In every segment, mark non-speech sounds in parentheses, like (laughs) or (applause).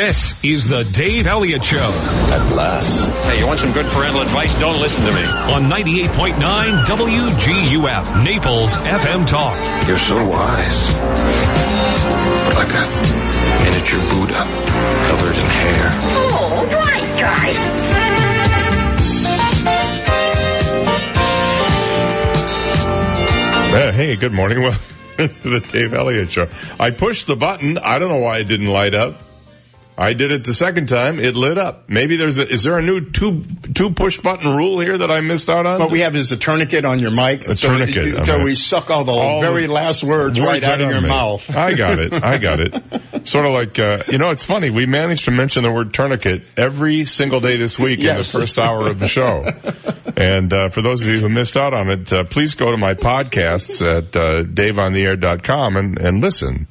This is the Dave Elliott Show. At last. Hey, you want some good parental advice? Don't listen to me. On 98.9 WGUF, Naples FM Talk. You're so wise. But like a miniature Buddha covered in hair. Oh, right, guy. Uh, hey, good morning. (laughs) Welcome to the Dave Elliott Show. I pushed the button. I don't know why it didn't light up. I did it the second time. It lit up. Maybe there's a, is there a new two, two push button rule here that I missed out on? What we have is a tourniquet on your mic. A so tourniquet, So okay. we suck all the All very last words, Words right out of your me. mouth. I got it. I got it. (laughs) Sort of like, uh, you know, it's funny. We managed to mention the word tourniquet every single day this week Yes. in the first hour of the show. (laughs) and, uh, for those of you who missed out on it, uh, please go to my podcasts at, uh, daveontheair.com and, and listen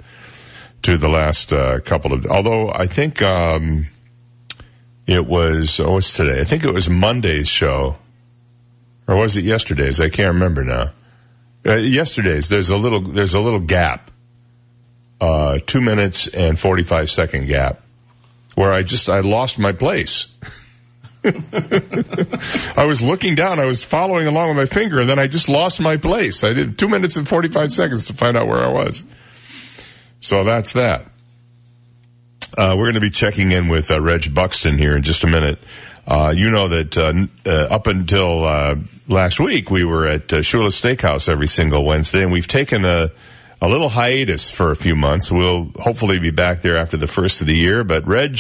to the last, uh, couple of, although I think, um, it was, oh, it's today. I think it was Monday's show. Or was it yesterday's? I can't remember now. Uh, yesterday's, there's a little, there's a little gap. Uh, two minutes and 45 second gap where I just, I lost my place. (laughs) I was looking down, I was following along with my finger and then I just lost my place. I did two minutes and 45 seconds to find out where I was. So that's that. Uh, we're going to be checking in with uh, Reg Buxton here in just a minute. Uh, you know that uh, uh, up until uh, last week, we were at Shula Steakhouse every single Wednesday, and we've taken a a little hiatus for a few months. We'll hopefully be back there after the first of the year. But Reg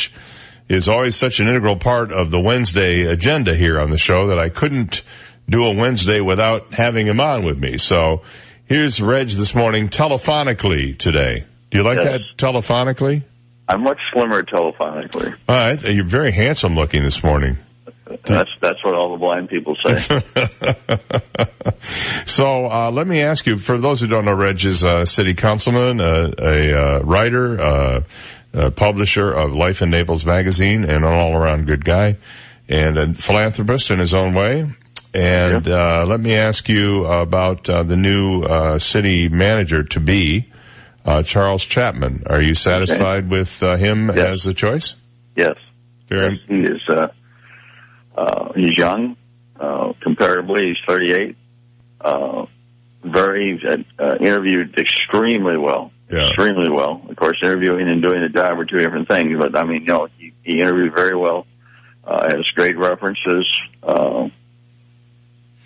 is always such an integral part of the Wednesday agenda here on the show that I couldn't do a Wednesday without having him on with me. So here's Reg this morning telephonically today. Do you like Yes. that telephonically? I'm much slimmer telephonically. All right, you're very handsome looking this morning. (laughs) That's that's what all the blind people say. (laughs) So uh, let me ask you, for those who don't know, Reg is a city councilman, uh, a uh, writer, uh, a publisher of Life in Naples magazine, and an all-around good guy, and a philanthropist in his own way. And uh, let me ask you about uh, the new uh, city manager to be, uh, Charles Chapman. Are you satisfied with uh, him Yes. as a choice? yes, Very, he is. Uh, uh, he's young, uh, comparably. He's 38. Uh, very uh, uh, interviewed extremely well. Yeah. Extremely well. Of course, interviewing and doing the job are two different things. But I mean, you know, he, he interviewed very well. Uh, has great references. Uh,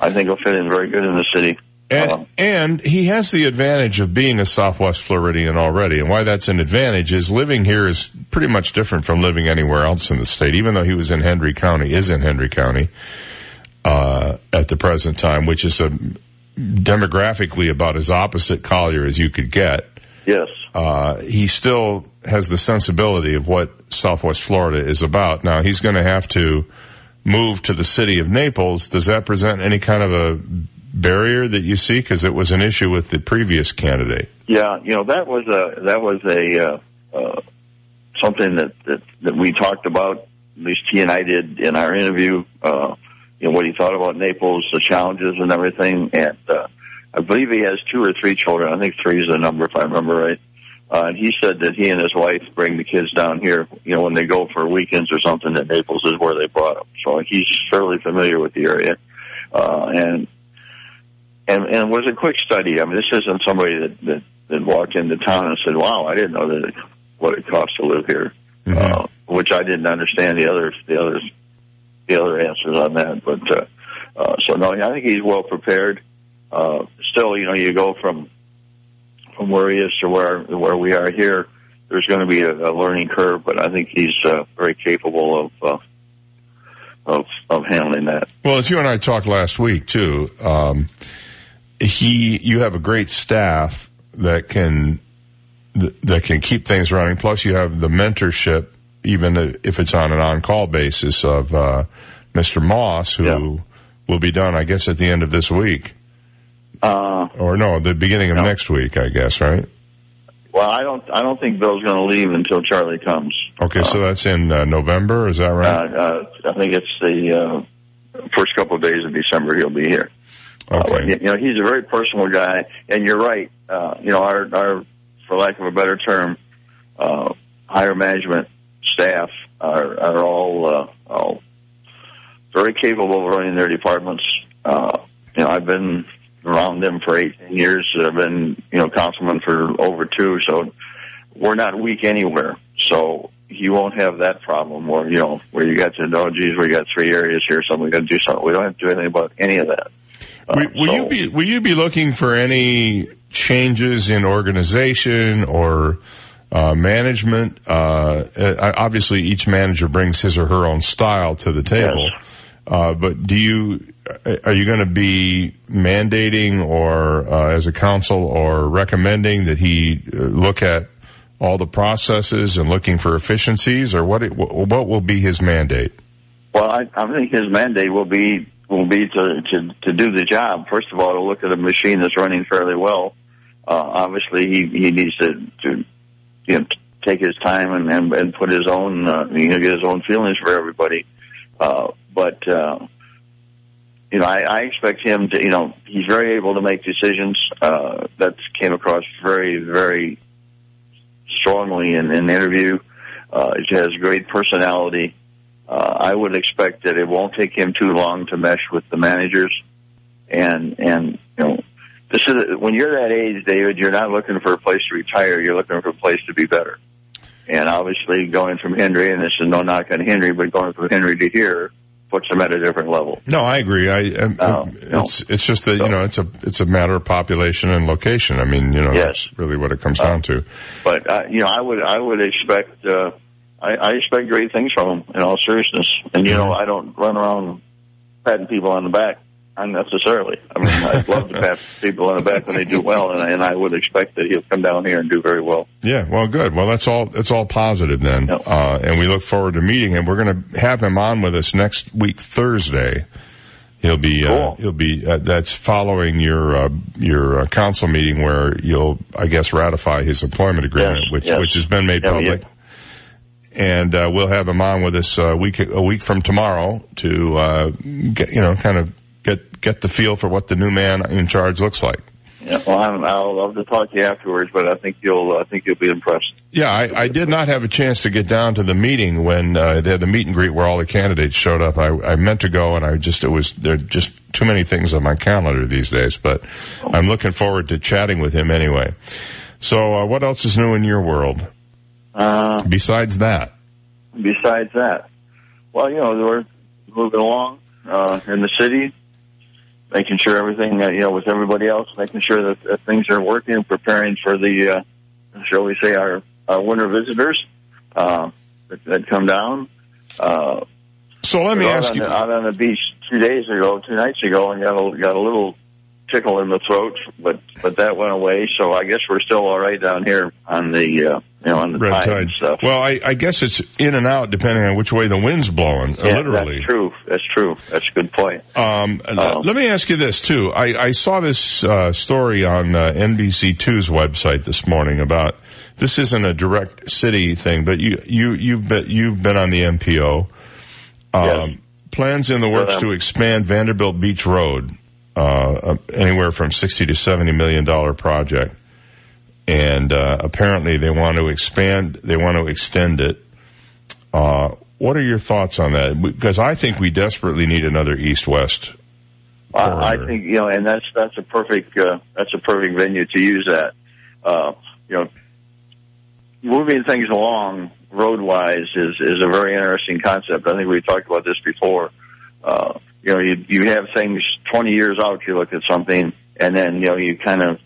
I think he'll fit in very good in the city. And, Uh, and he has the advantage of being a Southwest Floridian already. And why that's an advantage is living here is pretty much different from living anywhere else in the state, even though he was in Hendry County, is in Hendry County, uh, at the present time, which is a, demographically about as opposite Collier as you could get. yes. Uh, he still has the sensibility of what Southwest Florida is about. Now he's going to have to move to the city of Naples. Does that present any kind of a barrier that you see? Because it was an issue with the previous candidate. Yeah, you know that was a that was a uh, uh, something that, that that we talked about. At least he and I did in our interview. Uh, you know what he thought about Naples, the challenges and everything. And uh, I believe he has two or three children. I think three is the number if I remember right. Uh, and he said that he and his wife bring the kids down here. You know when they go for weekends or something. That Naples is where they brought them. So he's fairly familiar with the area. Uh, and and and it was a quick study. I mean, this isn't somebody that that, that walked into town and said, "Wow, I didn't know that it, what it costs to live here," uh, which I didn't understand the other the others the other answers on that. But uh, uh, so no, I think he's well prepared. Uh, still, you know, you go from from where he is to where where we are here. There's going to be a, a learning curve, but I think he's uh, very capable of. Uh, of of handling that. Well, as you and I talked last week too, um, he, you have a great staff that can, that can keep things running. Plus you have the mentorship, even if it's on an on-call basis of, uh, Mr. Moss, who Yeah. will be done, I guess, at the end of this week. Uh, Or no, the beginning of No. next week, I guess, right? well, I don't I don't think Bill's going to leave until Charlie comes. Okay, so that's in uh, November, is that Uh, right? uh, I think it's the uh, first couple of days of December he'll be here. Uh, you know, he's a very personal guy, and you're right. Uh, you know, our, our, for lack of a better term, uh, higher management staff are, are all, uh, all very capable of running their departments. Uh, you know, I've been around them for 18 years. I've been, you know, councilman for over two, so we're not weak anywhere. So you won't have that problem where, you know, where you got to, oh, geez, we got three areas here, so we got to do something. We don't have to do anything about any of that. Uh, Will, will so- you be will you be looking for any changes in organization or uh, management? Uh, uh, obviously, each manager brings his or her own style to the table. Yes. Uh, but do you are you going to be mandating or uh, as a council or recommending that he uh, look at all the processes and looking for efficiencies, or what? It, what will be his mandate? Well, I, I think his mandate will be will be to, to to do the job. First of all, to look at a machine that's running fairly well. Uh, obviously, he he needs to to you know take his time and and, and put his own uh, you know get his own feelings for everybody. Uh, but uh, you know, I, I expect him to you know he's very able to make decisions. Uh, that came across very very strongly in, in the interview. Uh, he has great personality. Uh, I would expect that it won't take him too long to mesh with the managers. And, and, you know, this is, when you're that age, David, you're not looking for a place to retire. You're looking for a place to be better. And obviously going from Henry, and this is no knock on Henry, but going from Henry to here puts him at a different level. No, I agree. I, I No, no. it's it's just that you know it's a it's a matter of population and location. I mean, you know, Yes. that's really what it comes down to. But, uh, you know, I would, I would expect, uh, I, I expect great things from him in all seriousness. And, you know, I don't run around patting people on the back unnecessarily. I mean, I'd (laughs) love to pat people on the back when they do well, and, and I would expect that he'll come down here and do very well. Yeah, well, good. Well, that's all. That's all positive then, Yep. uh, and we look forward to meeting him. We're going to have him on with us next week Thursday. He'll be uh, he'll be uh, that's following your uh, your uh, council meeting where you'll I guess ratify his employment agreement, Yes, which yes. which has been made Yeah, public. yeah. And uh, we'll have him on with us a week a week from tomorrow to uh, get you know kind of get get the feel for what the new man in charge looks like. Yeah, well, I'm, I'll love to talk to you afterwards, but I think you'll, I think you'll be impressed. Yeah, I, I did not have a chance to get down to the meeting when uh, they had the meet and greet where all the candidates showed up. I, I meant to go, and I just it was there are just too many things on my calendar these days. But I'm looking forward to chatting with him anyway. So, uh, what else is new in your world Uh, besides that? besides that, well, you know, we're moving along uh, in the city, making sure everything, uh, you know, with everybody else, making sure that, that things are working, preparing for the, uh, shall we say, our, our winter visitors uh, that, that come down. Uh, So let me ask on you. The, out on the beach two days ago, two nights ago, and got a, got a little tickle in the throat, but but that went away. So I guess we're still all right down here on the uh, you know on the Red tide stuff. Well, I, I guess it's in and out depending on which way the wind's blowing. yeah, literally. that's true. That's true. That's a good point. Um, Oh. let me ask you this too. I, I saw this uh, story on uh, NBC2's website this morning about this isn't a direct city thing, but you you you've been you've been on the MPO. Um, Yes. Plans in the works to expand Vanderbilt Beach Road, uh, uh, anywhere from sixty to seventy million dollar project, and uh, apparently they want to expand. They want to extend it. Uh, what are your thoughts on that? Because I think we desperately need another east-west I, I think you know, and that's that's a perfect uh, that's a perfect venue to use that. Uh, you know, moving things along road wise is is a very interesting concept. I think we talked about this before. Uh, you know, you you have things twenty years out. You look at something, and then you know you kind of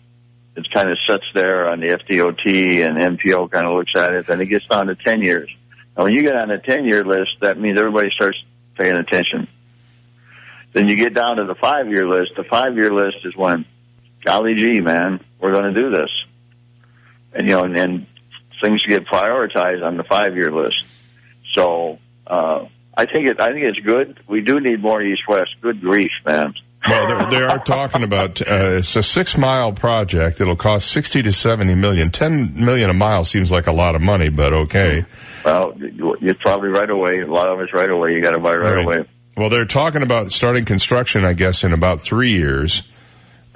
it kind of sits there on the FDOT and MPO kind of looks at it, and it gets down to ten years. Now, when you get on the ten year list, that means everybody starts paying attention. Then you get down to the five year list. The five year list is when, golly gee, man, we're going to do this. And, you know, and, and things get prioritized on the five year list. So, uh, I think it, I think it's good. We do need more east west. Good grief, man. Well, they are talking about uh, it's a six mile project. It'll cost sixty to seventy million. Ten million a mile seems like a lot of money, but okay. Well, you- you're probably right away. A lot of it's right away. You got to buy right, Right. away. Well, they're talking about starting construction, I guess, in about three years,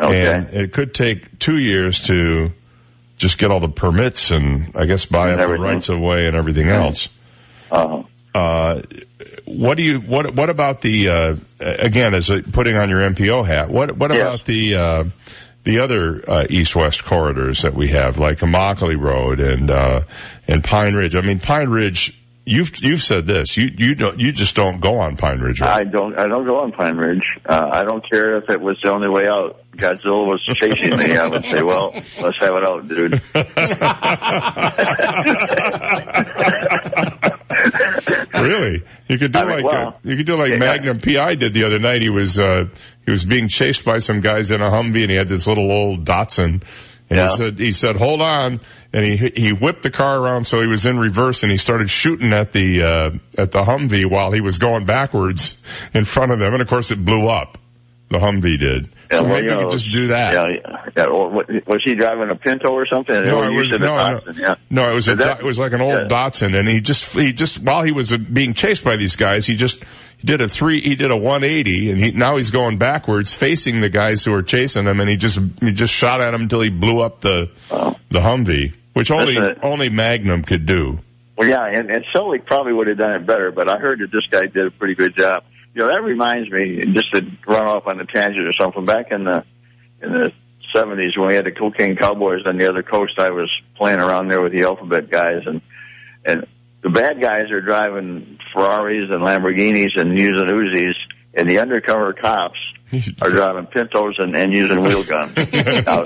Okay. and it could take two years to just get all the permits and I guess buy And up the rights of way and everything Right. else. uh, what do you what what about the uh, again as a, putting on your MPO hat? What what Yes. about the uh, the other uh, east west corridors that we have, like Immokalee Road and uh, and Pine Ridge? I mean, Pine Ridge. You've you've said this. You you don't you just don't go on Pine Ridge. Road. I don't. I don't go on Pine Ridge. Uh, I don't care if it was the only way out. Godzilla was chasing me. I would say, "Well, let's have it out, dude." (laughs) (laughs) really? You could do I mean, like well, uh, you could do like yeah. Magnum PI did the other night. He was uh he was being chased by some guys in a Humvee and he had this little old Datsun. And Yeah. he said, he said, hold on. And he, he whipped the car around so he was in reverse and he started shooting at the, uh, at the Humvee while he was going backwards in front of them. And of course it blew up. The Humvee did. Yeah, so well, maybe you know, could just do that. Yeah, yeah. yeah. Or what, was he driving a Pinto or something? No, Or it was, no, a Datsun, yeah. no, it was a, that- it was like an old yeah. Datsun and he just, he just, while he was being chased by these guys, he just, he did a three, he did a 180 and he, now he's going backwards facing the guys who are chasing him and he just, he just shot at him until he blew up the, Oh. the Humvee, which only, it. only Magnum could do. Well, yeah, and, and Sully probably would have done it better, but I heard that this guy did a pretty good job. You know, that reminds me, just to run off on a tangent or something, back in the, in the 70s when we had the Cocaine Cowboys on the other coast, I was playing around there with the Alphabet guys and, and the bad guys are driving Ferraris and Lamborghinis and using Uzis, and the undercover cops (laughs) are driving Pintos and, and using wheel guns. Now,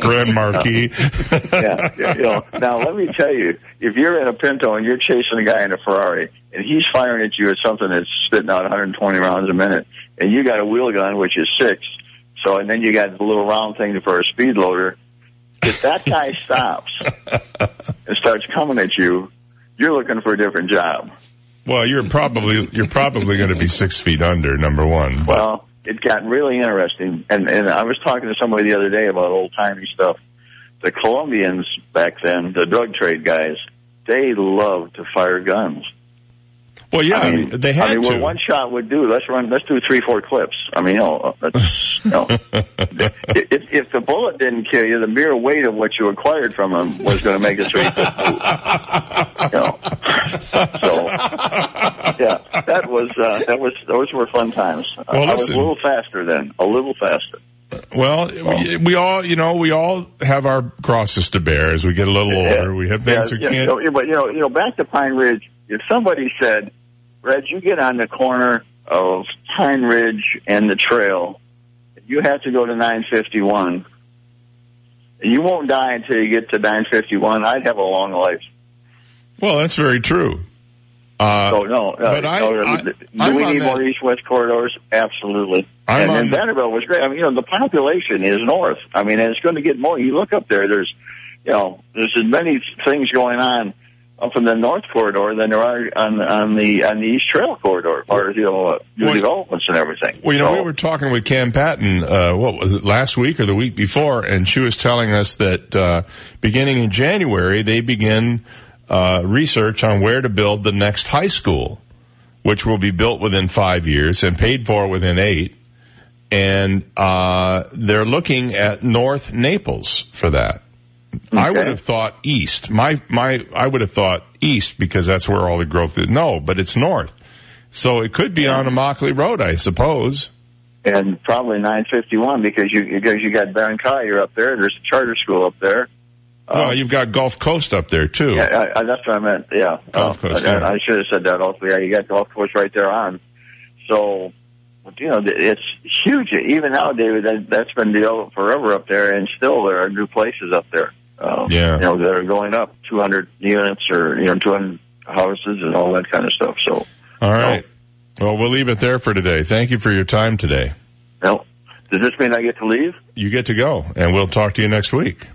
Grand Marquis. yeah, (laughs) yeah, you know. Now let me tell you, if you're in a Pinto and you're chasing a guy in a Ferrari and he's firing at you at something that's spitting out 120 rounds a minute, and you got a wheel gun which is six, so and then you got the little round thing for a speed loader. If that guy (laughs) stops and starts coming at you, you're looking for a different job. well, you're probably, you're probably going to be six feet under, number one. Well, it got really interesting, and and I was talking to somebody the other day about old timey stuff. The Colombians back then, the drug trade guys, they loved to fire guns. Well, yeah, I mean, they had I mean, to. what one shot would do, let's run, let's do three, four clips. I mean, you know, that's, you know, (laughs) if, if the bullet didn't kill you, the mere weight of what you acquired from him was going to make it so you could move. You know, so yeah, that was uh, that was those were fun times. Well, I was a little faster then, a little faster. Well, we, we all, you know, we all have our crosses to bear as we get a little older. We have things we yeah, can't. you know, but you know, you know, back to Pine Ridge. If somebody said, "Reg, you get on the corner of Pine Ridge and the trail, you have to go to 951, you won't die until you get to 951," I'd have a long life. Well, that's very true. Uh, So no, uh, but I- no, I- do I'm we need that- more east-west corridors? Absolutely. I'm and, on and the- Vanderbilt was great. I mean, you know, the population is north. I mean, and it's going to get more. You look up there, there's, you know, there's as many things going on up in the north corridor than there are on on the on the east trail corridor, or you know, uh, new Well, developments and everything. well, you know, So- we were talking with Cam Patton, uh, what was it, last week or the week before, and she was telling us that, uh, beginning in January, they begin, uh, research on where to build the next high school, which will be built within five years and paid for within eight. And, uh, they're looking at North Naples for that. I would have thought east. My, my, I would have thought east because that's where all the growth is. No, but it's north. So it could be on Immokalee Road, I suppose. and probably 951 because you because you got Barron Collier up there. There's a charter school up there. well, you've got Gulf Coast up there too. Yeah, I, I, that's what I meant. Yeah, Gulf Uh, Coast, I, yeah. I should have said that also. Yeah, you got Gulf Coast right there on. So, you know, it's huge. Even now, David, that, that's been developed forever up there, and still there are new places up there. Uh, Yeah. you know, that are going up 200 units or you know 200 houses and all that kind of stuff. So, All right. Well, we'll leave it there for today. Thank you for your time today. you know, does this mean I get to leave? You get to go and we'll talk to you next week.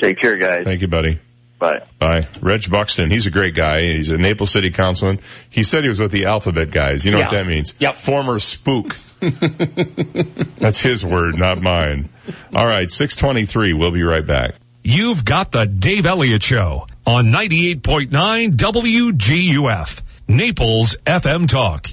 Take care, guys. Thank you, buddy. Bye. Bye. Reg Buxton, he's a great guy. He's a Naples City councilman. He said he was with the Alphabet guys. You know what that means? Yep. Former spook. (laughs) That's his word, not mine. All right, 623. We'll be right back. You've got the Dave Elliott Show on 98.9 WGUF, Naples FM Talk.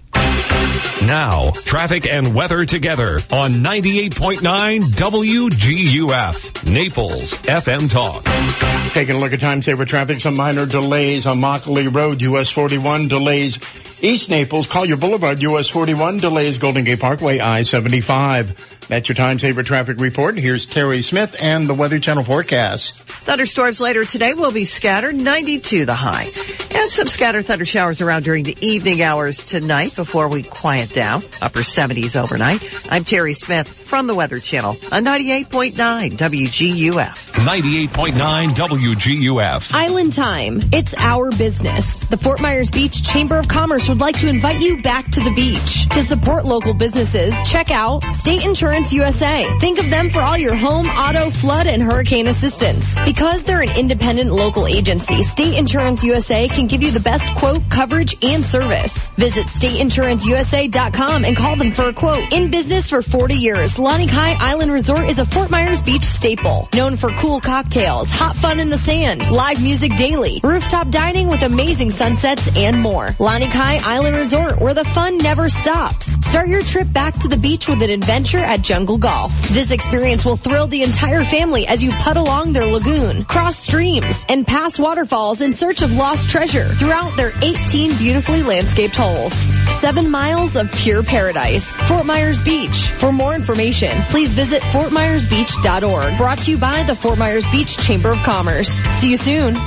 Now, traffic and weather together on 98.9 WGUF, Naples FM Talk. Taking a look at time saver traffic, some minor delays on Immokalee Road, US 41, delays East Naples, Collier Boulevard, US 41, delays Golden Gate Parkway, I-75. That's your time saver traffic report. Here's Terry Smith and the Weather Channel forecast. Thunderstorms later today will be scattered, 92 the high. And some scattered thunder showers around during the evening hours tonight before we quiet down. Upper 70s overnight. I'm Terry Smith from the Weather Channel on 98.9 WGUF. 98.9 WGUF. Island Time. It's our business. The Fort Myers Beach Chamber of Commerce would like to invite you back to the beach. To support local businesses, check out State Insurance USA. Think of them for all your home, auto, flood, and hurricane assistance. Because they're an independent local agency, State Insurance USA can give you the best quote, coverage, and service. Visit stateinsuranceusa.com and call them for a quote. In business for 40 years, Lanikai Island Resort is a Fort Myers Beach staple. Known for cool cocktails, hot fun in the sand, live music daily, rooftop dining with amazing sunsets, and more. Lanikai Island Resort, where the fun never stops. Start your trip back to the beach with an adventure at Jungle Golf. This experience will thrill the entire family as you putt along their lagoon, cross streams, and pass waterfalls in search of lost treasure throughout their 18 beautifully landscaped holes. Seven miles of pure paradise. Fort Myers Beach. For more information, please visit fortmyersbeach.org. Brought to you by the Fort Myers Beach Chamber of Commerce. See you soon.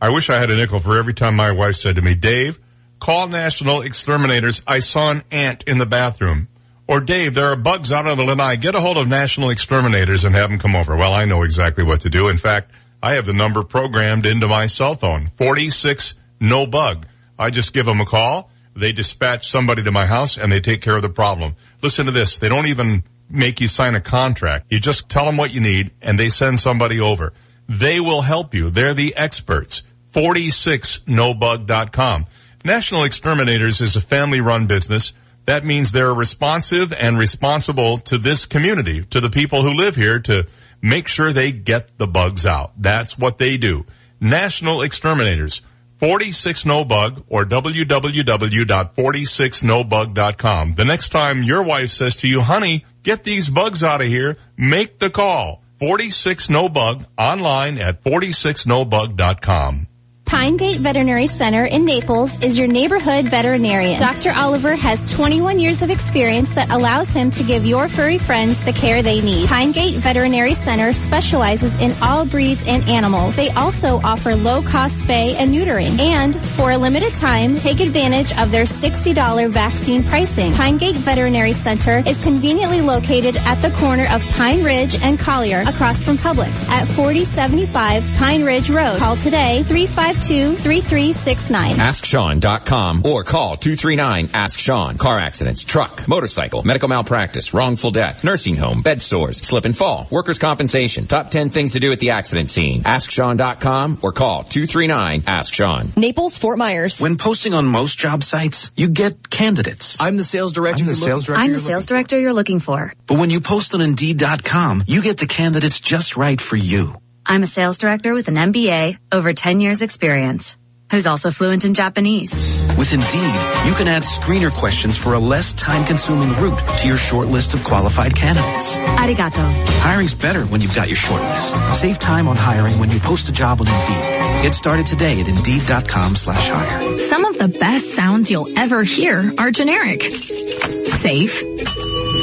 I wish I had a nickel for every time my wife said to me, Dave, call National Exterminators. I saw an ant in the bathroom. Or Dave, there are bugs out on the lanai. Get a hold of National Exterminators and have them come over. Well, I know exactly what to do. In fact, I have the number programmed into my cell phone. 46 no bug. I just give them a call. They dispatch somebody to my house and they take care of the problem. Listen to this. They don't even make you sign a contract. You just tell them what you need and they send somebody over. They will help you. They're the experts. 46nobug.com. National Exterminators is a family run business. That means they're responsive and responsible to this community, to the people who live here to make sure they get the bugs out. That's what they do. National Exterminators. 46 no bug or www.46nobug.com. The next time your wife says to you, honey, get these bugs out of here, make the call. 46 no bug online at 46nobug.com. Pinegate Veterinary Center in Naples is your neighborhood veterinarian. Dr. Oliver has 21 years of experience that allows him to give your furry friends the care they need. Pinegate Veterinary Center specializes in all breeds and animals. They also offer low-cost spay and neutering. And for a limited time, take advantage of their $60 vaccine pricing. Pinegate Veterinary Center is conveniently located at the corner of Pine Ridge and Collier across from Publix at 4075 Pine Ridge Road. Call today 352 3369. AskSean.com or call 239-ASK-SEAN. Car accidents, truck, motorcycle, medical malpractice, wrongful death, nursing home, bed sores, slip and fall, workers' compensation. Top 10 things to do at the accident scene. AskSean.com or call 239-ASK-SEAN. Naples, Fort Myers. When posting on most job sites, you get candidates. I'm the sales director. I'm the sales director. I'm the sales director you're looking for. But when you post on Indeed.com, you get the candidates just right for you. I'm a sales director with an MBA, over 10 years experience, who's also fluent in Japanese. With Indeed, you can add screener questions for a less time-consuming route to your short list of qualified candidates. Arigato. Hiring's better when you've got your short list. Save time on hiring when you post a job on Indeed. Get started today at Indeed.com slash hire. Some of the best sounds you'll ever hear are generic. Safe.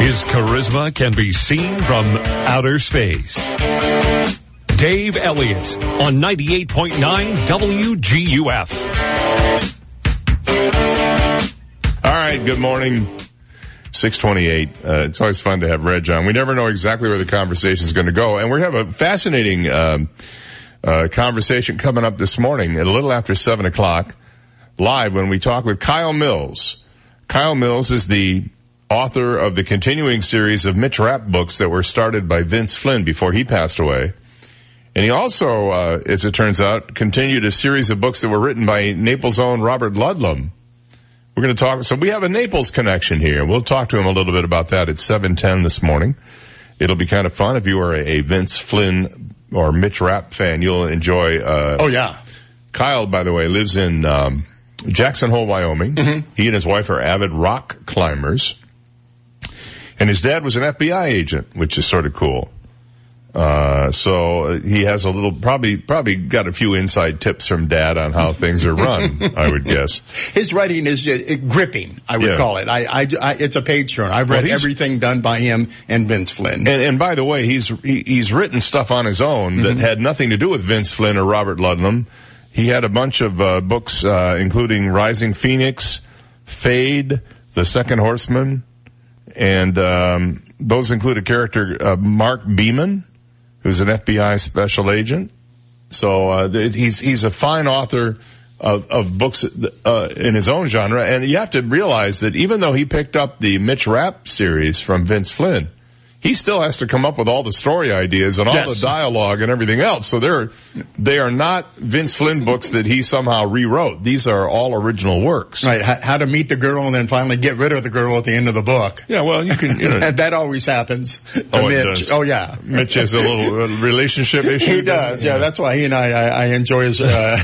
His charisma can be seen from outer space. Dave Elliott on 98.9 WGUF. All right, good morning. 628. Uh, it's always fun to have Reg on. We never know exactly where the conversation is going to go. And we have a fascinating um, uh, conversation coming up this morning at a little after 7 o'clock live when we talk with Kyle Mills. Kyle Mills is the author of the continuing series of Mitch Rapp books that were started by Vince Flynn before he passed away. And he also, uh, as it turns out, continued a series of books that were written by Naples' own Robert Ludlum, We're going to talk. So we have a Naples connection here. We'll talk to him a little bit about that at 710 this morning. It'll be kind of fun. If you are a Vince Flynn or Mitch Rapp fan, you'll enjoy, uh, Oh yeah. Kyle, by the way, lives in, um, Jackson Hole, Wyoming. He and his wife are avid rock climbers. And his dad was an FBI agent, which is sort of cool. Uh, so he has a little, probably, probably got a few inside tips from dad on how things are run, (laughs) I would guess. His writing is uh, gripping, I would Yeah. call it. I, I, I, it's a page turner. I've read Well, everything done by him and Vince Flynn. And, and by the way, he's he, he's written stuff on his own that had nothing to do with Vince Flynn or Robert Ludlum. He had a bunch of uh, books, uh, including Rising Phoenix, Fade, The Second Horseman, and um, those include a character uh, Mark Beamon, who's an FBI special agent. So uh, he's he's a fine author of, of books uh, in his own genre, and you have to realize that even though he picked up the Mitch Rapp series from Vince Flynn, he still has to come up with all the story ideas and all Yes. the dialogue and everything else. So they're they are not Vince Flynn books that he somehow rewrote. These are all original works. Right, how, how to meet the girl and then finally get rid of the girl at the end of the book. Yeah, well, you can, you know, (laughs) that always happens. to Oh, it Mitch. does. Oh yeah. Mitch has a little uh, relationship (laughs) issue. He does, yeah. That's why he and I, I, I enjoy his, uh,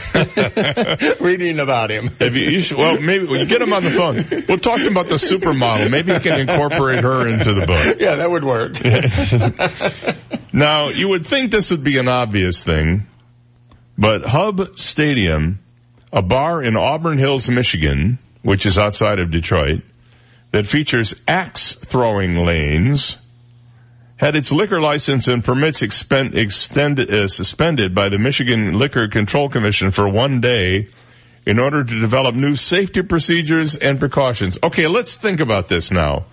(laughs) reading about him. If you, you should, well, maybe we get him on the phone. We'll talk to him about the supermodel. Maybe he can incorporate her into the book. Yeah, that would work. (laughs) Now, you would think this would be an obvious thing, but Hub Stadium, a bar in Auburn Hills, Michigan, which is outside of Detroit, that features axe throwing lanes, had its liquor license and permits expend, extended, uh, suspended by the Michigan Liquor Control Commission for one day in order to develop new safety procedures and precautions. Okay, let's think about this now.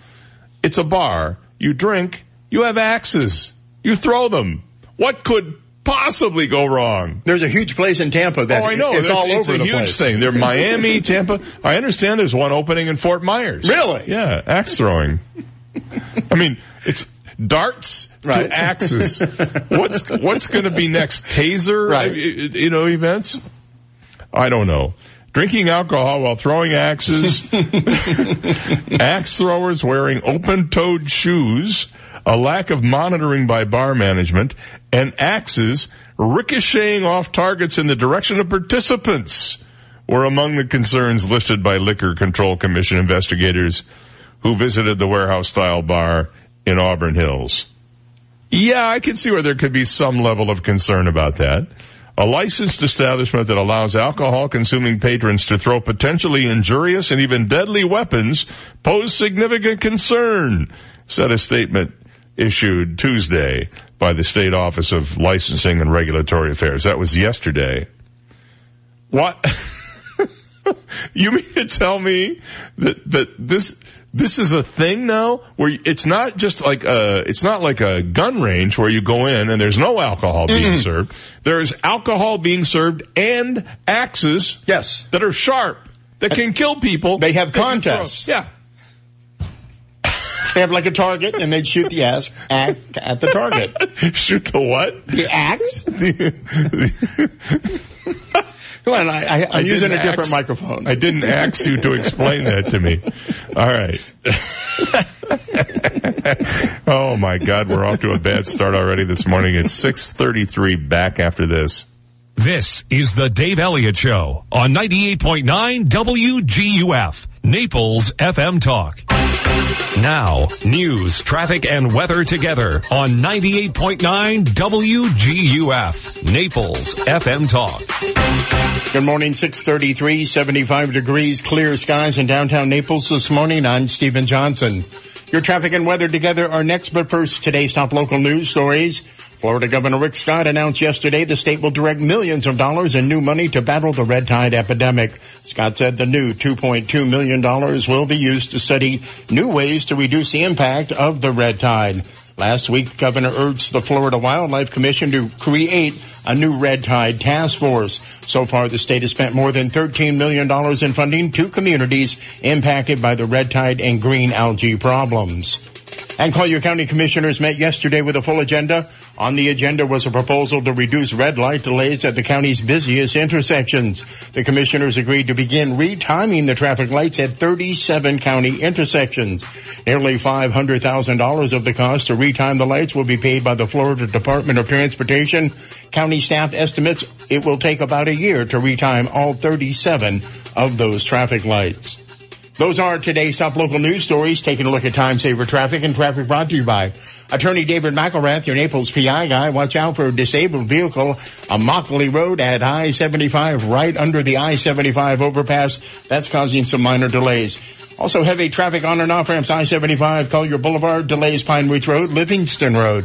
It's a bar. You drink. You have axes. You throw them. What could possibly go wrong? There's a huge place in Tampa that oh, I know. it's That's- all it's over a the huge place. thing. They're Miami, (laughs) Tampa. I understand there's one opening in Fort Myers. Really? Yeah, axe throwing. I mean, it's darts Right. to axes. (laughs) what's what's going to be next? Taser, Right. you know, events. I don't know. Drinking alcohol while throwing axes. (laughs) axe throwers wearing open-toed shoes. A lack of monitoring by bar management and axes ricocheting off targets in the direction of participants were among the concerns listed by Liquor Control Commission investigators who visited the warehouse style bar in Auburn Hills. Yeah, I can see where there could be some level of concern about that. A licensed establishment that allows alcohol consuming patrons to throw potentially injurious and even deadly weapons pose significant concern, said a statement issued Tuesday by the State Office of Licensing and Regulatory Affairs. That was yesterday. What? (laughs) you mean to tell me that, that this, this is a thing now where it's not just like a, it's not like a gun range where you go in and there's no alcohol being mm-hmm. served. There's alcohol being served and axes. Yes. That are sharp, that can kill people. They have that you throw. contests. Yeah. They have like a target and they'd shoot the axe, axe at the target. (laughs) Shoot the what? The axe? Come on, I, I, I'm I using a didn't different microphone. I didn't ask you to explain that to me. All right. (laughs) oh my God, we're off to a bad start already this morning. It's 633 back after this. This is the Dave Elliott Show on 98.9 WGUF, Naples FM Talk. Now, news, traffic, and weather together on 98.9 WGUF, Naples FM Talk. Good morning, 633, 75 degrees, clear skies in downtown Naples this morning. I'm Stephen Johnson. Your traffic and weather together are next, but first, today's top local news stories. Florida Governor Rick Scott announced yesterday the state will direct millions of dollars in new money to battle the red tide epidemic. Scott said the new $2.2 million will be used to study new ways to reduce the impact of the red tide. Last week, the governor urged the Florida Wildlife Commission to create a new red tide task force. So far, the state has spent more than $13 million in funding to communities impacted by the red tide and green algae problems. And Collier County Commissioners met yesterday with a full agenda. On the agenda was a proposal to reduce red light delays at the county's busiest intersections. The commissioners agreed to begin retiming the traffic lights at 37 county intersections. Nearly $500,000 of the cost to retime the lights will be paid by the Florida Department of Transportation. County staff estimates it will take about a year to retime all 37 of those traffic lights. Those are today's top local news stories. Taking a look at time saver traffic and traffic brought to you by Attorney David McElrath, your Naples PI guy. Watch out for a disabled vehicle on Immokalee Road at I-75 right under the I-75 overpass. That's causing some minor delays. Also heavy traffic on and off ramps I-75, Collier Boulevard, delays Pine Ridge Road, Livingston Road.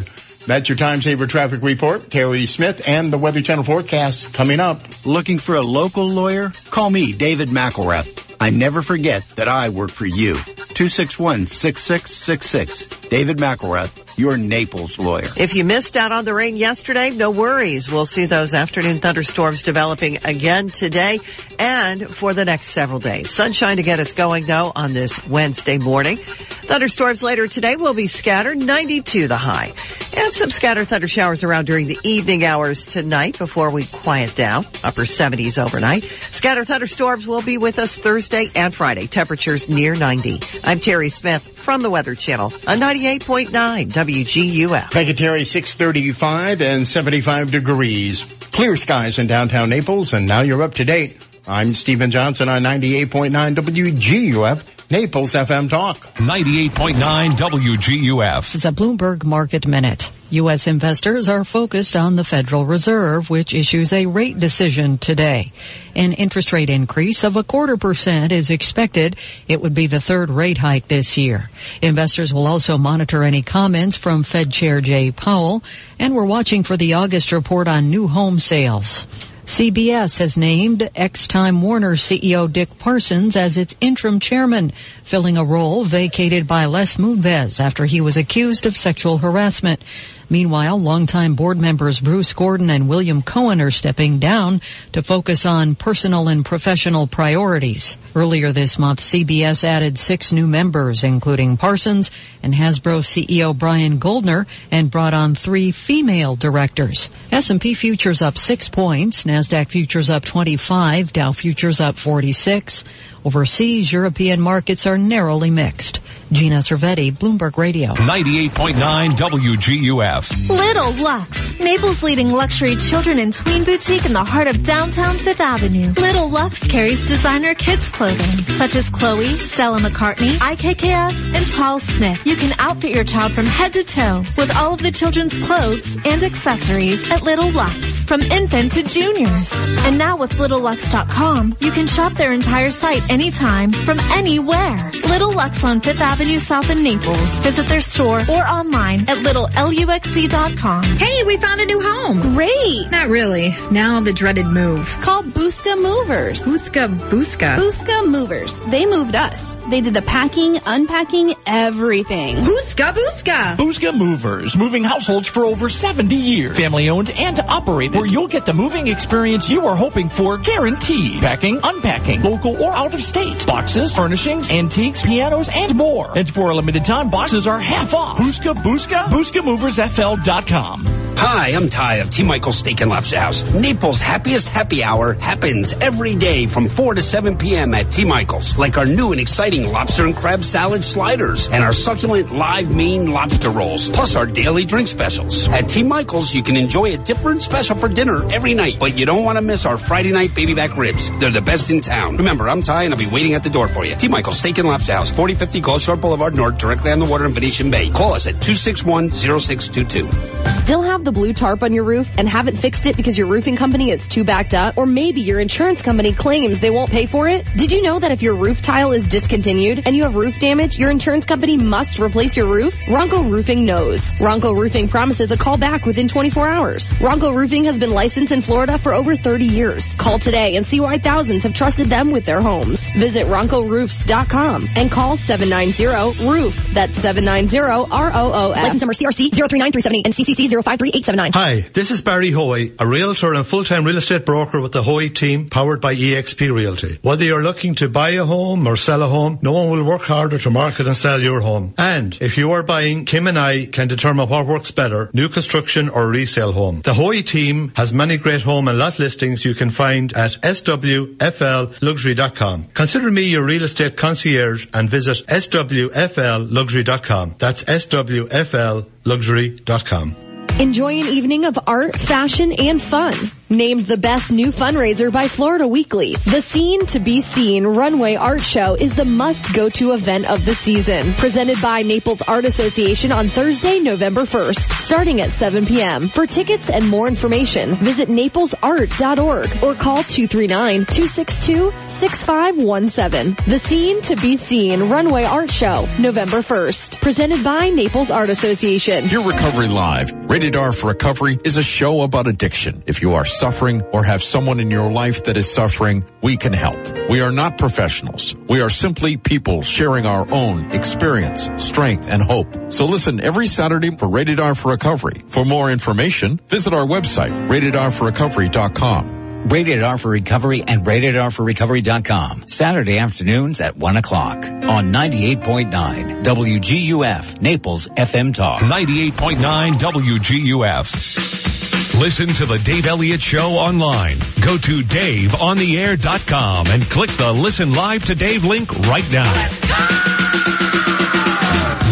That's your time saver traffic report. Terry Smith and the Weather Channel forecast coming up. Looking for a local lawyer? Call me, David McElrath. I never forget that I work for you. 261-6666. David McElrath, your Naples lawyer. If you missed out on the rain yesterday, no worries. We'll see those afternoon thunderstorms developing again today and for the next several days. Sunshine to get us going though on this Wednesday morning. Thunderstorms later today will be scattered, 92 the high. And some scattered thunder showers around during the evening hours tonight before we quiet down. Upper 70s overnight. Scattered thunderstorms will be with us Thursday and Friday. Temperatures near 90. I'm Terry Smith from the Weather Channel on 98.9 WGUF. Thank you, Terry. 635 and 75 degrees. Clear skies in downtown Naples and now you're up to date. I'm Stephen Johnson on 98.9 WGUF. Naples FM Talk. 98.9 WGUF. This is a Bloomberg Market Minute. U.S. investors are focused on the Federal Reserve, which issues a rate decision today. An interest rate increase of a quarter percent is expected. It would be the third rate hike this year. Investors will also monitor any comments from Fed Chair Jay Powell, and we're watching for the August report on new home sales. CBS has named ex-Time Warner CEO Dick Parsons as its interim chairman, filling a role vacated by Les Moonves after he was accused of sexual harassment. Meanwhile, longtime board members Bruce Gordon and William Cohen are stepping down to focus on personal and professional priorities. Earlier this month, CBS added six new members, including Parsons and Hasbro CEO Brian Goldner, and brought on three female directors. S&P futures up six points, NASDAQ futures up 25, Dow futures up 46. Overseas, European markets are narrowly mixed. Gina Cervetti, Bloomberg Radio. 98.9 WGUF. Little Lux, Naples' leading luxury children and tween boutique in the heart of downtown Fifth Avenue. Little Lux carries designer kids clothing, such as Chloe, Stella McCartney, IKKS, and Paul Smith. You can outfit your child from head to toe with all of the children's clothes and accessories at Little Lux, from infant to juniors. And now with LittleLux.com, you can shop their entire site anytime, from anywhere. Little Lux on Fifth Avenue South in Naples. Visit their store or online at littleluxc.com. Hey, we found a new home. Great. Not really. Now the dreaded move. Call Busca Movers. Busca Busca. Busca Movers. They moved us. They did the packing, unpacking, everything. Busca Busca. Busca Movers. Moving households for over 70 years. Family owned and operated. Where you'll get the moving experience you are hoping for guaranteed. Packing, unpacking, local or out of state. Boxes, furnishings, antiques, pianos, and more. And for a limited time, boxes are half off. Busca Busca. BuscaMoversFL.com. Hi, I'm Ty of T. Michael's Steak and Lobster House. Naples' happiest happy hour happens every day from 4 to 7 p.m. at T. Michael's. Like our new and exciting lobster and crab salad sliders and our succulent live Maine lobster rolls, plus our daily drink specials. At T. Michael's, you can enjoy a different special for dinner every night, but you don't want to miss our Friday night baby back ribs. They're the best in town. Remember, I'm Ty and I'll be waiting at the door for you. T. Michael's Steak and Lobster House, 4050 Gulf Shore Boulevard North, directly on the water in Venetian Bay. Call us at 261-0622. Still have the blue tarp on your roof and haven't fixed it because your roofing company is too backed up? Or maybe your insurance company claims they won't pay for it? Did you know that if your roof tile is discontinued and you have roof damage, your insurance company must replace your roof? Ronco Roofing knows. Ronco Roofing promises a call back within 24 hours. Ronco Roofing has been licensed in Florida for over 30 years. Call today and see why thousands have trusted them with their homes. Visit RoncoRoofs.com and call 790-ROOF. That's 790-R-O-O-F. License number CRC 039378 and CCC 0538. 879. Hi, this is Barry Hoy, a realtor and full-time real estate broker with the Hoy team powered by EXP Realty. Whether you're looking to buy a home or sell a home, no one will work harder to market and sell your home. And if you are buying, Kim and I can determine what works better, new construction or resale home. The Hoy team has many great home and lot listings you can find at swflluxury.com. Consider me your real estate concierge and visit swflluxury.com. That's swflluxury.com. Enjoy an evening of art, fashion, and fun. Named the best new fundraiser by Florida Weekly, the Scene to Be Seen Runway Art Show is the must-go-to event of the season. Presented by Naples Art Association on Thursday, November 1st, starting at 7 p.m. For tickets and more information, visit naplesart.org or call 239-262-6517. The Scene to Be Seen Runway Art Show, November 1st. Presented by Naples Art Association. Your Recovery Live, Rated R for Recovery, is a show about addiction. If you are suffering or have someone in your life that is suffering, we can help. We are not professionals. We are simply people sharing our own experience, strength, and hope. So listen every Saturday for Rated R for Recovery. For more information, visit our website, ratedrforrecovery.com. Rated R for Recovery and RatedRforRecovery.com. Saturday afternoons at 1 o'clock on 98.9 WGUF Naples FM Talk. 98.9 WGUF. Listen to the Dave Elliott Show online. Go to DaveOnTheAir.com and click the Listen Live to Dave link right now.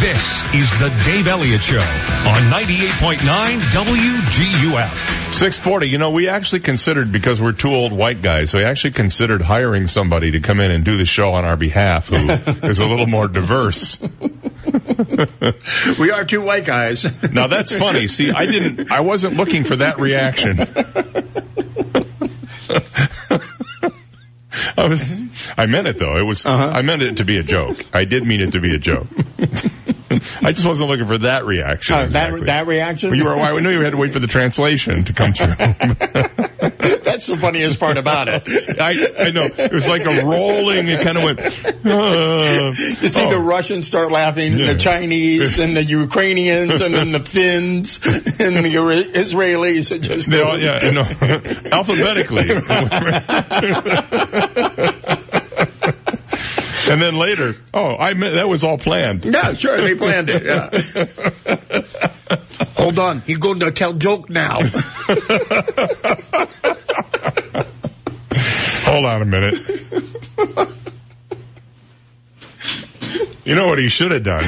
This is the Dave Elliott Show on 98.9 WGUF. 640, you know, we actually considered, because we're two old white guys, we actually considered hiring somebody to come in and do the show on our behalf who (laughs) is a little more diverse. we are two white guys. (laughs) now that's funny. See, I didn't, I wasn't looking for that reaction. (laughs) I was, I meant it though. It was, uh-huh. I meant it to be a joke. I did mean it to be a joke. (laughs) I just wasn't looking for that reaction. Uh, exactly. That that reaction? Well, you were. I knew you had to wait for the translation to come through. (laughs) That's the funniest part about it. (laughs) I, I know. It was like a rolling. It kind of went. Uh, you see oh. the Russians start laughing, yeah. the Chinese and the Ukrainians, and then the Finns and the Israelis. It just they all, yeah, no, alphabetically. (laughs) And then later, oh, I meant that was all planned. Yeah, sure, they planned it. Yeah. (laughs) Hold on, he's going to tell joke now. (laughs) Hold on a minute. You know what he should have done?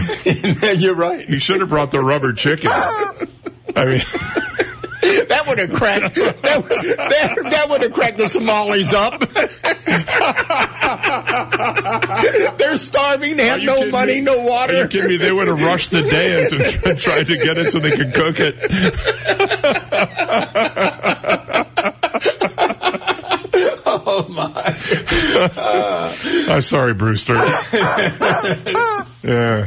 You're right. He should have brought the rubber chicken. I mean. That would have cracked. That, that, that would have cracked the Somalis up. (laughs) They're starving. They have no money, me? no water. Are you kidding me? They would have rushed the dais and (laughs) tried to get it so they could cook it. oh my! I'm sorry, Brewster. (laughs) yeah.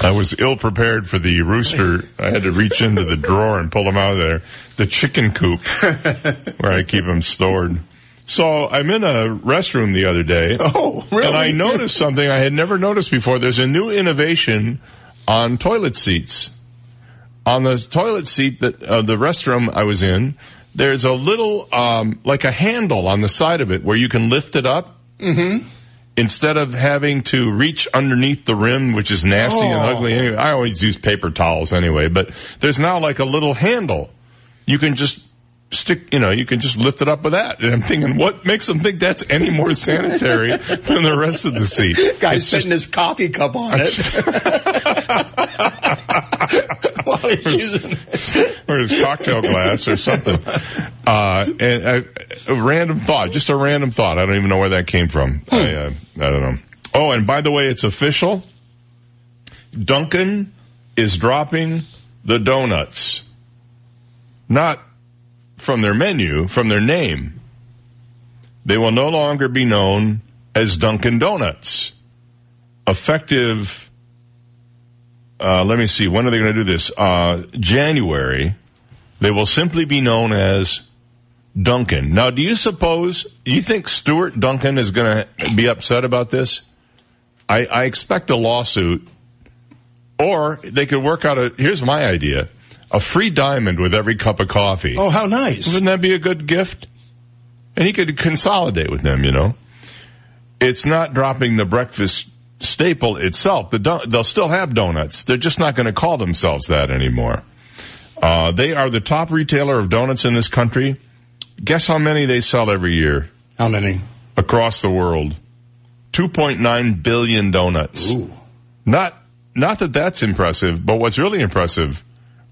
I was ill prepared for the rooster. I had to reach into the drawer and pull them out of there. The chicken coop (laughs) where I keep them stored. So I'm in a restroom the other day. (laughs) Oh, really? And I noticed something I had never noticed before. There's a new innovation on toilet seats. On the toilet seat that uh, the restroom I was in, there's a little um, like a handle on the side of it where you can lift it up. Mm-hmm instead of having to reach underneath the rim, which is nasty oh. and ugly anyway, I always use paper towels anyway, but there's now like a little handle. You can just stick, you know, you can just lift it up with that. And I'm thinking, what makes them think that's any more sanitary (laughs) than the rest of the seat? Guy's it's setting just, his coffee cup on it. (laughs) (laughs) (laughs) (laughs) or his cocktail glass or something. Uh, and a random thought, just a random thought. I don't even know where that came from. Hmm. I, uh, I don't know. Oh, and by the way, it's official. Dunkin' is dropping the donuts. Not from their menu, from their name. They will no longer be known as Dunkin' Donuts. Effective, uh, let me see, when are they going to do this? Uh, January. They will simply be known as Dunkin'. Now, do you suppose, you think Stuart Duncan is going to be upset about this? I, I expect a lawsuit, or they could work out a, here's my idea. a free diamond with every cup of coffee. Oh, how nice. Wouldn't that be a good gift? And he could consolidate with them, you know. It's not dropping the breakfast staple itself. The don- they'll still have donuts. They're just not going to call themselves that anymore. Uh, they are the top retailer of donuts in this country. Guess how many they sell every year? How many? Across the world. 2.9 billion donuts. Ooh. Not, not that that's impressive, but what's really impressive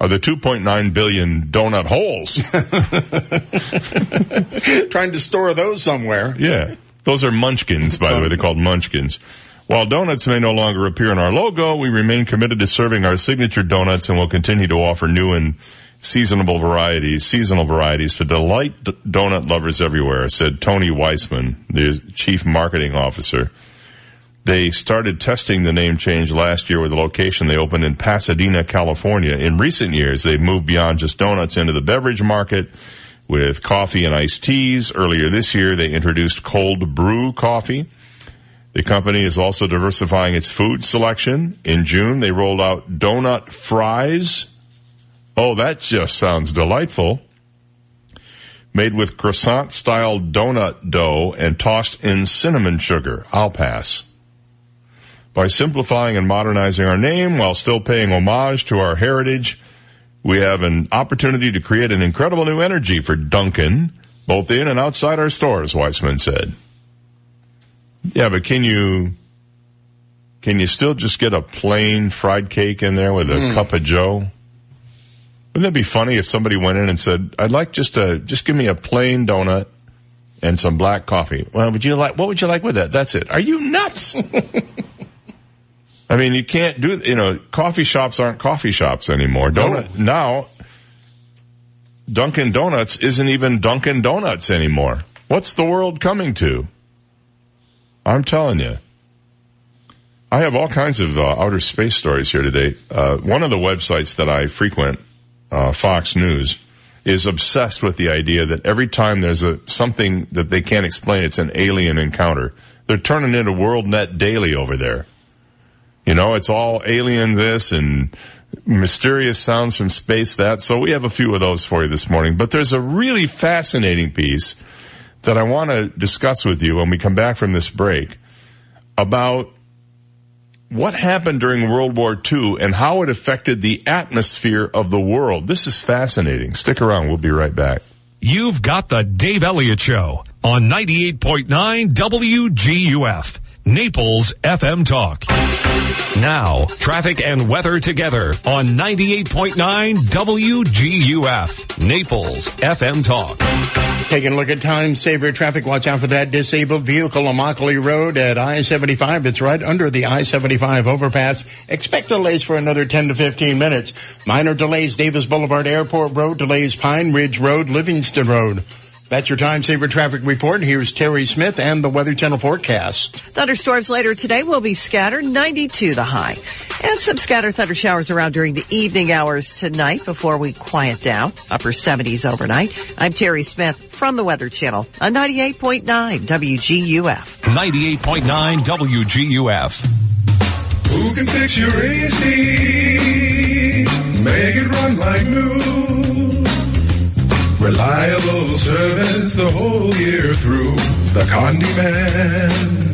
are the 2.9 billion donut holes. (laughs) (laughs) Trying to store those somewhere. Yeah. Those are munchkins, by the way. They're called munchkins. While donuts may no longer appear in our logo, we remain committed to serving our signature donuts and will continue to offer new and seasonable varieties, seasonal varieties to delight d- donut lovers everywhere, said Tony Weisman, the chief marketing officer. They started testing the name change last year with a location they opened in Pasadena, California. In recent years, they've moved beyond just donuts into the beverage market with coffee and iced teas. Earlier this year, they introduced cold brew coffee. The company is also diversifying its food selection. In June, they rolled out donut fries. Oh, that just sounds delightful. Made with croissant style donut dough and tossed in cinnamon sugar. I'll pass. By simplifying and modernizing our name while still paying homage to our heritage, we have an opportunity to create an incredible new energy for Dunkin', both in and outside our stores, Weisman said. Yeah, but can you, can you still just get a plain fried cake in there with a Mm. cup of joe? Wouldn't that be funny if somebody went in and said, I'd like just a, just give me a plain donut and some black coffee. Well, would you like, what would you like with that? That's it. Are you nuts? (laughs) I mean, you can't do, you know, coffee shops aren't coffee shops anymore. Donut, now, Dunkin' Donuts isn't even Dunkin' Donuts anymore. What's the world coming to? I'm telling you. I have all kinds of uh, outer space stories here today. Uh, one of the websites that I frequent, uh, Fox News, is obsessed with the idea that every time there's a something that they can't explain, it's an alien encounter. They're turning into WorldNet Daily over there. You know, it's all alien this and mysterious sounds from space that. So we have a few of those for you this morning. But there's a really fascinating piece that I want to discuss with you when we come back from this break about what happened during World War II and how it affected the atmosphere of the world. This is fascinating. Stick around. We'll be right back. You've got the Dave Elliott Show on 98.9 WGUF, Naples FM Talk. Now, traffic and weather together on 98.9 WGUF, Naples FM Talk. Taking a look at time saver traffic. Watch out for that disabled vehicle on Immokalee Road at I-75. It's right under the I-75 overpass. Expect delays for another 10 to 15 minutes. Minor delays Davis Boulevard Airport Road, delays Pine Ridge Road, Livingston Road. That's your time saver traffic report. Here's Terry Smith and the Weather Channel forecast. Thunderstorms later today will be scattered, 92 the high. And some scattered thunder showers around during the evening hours tonight before we quiet down. Upper 70s overnight. I'm Terry Smith from the Weather Channel on 98.9 WGUF. 98.9 WGUF. Who can fix your AC? Make it run like new. Reliable service the whole year through. The Condi Man.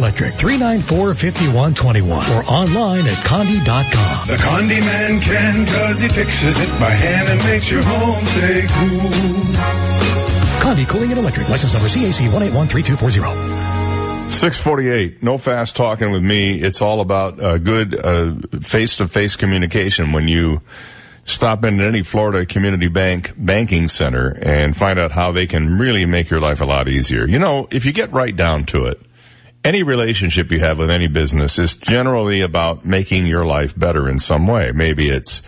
394-5121 or online at condi.com. The Condi Man can cause he fixes it by hand and makes your home stay cool. Condi Cooling and Electric. License number CAC 1813240. 648. No fast talking with me. It's all about uh, good uh, face-to-face communication when you stop in at any Florida community bank banking center and find out how they can really make your life a lot easier. You know, if you get right down to it, any relationship you have with any business is generally about making your life better in some way. Maybe it's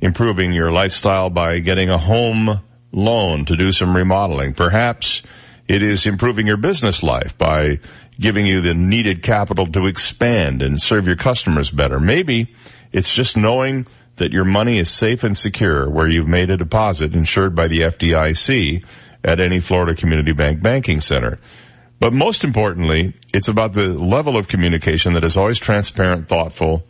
improving your lifestyle by getting a home loan to do some remodeling. Perhaps it is improving your business life by giving you the needed capital to expand and serve your customers better. Maybe it's just knowing that your money is safe and secure where you've made a deposit insured by the FDIC at any Florida Community Bank banking center. But most importantly, it's about the level of communication that is always transparent, thoughtful,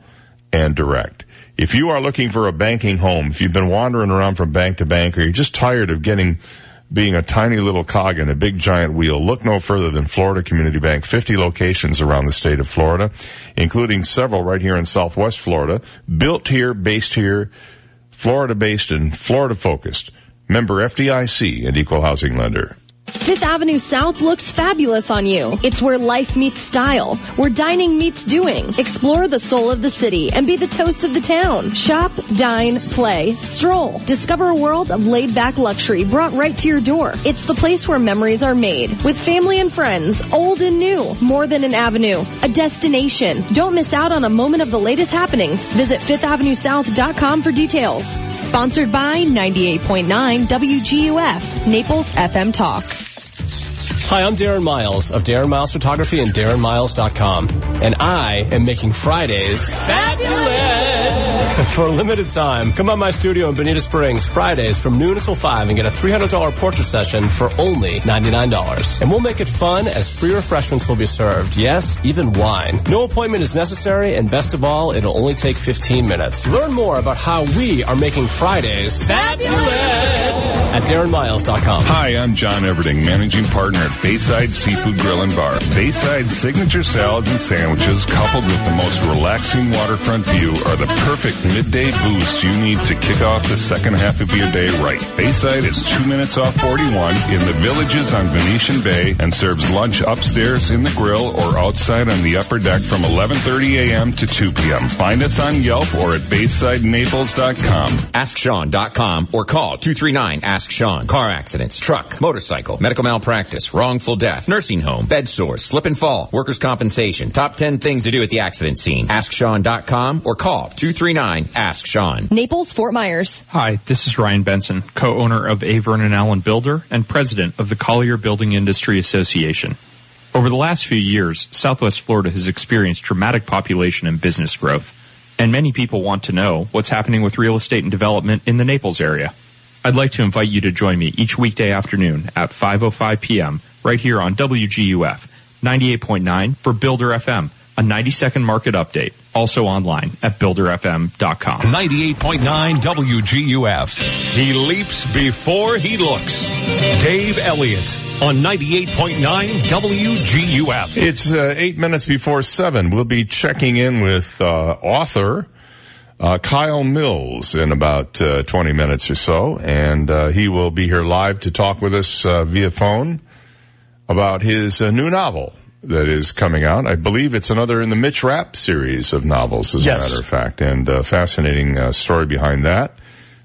and direct. If you are looking for a banking home, if you've been wandering around from bank to bank or you're just tired of getting being a tiny little cog in a big giant wheel, look no further than Florida Community Bank. 50 locations around the state of Florida, including several right here in Southwest Florida, built here, based here, Florida based and Florida focused. Member FDIC and equal housing lender. Fifth Avenue South looks fabulous on you. It's where life meets style, where dining meets doing. Explore the soul of the city and be the toast of the town. Shop, dine, play, stroll. Discover a world of laid back luxury brought right to your door. It's the place where memories are made with family and friends, old and new. More than an avenue, a destination. Don't miss out on a moment of the latest happenings. Visit fifthavenuesouth.com for details. Sponsored by 98.9 WGUF, Naples FM Talk. Hi, I'm Darren Miles of Darren Miles Photography and DarrenMiles.com. And I am making Fridays fabulous (laughs) for a limited time. Come by my studio in Bonita Springs Fridays from noon until 5 and get a $300 portrait session for only $99. And we'll make it fun as free refreshments will be served. Yes, even wine. No appointment is necessary and best of all, it'll only take 15 minutes. Learn more about how we are making Fridays fabulous at DarrenMiles.com. Hi, I'm John Everding, managing partner at Bayside Seafood Grill and Bar. Bayside's signature salads and sandwiches, coupled with the most relaxing waterfront view, are the perfect midday boost you need to kick off the second half of your day right. Bayside is two minutes off 41 in the villages on Venetian Bay and serves lunch upstairs in the grill or outside on the upper deck from 11:30 a.m. to 2 p.m. Find us on Yelp or at BaysideNaples.com. AskSean.com or call 239-ASK-SEAN. Car accidents, truck, motorcycle, medical malpractice, wrongful death, nursing home, bed sores, slip and fall, workers' compensation. Top 10 things to do at the accident scene. AskSean.com or call 239-ASK-SEAN. Naples, Fort Myers. Hi, this is Ryan Benson, co-owner of A. Vernon Allen Builder and president of the Collier Building Industry Association. Over the last few years, Southwest Florida has experienced dramatic population and business growth, and many people want to know what's happening with real estate and development in the Naples area. I'd like to invite you to join me each weekday afternoon at 5.05 p.m. right here on WGUF 98.9 for Builder FM, a 90 second market update. Also online at builderfm.com. 98.9 WGUF. He leaps before he looks. Dave Elliott on 98.9 WGUF. It's uh, eight minutes before seven. We'll be checking in with uh, author uh, Kyle Mills in about uh, 20 minutes or so, and uh, he will be here live to talk with us uh, via phone about his uh, new novel that is coming out. I believe it's another in the Mitch Rapp series of novels, as Yes. a matter of fact, and uh, fascinating uh, story behind that.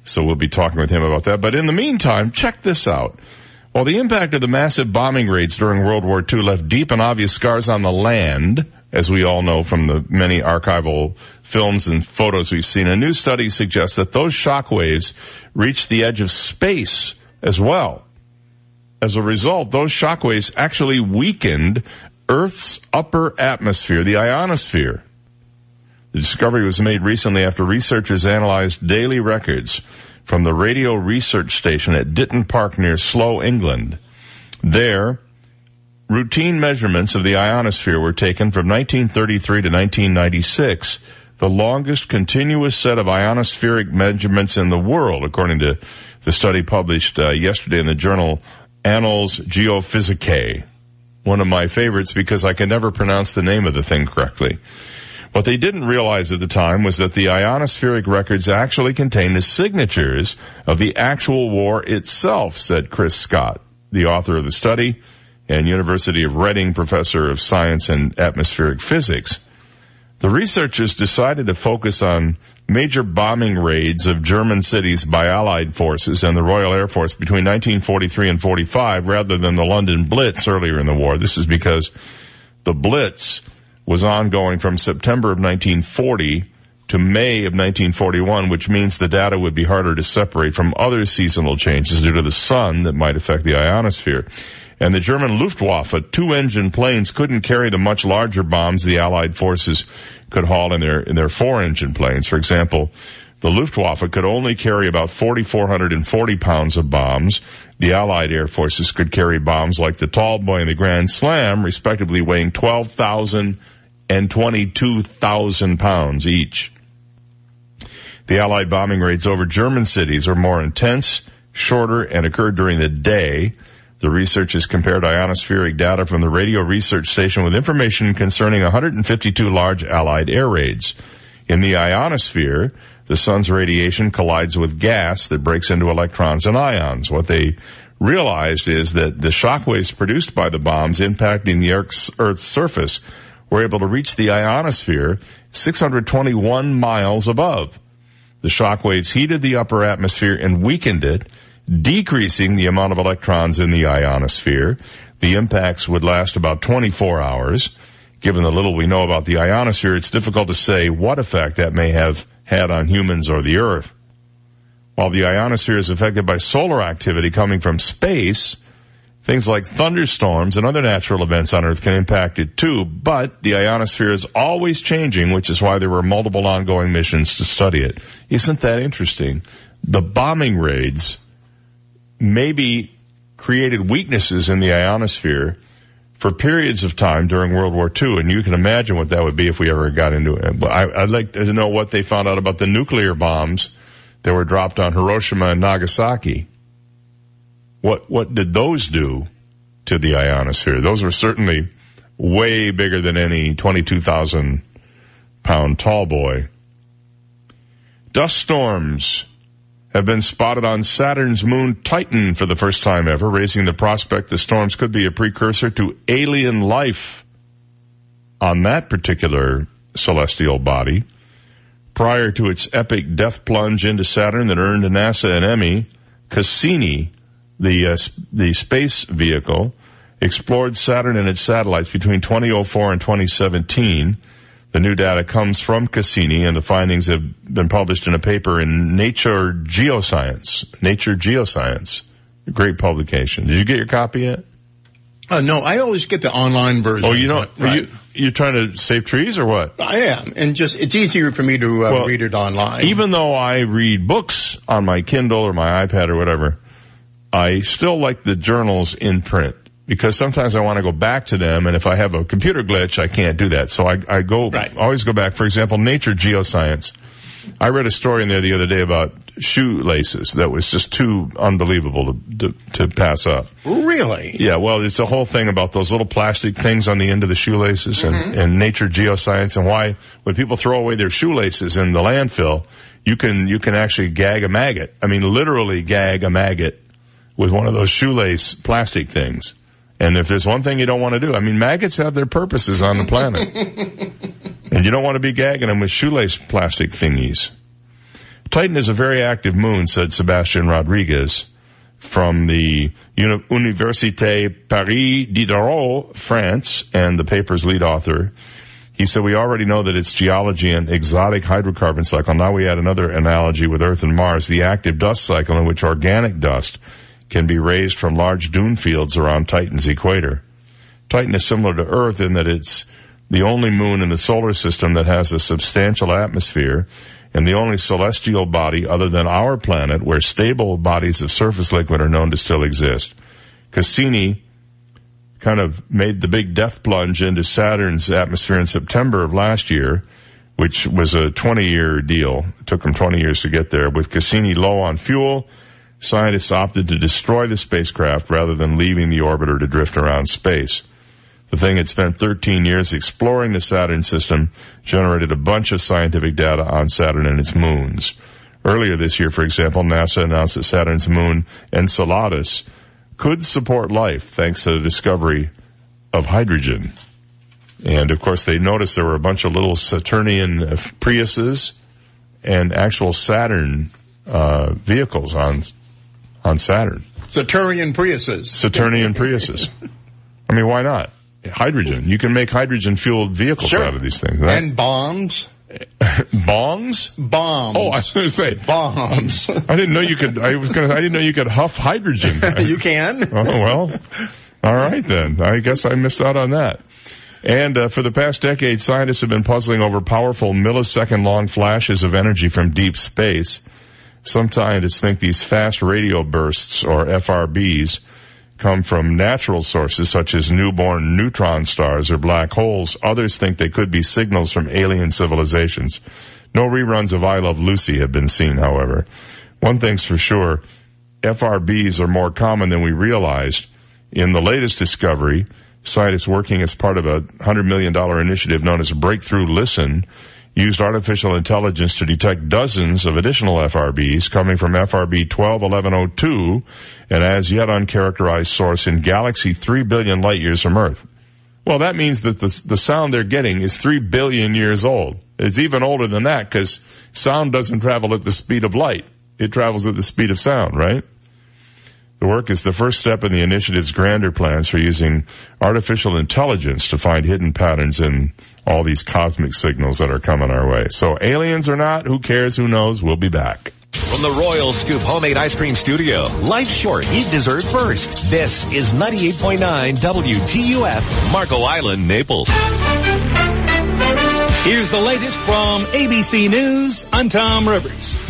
So we'll be talking with him about that. But in the meantime, check this out. While the impact of the massive bombing raids during World War II left deep and obvious scars on the land, as we all know from the many archival films and photos we've seen, a new study suggests that those shockwaves reached the edge of space as well. As a result, those shockwaves actually weakened Earth's upper atmosphere, the ionosphere. The discovery was made recently after researchers analyzed daily records from the Radio Research Station at Ditton Park near Slough, England. There, routine measurements of the ionosphere were taken from 1933 to 1996, the longest continuous set of ionospheric measurements in the world, according to the study published uh, yesterday in the journal Annales Geophysicae. One of my favorites because I can never pronounce the name of the thing correctly. What they didn't realize at the time was that the ionospheric records actually contain the signatures of the actual war itself, said Chris Scott, the author of the study and University of Reading professor of science and atmospheric physics. The researchers decided to focus on major bombing raids of German cities by Allied forces and the Royal Air Force between 1943 and 45 rather than the London Blitz earlier in the war. This is because The Blitz was ongoing from September of 1940 to May of 1941, which means the data would be harder to separate from other seasonal changes due to the sun that might affect the ionosphere. And the German Luftwaffe two-engine planes couldn't carry the much larger bombs the Allied forces could haul in their in their four-engine planes. For example, the Luftwaffe could only carry about 4,440 pounds of bombs. The Allied air forces could carry bombs like the Tall Boy and the Grand Slam, respectively weighing 12,000 and 22,000 pounds each. The Allied bombing raids over German cities are more intense, shorter, and occurred during the day. The researchers compared ionospheric data from the radio research station with information concerning 152 large Allied air raids. In the ionosphere, the sun's radiation collides with gas that breaks into electrons and ions. What they realized is that the shock waves produced by the bombs impacting the Earth's, Earth's surface were able to reach the ionosphere 621 miles above. The shock waves heated the upper atmosphere and weakened it, decreasing the amount of electrons in the ionosphere. The impacts would last about 24 hours. Given the little we know about the ionosphere, it's difficult to say what effect that may have had on humans or the Earth. While the ionosphere is affected by solar activity coming from space, things like thunderstorms and other natural events on Earth can impact it too, but the ionosphere is always changing, which is why there were multiple ongoing missions to study it. Isn't that interesting? The bombing raids maybe created weaknesses in the ionosphere for periods of time during World War II, and you can imagine what that would be if we ever got into it. But I, would like to know what they found out about the nuclear bombs that were dropped on Hiroshima and Nagasaki. What what did those do to the ionosphere? Those were certainly way bigger than any twenty-two thousand pound tall boy. Dust storms have been spotted on Saturn's moon Titan for the first time ever, raising the prospect the storms could be a precursor to alien life on that particular celestial body. Prior to its epic death plunge into Saturn that earned NASA an Emmy, Cassini, the uh, the space vehicle, explored Saturn and its satellites between 2004 and 2017 the new data comes from Cassini and the findings have been published in a paper in Nature Geoscience. Nature Geoscience. Great publication. Did you get your copy yet? Uh, no, I always get the online version. Oh, you don't, right. you, you're trying to save trees or what? I am. And just, it's easier for me to uh, well, read it online. Even though I read books on my Kindle or my iPad or whatever, I still like the journals in print because sometimes I want to go back to them, and if I have a computer glitch, I can't do that. So I, I go right. always go back. For example, Nature Geoscience. I read a story in there the other day about shoelaces that was just too unbelievable to, to, to pass up. Really? Yeah. Well, it's a whole thing about those little plastic things on the end of the shoelaces mm-hmm. and, and Nature Geoscience and why when people throw away their shoelaces in the landfill, you can you can actually gag a maggot. I mean, literally gag a maggot with one of those shoelace plastic things. And if there's one thing you don't want to do, I mean, maggots have their purposes on the planet. (laughs) and you don't want to be gagging them with shoelace plastic thingies. Titan is a very active moon, said Sebastian Rodriguez from the Université Paris Diderot, France, and the paper's lead author. He said, we already know that its geology and exotic hydrocarbon cycle. Now we add another analogy with Earth and Mars, the active dust cycle in which organic dust can be raised from large dune fields around Titan's equator. Titan is similar to Earth in that it's the only moon in the solar system that has a substantial atmosphere and the only celestial body other than our planet where stable bodies of surface liquid are known to still exist. Cassini kind of made the big death plunge into Saturn's atmosphere in September of last year, which was a 20 year deal. It took him 20 years to get there. With Cassini low on fuel, scientists opted to destroy the spacecraft rather than leaving the orbiter to drift around space. The thing had spent 13 years exploring the Saturn system, generated a bunch of scientific data on Saturn and its moons. Earlier this year, for example, NASA announced that Saturn's moon, Enceladus, could support life thanks to the discovery of hydrogen. And of course, they noticed there were a bunch of little Saturnian Priuses and actual Saturn uh, vehicles on on Saturn. Saturnian Priuses. Saturnian Priuses. I mean, why not? hydrogen. You can make hydrogen fueled vehicles Sure. out of these things. Right? And bombs. bongs? (laughs) Bombs. Oh, I was going to say bombs. I didn't know you could. I was going. to I didn't know you could huff hydrogen. (laughs) you can. Oh well. All right then. I guess I missed out on that. And uh, for the past decade, scientists have been puzzling over powerful millisecond-long flashes of energy from deep space. Some scientists think these fast radio bursts, or FRBs, come from natural sources such as newborn neutron stars or black holes. Others think they could be signals from alien civilizations. No reruns of I Love Lucy have been seen, however. One thing's for sure, FRBs are more common than we realized. In the latest discovery, scientists working as part of a $100 million initiative known as Breakthrough Listen used artificial intelligence to detect dozens of additional FRBs coming from FRB 121102, an as yet uncharacterized source in galaxy 3 billion light years from Earth. Well, that means that the, the sound they're getting is 3 billion years old. It's even older than that because sound doesn't travel at the speed of light. It travels at the speed of sound, right? The work is the first step in the initiative's grander plans for using artificial intelligence to find hidden patterns in all these cosmic signals that are coming our way. So aliens or not, who cares, who knows, we'll be back. From the Royal Scoop Homemade Ice Cream Studio, life's short, eat dessert first. This is 98.9 WGUF, Marco Island, Naples. Here's the latest from ABC News. I'm Tom Rivers.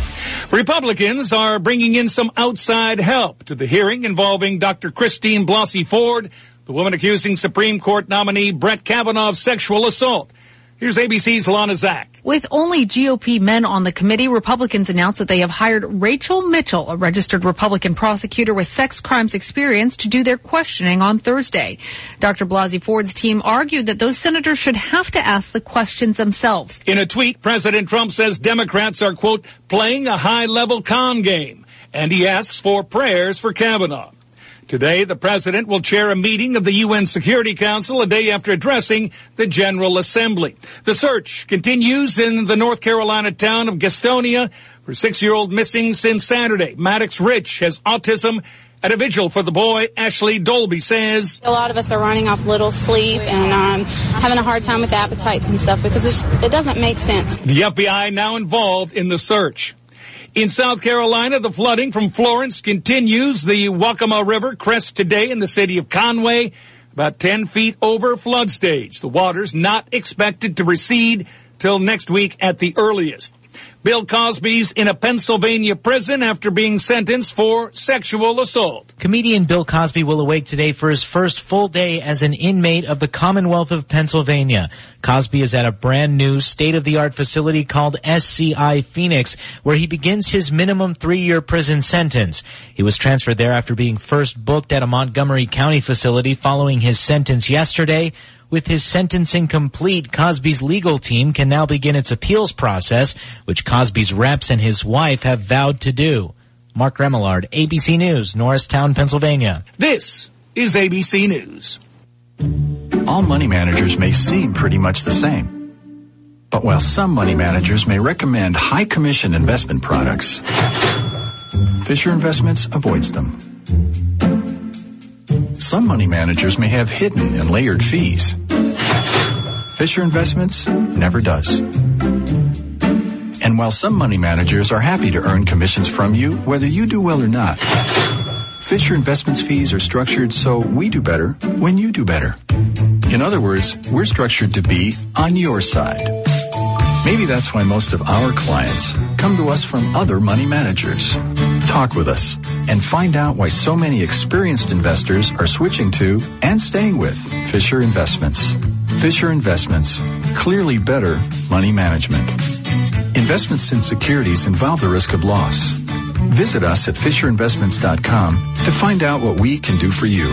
Republicans are bringing in some outside help to the hearing involving Dr. Christine Blasey Ford, the woman accusing Supreme Court nominee Brett Kavanaugh of sexual assault. Here's ABC's Lana Zak. With only GOP men on the committee, Republicans announced that they have hired Rachel Mitchell, a registered Republican prosecutor with sex crimes experience, to do their questioning on Thursday. Dr. Blasey Ford's team argued that those senators should have to ask the questions themselves. In a tweet, President Trump says Democrats are, quote, playing a high-level con game, and he asks for prayers for Kavanaugh. Today, the president will chair a meeting of the UN Security Council a day after addressing the General Assembly. The search continues in the North Carolina town of Gastonia for six-year-old missing since Saturday. Maddox Ritch has autism. At a vigil for the boy, Ashley Dolby says, A lot of us are running off little sleep and um, having a hard time with appetites and stuff because it's, it doesn't make sense. The FBI now involved in the search. In South Carolina, the flooding from Florence continues. The Waccamaw River crests today in the city of Conway, about 10 feet over flood stage. The water's not expected to recede till next week at the earliest. Bill Cosby's in a Pennsylvania prison after being sentenced for sexual assault. Comedian Bill Cosby will awake today for his first full day as an inmate of the Commonwealth of Pennsylvania. Cosby is at a brand new state-of-the-art facility called SCI Phoenix, where he begins his minimum three-year prison sentence. He was transferred there after being first booked at a Montgomery County facility following his sentence yesterday. With his sentencing complete, Cosby's legal team can now begin its appeals process, which Cosby's reps and his wife have vowed to do. Mark Remillard, ABC News, Norristown, Pennsylvania. This is ABC News. All money managers may seem pretty much the same. But while some money managers may recommend high commission investment products, Fisher Investments avoids them. Some money managers may have hidden and layered fees. Fisher Investments never does. And while some money managers are happy to earn commissions from you, whether you do well or not, Fisher Investments fees are structured so we do better when you do better. In other words, we're structured to be on your side. Maybe that's why most of our clients come to us from other money managers. Talk with us and find out why so many experienced investors are switching to and staying with Fisher Investments. Fisher Investments, clearly better money management. Investments in securities involve the risk of loss. Visit us at FisherInvestments.com to find out what we can do for you.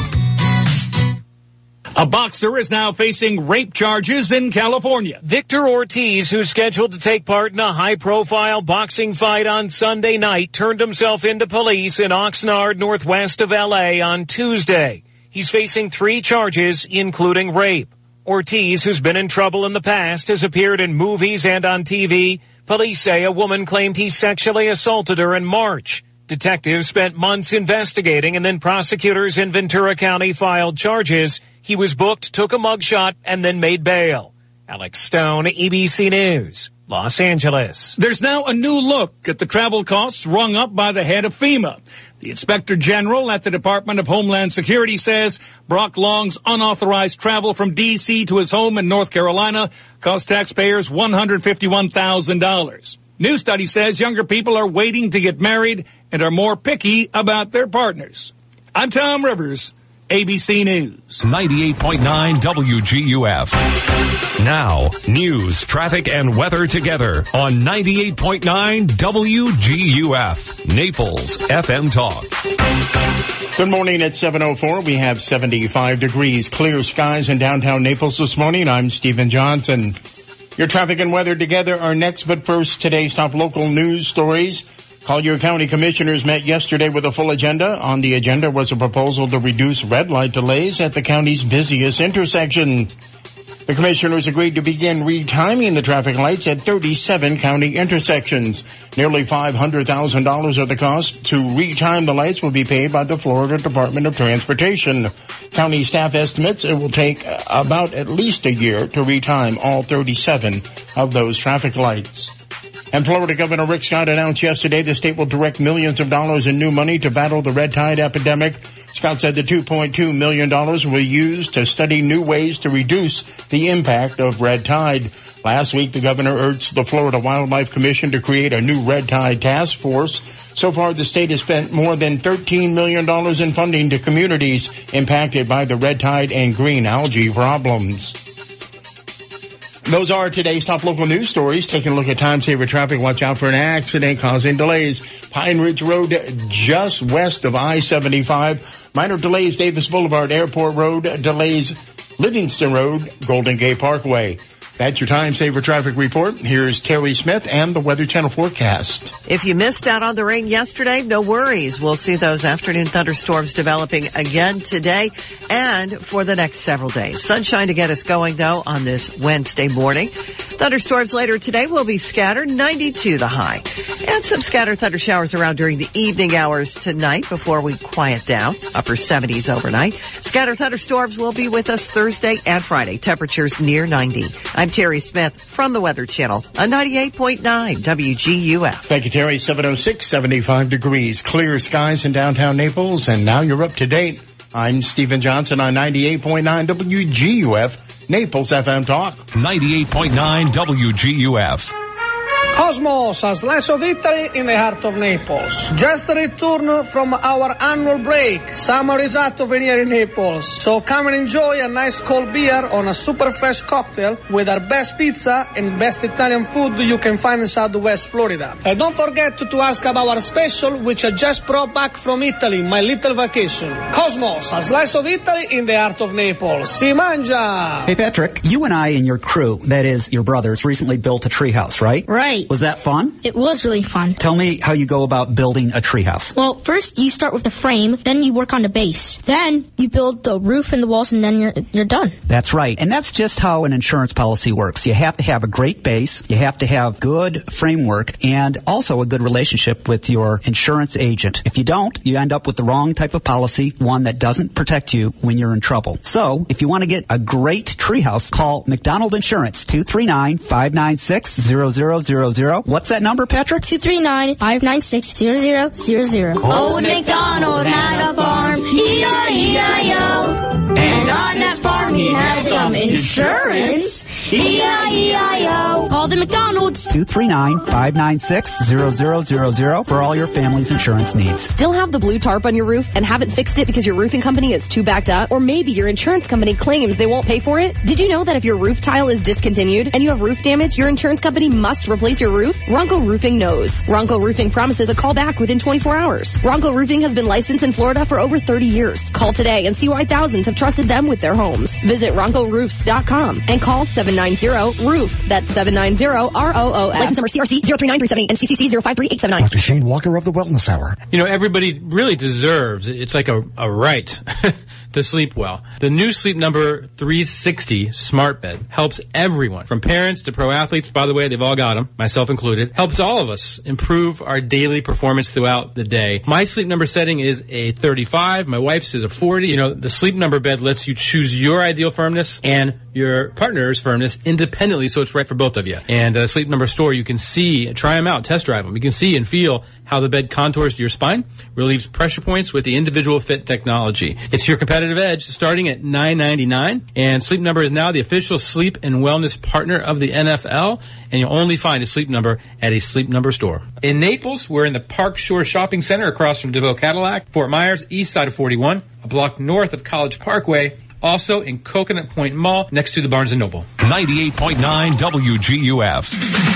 A boxer is now facing rape charges in California. Victor Ortiz, who's scheduled to take part in a high-profile boxing fight on Sunday night, turned himself into police in Oxnard, northwest of L.A. on Tuesday. He's facing three charges, including rape. Ortiz, who's been in trouble in the past, has appeared in movies and on TV. Police say a woman claimed he sexually assaulted her in March. Detectives spent months investigating and then prosecutors in Ventura County filed charges. He was booked, took a mugshot, and then made bail. Alex Stone, ABC News, Los Angeles. There's now a new look at the travel costs rung up by the head of FEMA. The Inspector General at the Department of Homeland Security says Brock Long's unauthorized travel from D.C. to his home in North Carolina cost taxpayers $151,000. New study says younger people are waiting to get married and are more picky about their partners. I'm Tom Rivers, ABC News. 98.9 WGUF. Now, news, traffic, and weather together on 98.9 WGUF. Naples FM Talk. Good morning at 7.04. We have 75 degrees, clear skies in downtown Naples this morning. I'm Stephen Johnson. Your traffic and weather together are next, but first, today's top local news stories. Collier County Commissioners met yesterday with a full agenda. On the agenda was a proposal to reduce red light delays at the county's busiest intersection. The commissioners agreed to begin retiming the traffic lights at 37 county intersections. Nearly $500,000 of the cost to retime the lights will be paid by the Florida Department of Transportation. County staff estimates it will take about at least a year to retime all 37 of those traffic lights. And Florida Governor Rick Scott announced yesterday the state will direct millions of dollars in new money to battle the red tide epidemic. Scott said the $2.2 million will be used to study new ways to reduce the impact of red tide. Last week, the governor urged the Florida Wildlife Commission to create a new red tide task force. So far, the state has spent more than $13 million in funding to communities impacted by the red tide and green algae problems. Those are today's top local news stories. Taking a look at time saver traffic. Watch out for an accident causing delays. Pine Ridge Road just west of I-75. Minor delays Davis Boulevard, Airport Road. Delays Livingston Road, Golden Gate Parkway. That's your time saver traffic report. Here's Terry Smith and the Weather Channel forecast. If you missed out on the rain yesterday, no worries. We'll see those afternoon thunderstorms developing again today and for the next several days. Sunshine to get us going though on this Wednesday morning. Thunderstorms later today will be scattered, 92 the high. And some scattered thunder showers around during the evening hours tonight before we quiet down. Upper 70s overnight. Scattered thunderstorms will be with us Thursday and Friday. Temperatures near 90. I'm Terry Smith from the Weather Channel on 98.9 WGUF. Thank you, Terry. 706, 75 degrees, clear skies in downtown Naples, and now you're up to date. I'm Stephen Johnson on 98.9 WGUF, Naples FM Talk. 98.9 WGUF. Cosmos, a slice of Italy in the heart of Naples. Just returned from our annual break. Summer is out of here in Naples. So come and enjoy a nice cold beer on a super fresh cocktail with our best pizza and best Italian food you can find in Southwest Florida. And don't forget to, to ask about our special, which I just brought back from Italy, my little vacation. Cosmos, a slice of Italy in the heart of Naples. Si mangia! Hey Patrick, you and I and your crew, that is your brothers, recently built a treehouse, right? Right. Was that fun? It was really fun. Tell me how you go about building a treehouse. Well, first you start with the frame, then you work on the base. Then you build the roof and the walls and then you're, you're done. That's right. And that's just how an insurance policy works. You have to have a great base, you have to have good framework, and also a good relationship with your insurance agent. If you don't, you end up with the wrong type of policy, one that doesn't protect you when you're in trouble. So, if you want to get a great treehouse, call McDonald Insurance, 239-596-0000. What's that number, Patrick? 239-596-0000. Old MacDonald had a farm, E-I-E-I-O. And on that farm he had some insurance, E-I-E-I-O. Call the McDonald's. 239-596-0000 for all your family's insurance needs. Still have the blue tarp on your roof and haven't fixed it because your roofing company is too backed up? Or maybe your insurance company claims they won't pay for it? Did you know that if your roof tile is discontinued and you have roof damage, your insurance company must replace your roof? Ronco Roofing knows. Ronco Roofing promises a call back within 24 hours. Ronco Roofing has been licensed in Florida for over 30 years. Call today and see why thousands have trusted them with their homes. Visit RoncoRoofs.com and call 790-ROOF. That's 790-R-O-O-F. License number CRC 039378 and CCC 053879. Dr. Shane Walker of the Wellness Hour. You know, everybody really deserves, it's like a, a right (laughs) to sleep well. The new Sleep Number 360 smart bed helps everyone, from parents to pro athletes. By the way, they've all got them, myself included. Helps all of us improve our daily performance throughout the day. My Sleep Number setting is a 35. My wife's is a 40. You know, the Sleep Number bed lets you choose your ideal firmness and your partner's firmness independently, so it's right for both of you. And uh, Sleep Number store, you can see, try them out, test drive them. You can see and feel how the bed contours to your spine, relieves pressure points with the individual fit technology. It's your competitive edge, starting at $9.99. And Sleep Number is now the official sleep and wellness partner of the NFL, and you'll only find a Sleep Number at a Sleep Number store. In Naples, we're in the Park Shore Shopping Center across from DeVoe Cadillac, Fort Myers, east side of 41, a block north of College Parkway, also in Coconut Point Mall next to the Barnes & Noble. 98.9 WGUF.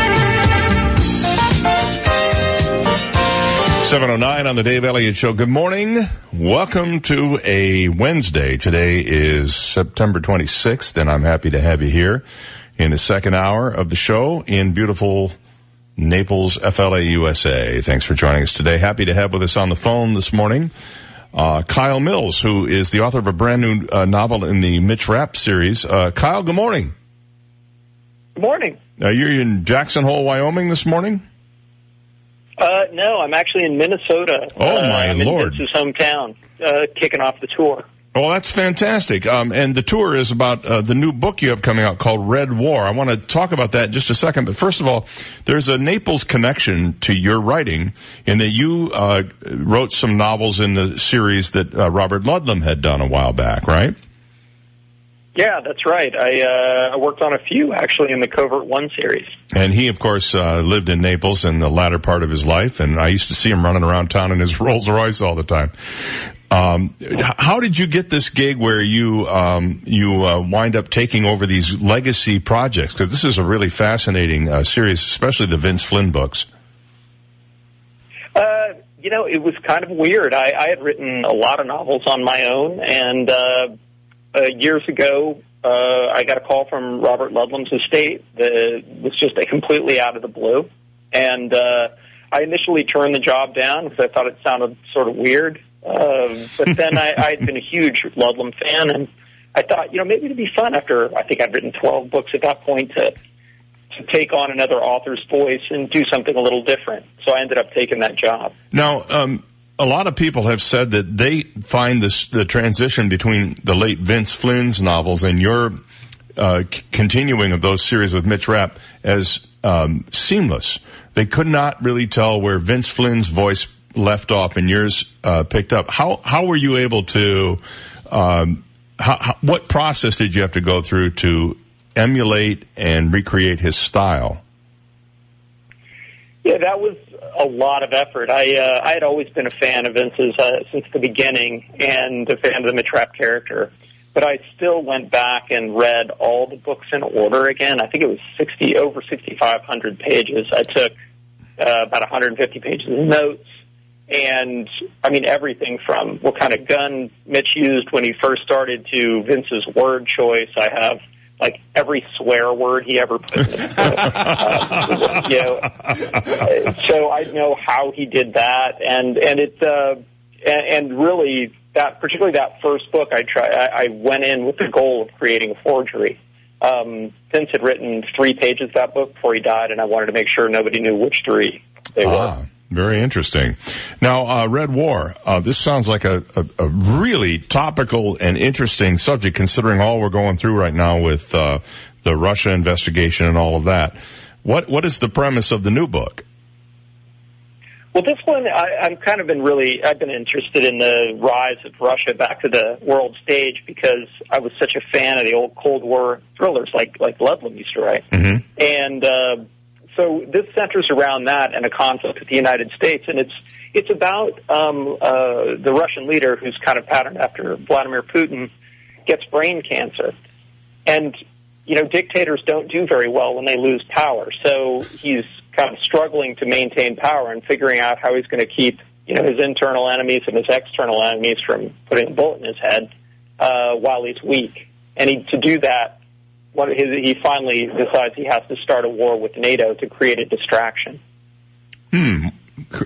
709 on the Dave Elliott Show. Good morning. Welcome to a Wednesday. Today is September 26th, and I'm happy to have you here in the second hour of the show in beautiful Naples, FLA, USA. Thanks for joining us today. Happy to have with us on the phone this morning uh, Kyle Mills, who is the author of a brand new uh, novel in the Mitch Rapp series. Uh, Kyle, good morning. Good morning. You're in Jackson Hole, Wyoming this morning? Uh, no, I'm actually in Minnesota. Oh, uh, my I'm in Lord. Vince's hometown, uh, kicking off the tour. Well, that's fantastic. Um, and the tour is about uh, the new book you have coming out called Red War. I want to talk about that in just a second. But first of all, there's a Naples connection to your writing in that you uh, wrote some novels in the series that uh, Robert Ludlum had done a while back, right? Yeah, that's right. I, uh, I worked on a few actually in the Covert One series. And he, of course, uh, lived in Naples in the latter part of his life, and I used to see him running around town in his (laughs) Rolls Royce all the time. Um, how did you get this gig where you um, you uh, wind up taking over these legacy projects? Because this is a really fascinating uh, series, especially the Vince Flynn books. Uh, you know, it was kind of weird. I, I had written a lot of novels on my own, and uh, years ago, uh, I got a call from Robert Ludlum's estate that was just a completely out of the blue, and uh, I initially turned the job down because I thought it sounded sort of weird. Uh, but (laughs) then I, I had been a huge Ludlum fan, and I thought, you know, maybe it'd be fun after I think I'd written 12 books at that point to to take on another author's voice and do something a little different. So I ended up taking that job. Now, um, a lot of people have said that they find this the transition between the late Vince Flynn's novels and your uh, c- continuing of those series with Mitch Rapp as um, seamless. They could not really tell where Vince Flynn's voice left off and yours uh, picked up. How how were you able to? Um, how, how, what process did you have to go through to emulate and recreate his style? Yeah, that was a lot of effort. I uh, I had always been a fan of Vince's uh, since the beginning, and a fan of the Rapp character. But I still went back and read all the books in order again. I think it was sixty over sixty five hundred pages. I took uh, about 150 pages of notes, and I mean everything from what kind of gun Mitch used when he first started to Vince's word choice. I have like every swear word he ever put in his book. uh, you know, so I know how he did that, and and it uh, and, and really that particularly that first book I try I, I went in with the goal of creating a forgery. Um, Vince had written three pages of that book before he died, and I wanted to make sure nobody knew which three they were. Very interesting. Now, uh, Red War. Uh, this sounds like a, a, a really topical and interesting subject, considering all we're going through right now with uh, the Russia investigation and all of that. What What is the premise of the new book? Well, this one, I, I've kind of been really, I've been interested in the rise of Russia back to the world stage because I was such a fan of the old Cold War thrillers like, like Ludlum used to write. Mm-hmm. And, uh, so this centers around that and a conflict with the United States. And it's, it's about, um, uh, the Russian leader who's kind of patterned after Vladimir Putin gets brain cancer. And, you know, dictators don't do very well when they lose power. So he's kind of struggling to maintain power and figuring out how he's going to keep you know his internal enemies and his external enemies from putting a bullet in his head uh, while he's weak. And he, to do that, what his, he finally decides he has to start a war with NATO to create a distraction. Hmm.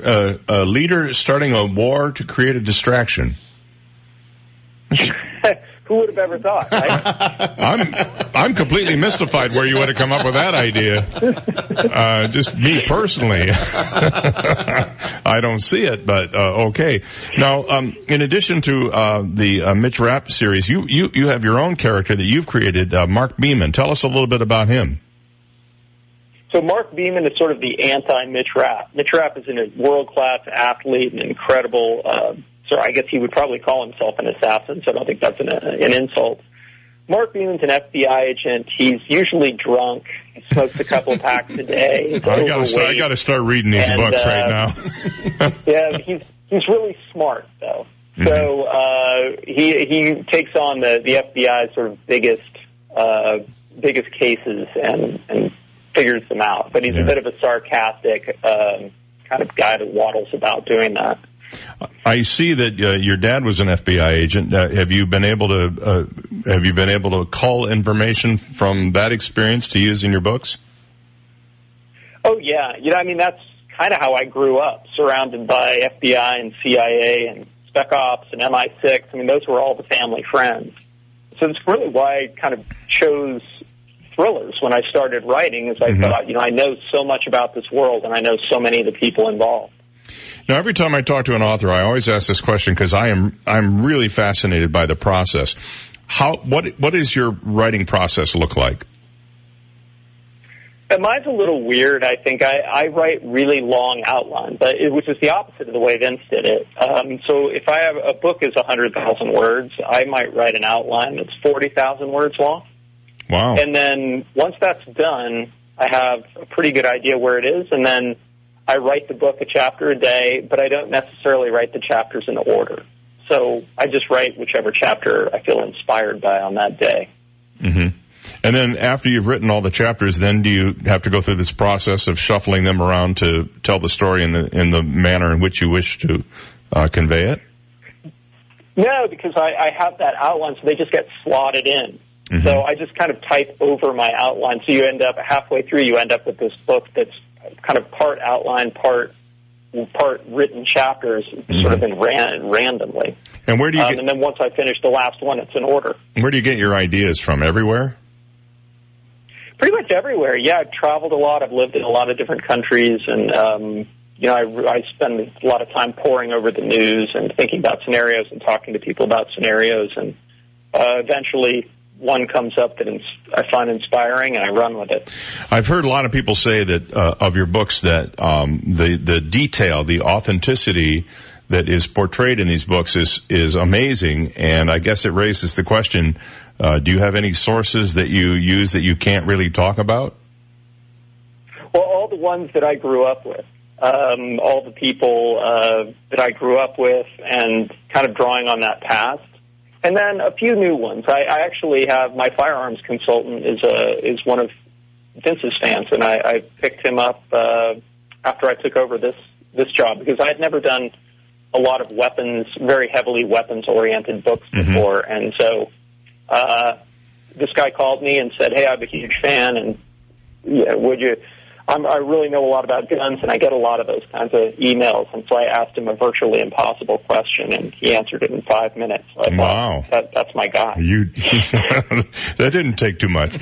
Uh, a leader starting a war to create a distraction. (laughs) Who would have ever thought? Right? (laughs) I'm I'm completely mystified where you would have come up with that idea. Uh, just me personally, (laughs) I don't see it, but uh, okay. Now, um, in addition to uh, the uh, Mitch Rapp series, you you you have your own character that you've created, uh, Mark Beamon. Tell us a little bit about him. So Mark Beamon is sort of the anti-Mitch Rapp. Mitch Rapp is a world-class athlete, an incredible. Uh, so I guess he would probably call himself an assassin. So I don't think that's an, an insult. Mark Beamon's an FBI agent. He's usually drunk. He smokes a couple (laughs) packs a day. He's I gotta start, I gotta start reading these And, books uh, right now. (laughs) yeah, he's he's really smart though. Mm-hmm. So uh, he he takes on the the FBI's sort of biggest uh, biggest cases and and figures them out. But he's a bit of a sarcastic um, kind of guy that waddles about doing that. I see that uh, your dad was an FBI agent. Uh, have you been able to uh, have you been able to call information from that experience to use in your books? Oh yeah, you know, I mean that's kind of how I grew up, surrounded by FBI and CIA and Spec Ops and MI6. I mean, those were all the family friends. So it's really why I kind of chose thrillers when I started writing, is I thought, you know, I know so much about this world and I know so many of the people involved. Now, every time I talk to an author, I always ask this question because I am I'm really fascinated by the process. How what what does your writing process look like? And mine's a little weird. I think I, I write really long outlines, but it, which is the opposite of the way Vince did it. Um, so if I have a book is a hundred thousand words, I might write an outline that's forty thousand words long. Wow. And then once that's done, I have a pretty good idea where it is, and then I write the book a chapter a day, but I don't necessarily write the chapters in order. So I just write whichever chapter I feel inspired by on that day. hmm And then after you've written all the chapters, then do you have to go through this process of shuffling them around to tell the story in the in the manner in which you wish to uh, convey it? No, because I, I have that outline, so they just get slotted in. So I just kind of type over my outline. So you end up halfway through, you end up with this book that's kind of part outline, part part written chapters, sort of in ran, randomly. And where do you Um, get and then once I finish the last one, it's in order. where do you get your ideas from? Everywhere? Pretty much everywhere. Yeah, I've traveled a lot. I've lived in a lot of different countries, and um, you know, I, I spend a lot of time poring over the news and thinking about scenarios and talking to people about scenarios, and uh, eventually one comes up that I find inspiring, and I run with it. I've heard a lot of people say that uh, of your books that um, the the detail, the authenticity that is portrayed in these books is is amazing, and I guess it raises the question: uh, Do you have any sources that you use that you can't really talk about? Well, all the ones that I grew up with, um, all the people uh, that I grew up with, and kind of drawing on that past, and then a few new ones. I, I actually have my firearms consultant is a is one of Vince's fans, and I, I picked him up uh, after I took over this this job because I had never done a lot of weapons, very heavily weapons oriented books before, and so uh, this guy called me and said, "Hey, I'm a huge fan, and yeah, would you?" I'm, I really know a lot about guns, and I get a lot of those kinds of emails. And so I asked him a virtually impossible question, and he answered it in five minutes. So I Wow. thought, that, that's my guy. You (laughs) that didn't take too much.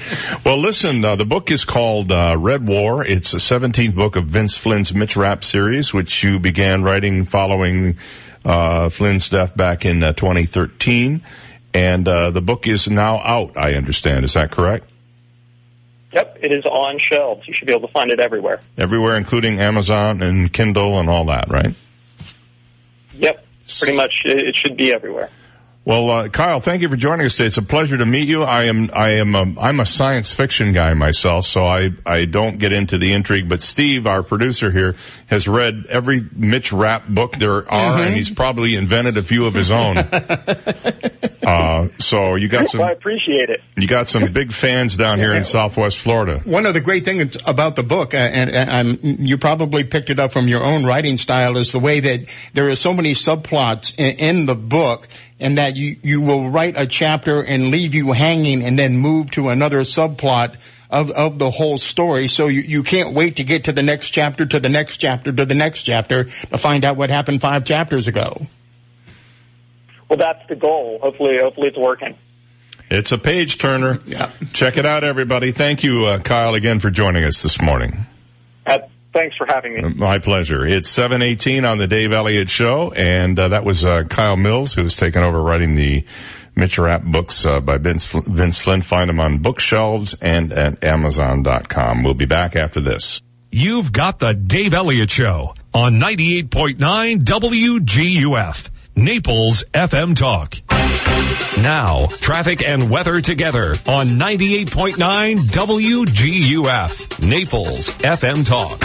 Well, listen, uh, the book is called uh, Red War. It's the 17th book of Vince Flynn's Mitch Rapp series, which you began writing following uh, Flynn's death back in uh, 2013. And uh, the book is now out. I understand. Is that correct? Yep, it is on shelves. You should be able to find it everywhere. Everywhere, including Amazon and Kindle and all that, right? Yep, pretty much it, should be everywhere. Well, uh, Kyle, thank you for joining us today. It's a pleasure to meet you. I am, I am, a, I'm a science fiction guy myself, so I, I don't get into the intrigue. But Steve, our producer here, has read every Mitch Rapp book there are, Mhm. and he's probably invented a few of his own. (laughs) Uh, so you got some. Well, I appreciate it. You got some big fans down here in Southwest Florida. One of the great things about the book, uh, and, and, and, you probably picked it up from your own writing style, is the way that there are so many subplots in, in the book, and that you you will write a chapter and leave you hanging, and then move to another subplot. Of, of the whole story. So you, you can't wait to get to the next chapter, to the next chapter, to the next chapter to find out what happened five chapters ago. Well, that's the goal. Hopefully, hopefully it's working. It's a page turner. Yeah. Check it out, everybody. Thank you, uh, Kyle, again for joining us this morning. Uh, thanks for having me. My pleasure. It's 718 on the Dave Elliott Show, and uh, that was uh, Kyle Mills, who's taken over writing the Mitch Rapp books uh, by Vince, Vince Flynn. Find them on bookshelves and at Amazon.com. We'll be back after this. You've got the Dave Elliott Show on 98.9 WGUF. Naples FM Talk. Now, traffic and weather together on 98.9 WGUF. Naples FM Talk.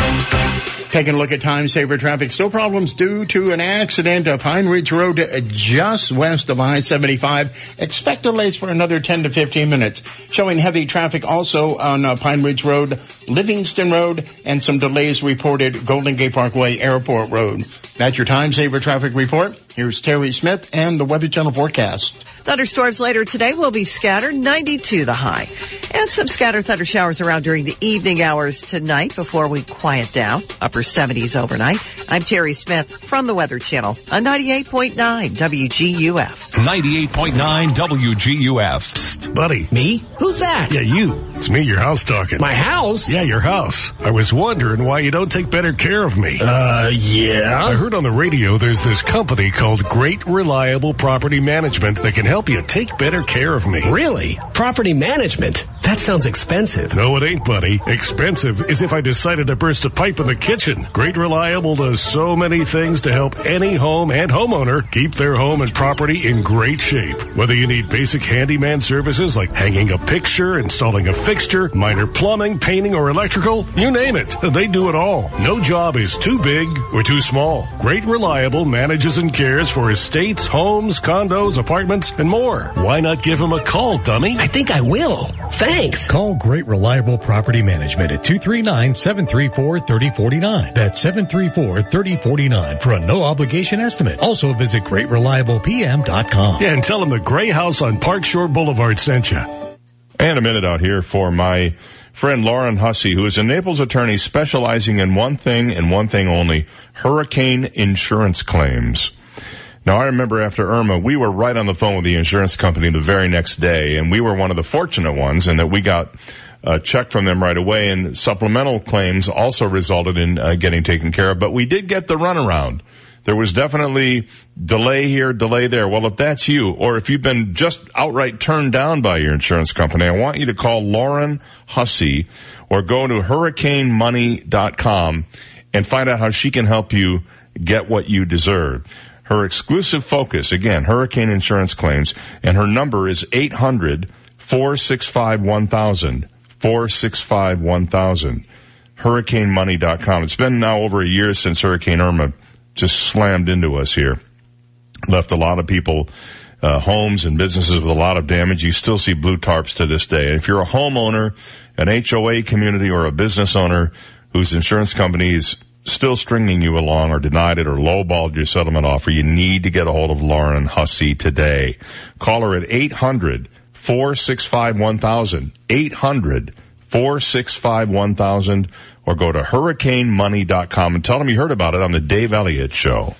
Taking a look at time saver traffic. Still problems due to an accident at Pine Ridge Road just west of I-75. Expect delays for another 10 to 15 minutes. Showing heavy traffic also on uh, Pine Ridge Road, Livingston Road, and some delays reported Golden Gate Parkway Airport Road. That's your time saver traffic report. Here's Terry Smith and the Weather Channel forecast. Thunderstorms later today will be scattered, 92 the high. And some scattered thunder showers around during the evening hours tonight before we quiet down. Upper 70s overnight. I'm Terry Smith from the Weather Channel on 98.9 WGUF. 98.9 WGUF. Psst, buddy. Me? Who's that? Yeah, you. It's me, your house talking. My house? Yeah, your house. I was wondering why you don't take better care of me. Uh, yeah? I heard on the radio there's this company called Great Reliable Property Management that can help you take better care of me. Really? Property management? That sounds expensive. No, it ain't, buddy. Expensive is if I decided to burst a pipe in the kitchen. Great Reliable does so many things to help any home and homeowner keep their home and property in great shape. Whether you need basic handyman services like hanging a picture, installing a fixture, minor plumbing, painting, or electrical, you name it. They do it all. No job is too big or too small. Great Reliable manages and cares for estates, homes, condos, apartments, and more. Why not give him a call, dummy? I think I will. Thanks. Call Great Reliable Property Management at 239-734-3049. That's 734-3049 for a no obligation estimate. Also visit greatreliablepm.com. Yeah, and tell them the gray house on Park Shore Boulevard sent you. And a minute out here for my friend Lauren Hussey, who is a Naples attorney specializing in one thing and one thing only, hurricane insurance claims. Now I remember after Irma, we were right on the phone with the insurance company the very next day, and we were one of the fortunate ones in that we got a check from them right away, and supplemental claims also resulted in uh, getting taken care of. But we did get the runaround. There was definitely delay here, delay there. Well, if that's you, or if you've been just outright turned down by your insurance company, I want you to call Lauren Hussey or go to hurricanemoney.com and find out how she can help you get what you deserve. Her exclusive focus, again, hurricane insurance claims, and her number is 800 465 1000. 465 1000. HurricaneMoney.com. It's been now over a year since Hurricane Irma just slammed into us here. Left a lot of people, uh, homes and businesses with a lot of damage. You still see blue tarps to this day. If you're a homeowner, an HOA community, or a business owner whose insurance company is still stringing you along or denied it or lowballed your settlement offer, you need to get a hold of Lauren Hussey today. Call her at 800 465 1000. 800 465 1000 or go to hurricanemoney.com and tell them you heard about it on the Dave Elliott Show.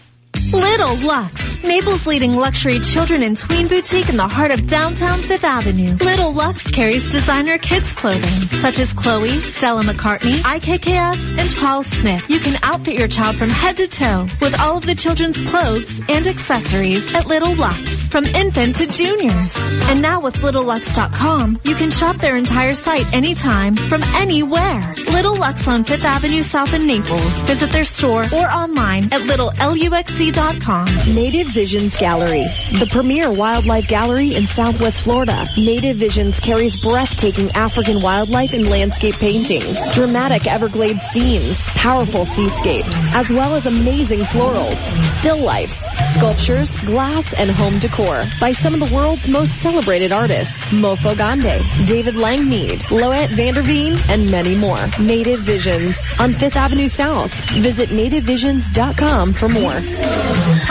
Little Lux, Naples' leading luxury children and tween boutique in the heart of downtown Fifth Avenue. Little Lux carries designer kids clothing, such as Chloe, Stella McCartney, IKKS, and Paul Smith. You can outfit your child from head to toe with all of the children's clothes and accessories at Little Lux, from infant to juniors. And now with LittleLux.com, you can shop their entire site anytime, from anywhere. Little Lux on Fifth Avenue South in Naples. Visit their store or online at littlelux.com Native Visions Gallery, the premier wildlife gallery in Southwest Florida. Native Visions carries breathtaking African wildlife and landscape paintings, dramatic Everglades scenes, powerful seascapes, as well as amazing florals, still lifes, sculptures, glass, and home decor by some of the world's most celebrated artists, Mofo Gande, David Langmead, Loet Vanderveen, and many more. Native Visions on Fifth Avenue South. Visit nativevisions.com for more.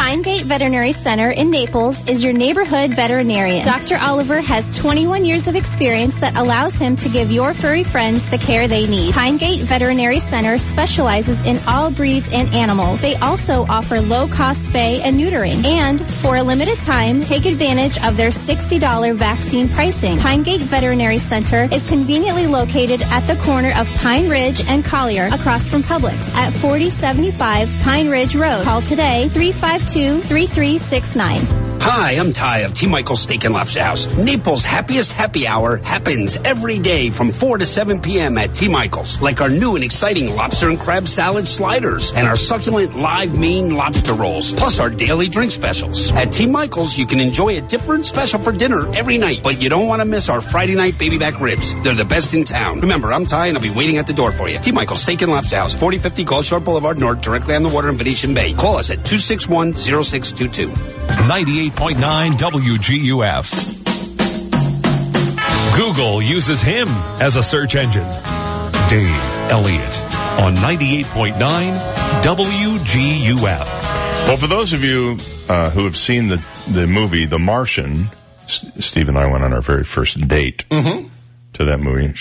Pinegate Veterinary Center in Naples is your neighborhood veterinarian. Dr. Oliver has 21 years of experience that allows him to give your furry friends the care they need. Pinegate Veterinary Center specializes in all breeds and animals. They also offer low-cost spay and neutering. And for a limited time, take advantage of their $60 vaccine pricing. Pinegate Veterinary Center is conveniently located at the corner of Pine Ridge and Collier across from Publix at 4075 Pine Ridge Road. Call today 352-3369. Hi, I'm Ty of T. Michael's Steak and Lobster House. Naples' happiest happy hour happens every day from 4 to 7 p.m. at T. Michael's. Like our new and exciting lobster and crab salad sliders and our succulent live Maine lobster rolls, plus our daily drink specials. At T. Michael's, you can enjoy a different special for dinner every night, but you don't want to miss our Friday night baby back ribs. They're the best in town. Remember, I'm Ty and I'll be waiting at the door for you. T. Michael's Steak and Lobster House, 4050 Gulf Shore Boulevard North, directly on the water in Venetian Bay. Call us at 261-0622. 98.9 WGUF. Google uses him as a search engine. Dave Elliott on 98.9 WGUF. Well, for those of you uh, who have seen the the movie The Martian, S- Steve and I went on our very first date Mm-hmm. to that movie.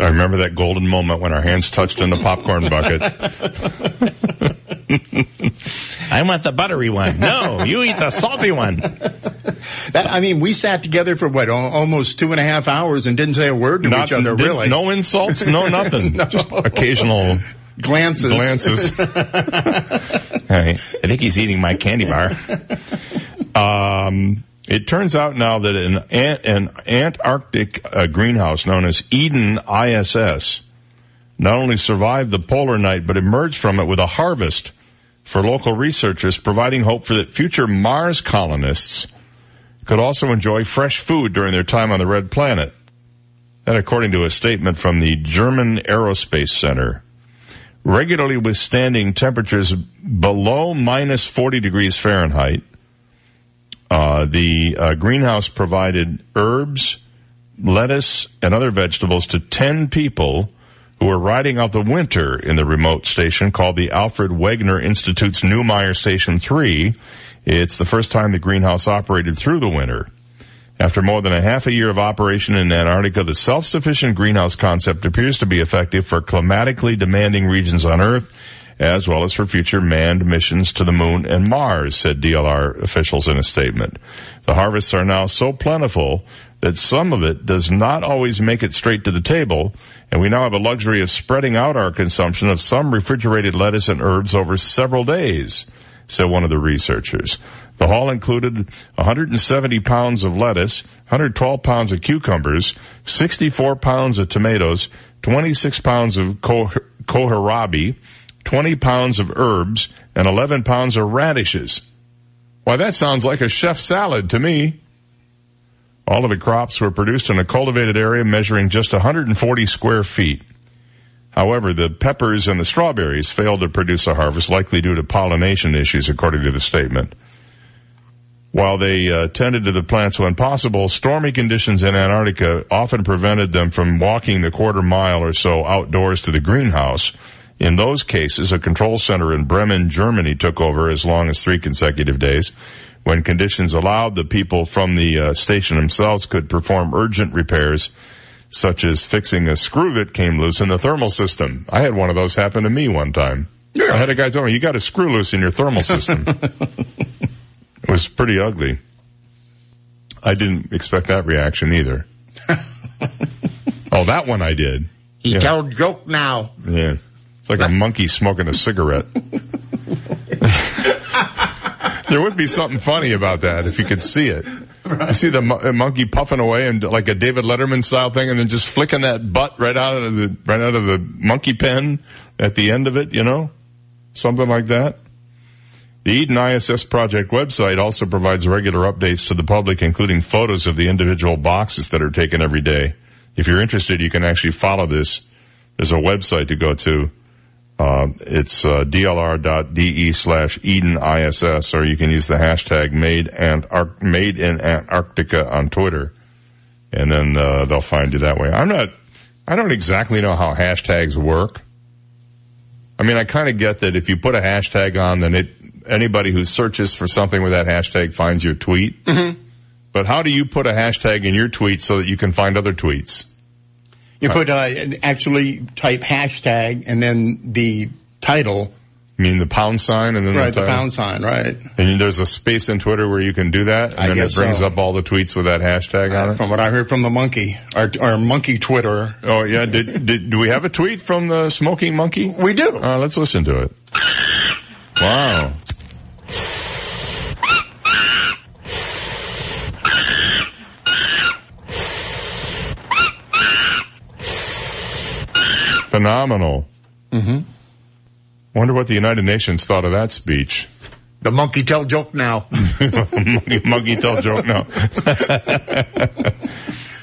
I remember that golden moment when our hands touched in the popcorn bucket. (laughs) I want the buttery one. No, you eat the salty one. That, I mean, we sat together for what, almost two and a half hours and didn't say a word to Not- each other, really. no insults, no (laughs) nothing. Just occasional glances. Glances. (laughs) I think he's eating my candy bar. Um, it turns out now that an, an Antarctic uh, greenhouse known as Eden ISS not only survived the polar night, but emerged from it with a harvest for local researchers, providing hope for that future Mars colonists could also enjoy fresh food during their time on the red planet. That according to a statement from the German Aerospace Center regularly withstanding temperatures below minus 40 degrees Fahrenheit. Uh, the uh, greenhouse provided herbs, lettuce, and other vegetables to 10 people who were riding out the winter in the remote station called the Alfred Wegener Institute's Neumayer Station 3. It's the first time the greenhouse operated through the winter. After more than a half a year of operation in Antarctica, the self-sufficient greenhouse concept appears to be effective for climatically demanding regions on Earth, as well as for future manned missions to the moon and Mars, said DLR officials in a statement. The harvests are now so plentiful that some of it does not always make it straight to the table, and we now have a luxury of spreading out our consumption of some refrigerated lettuce and herbs over several days, said one of the researchers. The haul included 170 pounds of lettuce, 112 pounds of cucumbers, 64 pounds of tomatoes, 26 pounds of ko- kohlrabi, 20 pounds of herbs, and 11 pounds of radishes. Why, that sounds like a chef salad to me. All of the crops were produced in a cultivated area measuring just 140 square feet. However, the peppers and the strawberries failed to produce a harvest, likely due to pollination issues, according to the statement. While they uh, tended to the plants when possible, stormy conditions in Antarctica often prevented them from walking the quarter mile or so outdoors to the greenhouse. In those cases, a control center in Bremen, Germany took over as long as three consecutive days. When conditions allowed, the people from the uh, station themselves could perform urgent repairs, such as fixing a screw that came loose in the thermal system. I had one of those happen to me one time. Yeah. I had a guy tell me, you got a screw loose in your thermal system. (laughs) It was pretty ugly. I didn't expect that reaction either. (laughs) oh, that one I did. He Yeah. told joke now. Yeah. It's like a monkey smoking a cigarette. (laughs) there would be something funny about that if you could see it. You see the mo- monkey puffing away and like a David Letterman style thing and then just flicking that butt right out of the, right out of the monkey pen at the end of it, you know? Something like that. The Eden ISS project website also provides regular updates to the public, including photos of the individual boxes that are taken every day. If you're interested, you can actually follow this. There's a website to go to. Uh, it's uh, dlr.de slash Eden ISS, or you can use the hashtag made, Antarct- made in Antarctica on Twitter, and then uh, they'll find you that way. I'm not, I don't exactly know how hashtags work. I mean, I kind of get that if you put a hashtag on, then it anybody who searches for something with that hashtag finds your tweet. Mm-hmm. But how do you put a hashtag in your tweet so that you can find other tweets? You could uh, actually type hashtag and then the title. You mean the pound sign and then right the, the pound sign right. And there's a space in Twitter where you can do that, and I then it brings so. up all the tweets with that hashtag on it. From what I heard from the monkey, our, our monkey Twitter. Oh yeah, did, did do we have a tweet from the smoking monkey? We do. Uh, let's listen to it. Wow. Phenomenal. Mm-hmm. Wonder what the United Nations thought of that speech. The monkey tell joke now. (laughs) monkey, monkey tell joke now. (laughs)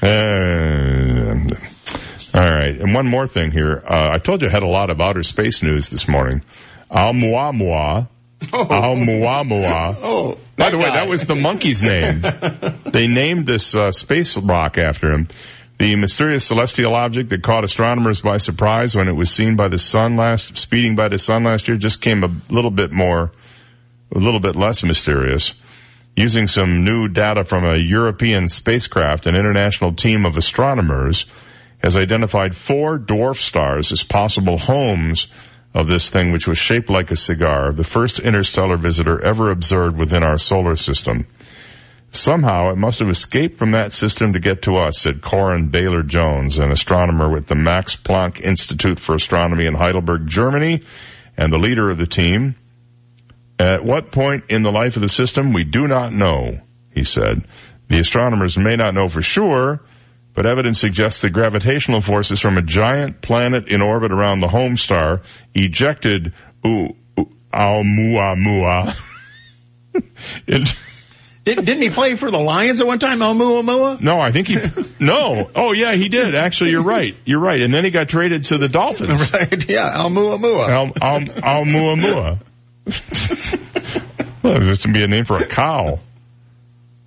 Uh, all right, and one more thing here. Uh, I told you I had a lot of outer space news this morning. Oumuamua. Oumuamua. Oh, By the way, that was the monkey's name. (laughs) they named this uh, space rock after him. The mysterious celestial object that caught astronomers by surprise when it was seen by the sun last, speeding by the sun last year, just came a little bit more, a little bit less mysterious. Using some new data from a European spacecraft, an international team of astronomers has identified four dwarf stars as possible homes of this thing, which was shaped like a cigar, the first interstellar visitor ever observed within our solar system. Somehow it must have escaped from that system to get to us, said Coryn Bailer-Jones, an astronomer with the Max Planck Institute for Astronomy in Heidelberg, Germany, and the leader of the team. At what point in the life of the system, we do not know, he said. The astronomers may not know for sure, but evidence suggests that gravitational forces from a giant planet in orbit around the home star ejected Oumuamua (laughs) into Didn't, didn't he play for the Lions at one time, Oumuamua? No, I think he, no. Oh yeah, he did. Actually, you're right. You're right. And then he got traded to the Dolphins. (laughs) Right, yeah, Oumuamua. Al, al, Almuamua. well, this would be a name for a cow.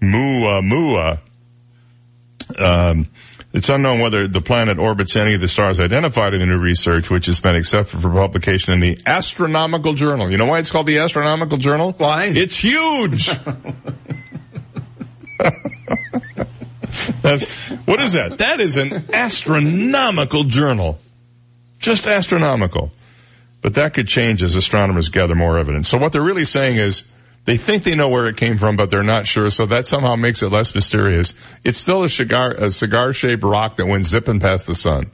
Mua Mua. Um, it's unknown whether the planet orbits any of the stars identified in the new research, which has been accepted for publication in the Astronomical Journal. You know why it's called the Astronomical Journal? Why? It's huge! (laughs) (laughs) What is that? That is an astronomical journal. Just astronomical. But that could change as astronomers gather more evidence. So what they're really saying is they think they know where it came from, but they're not sure. So that somehow makes it less mysterious. It's still a cigar, a cigar shaped rock that went zipping past the sun.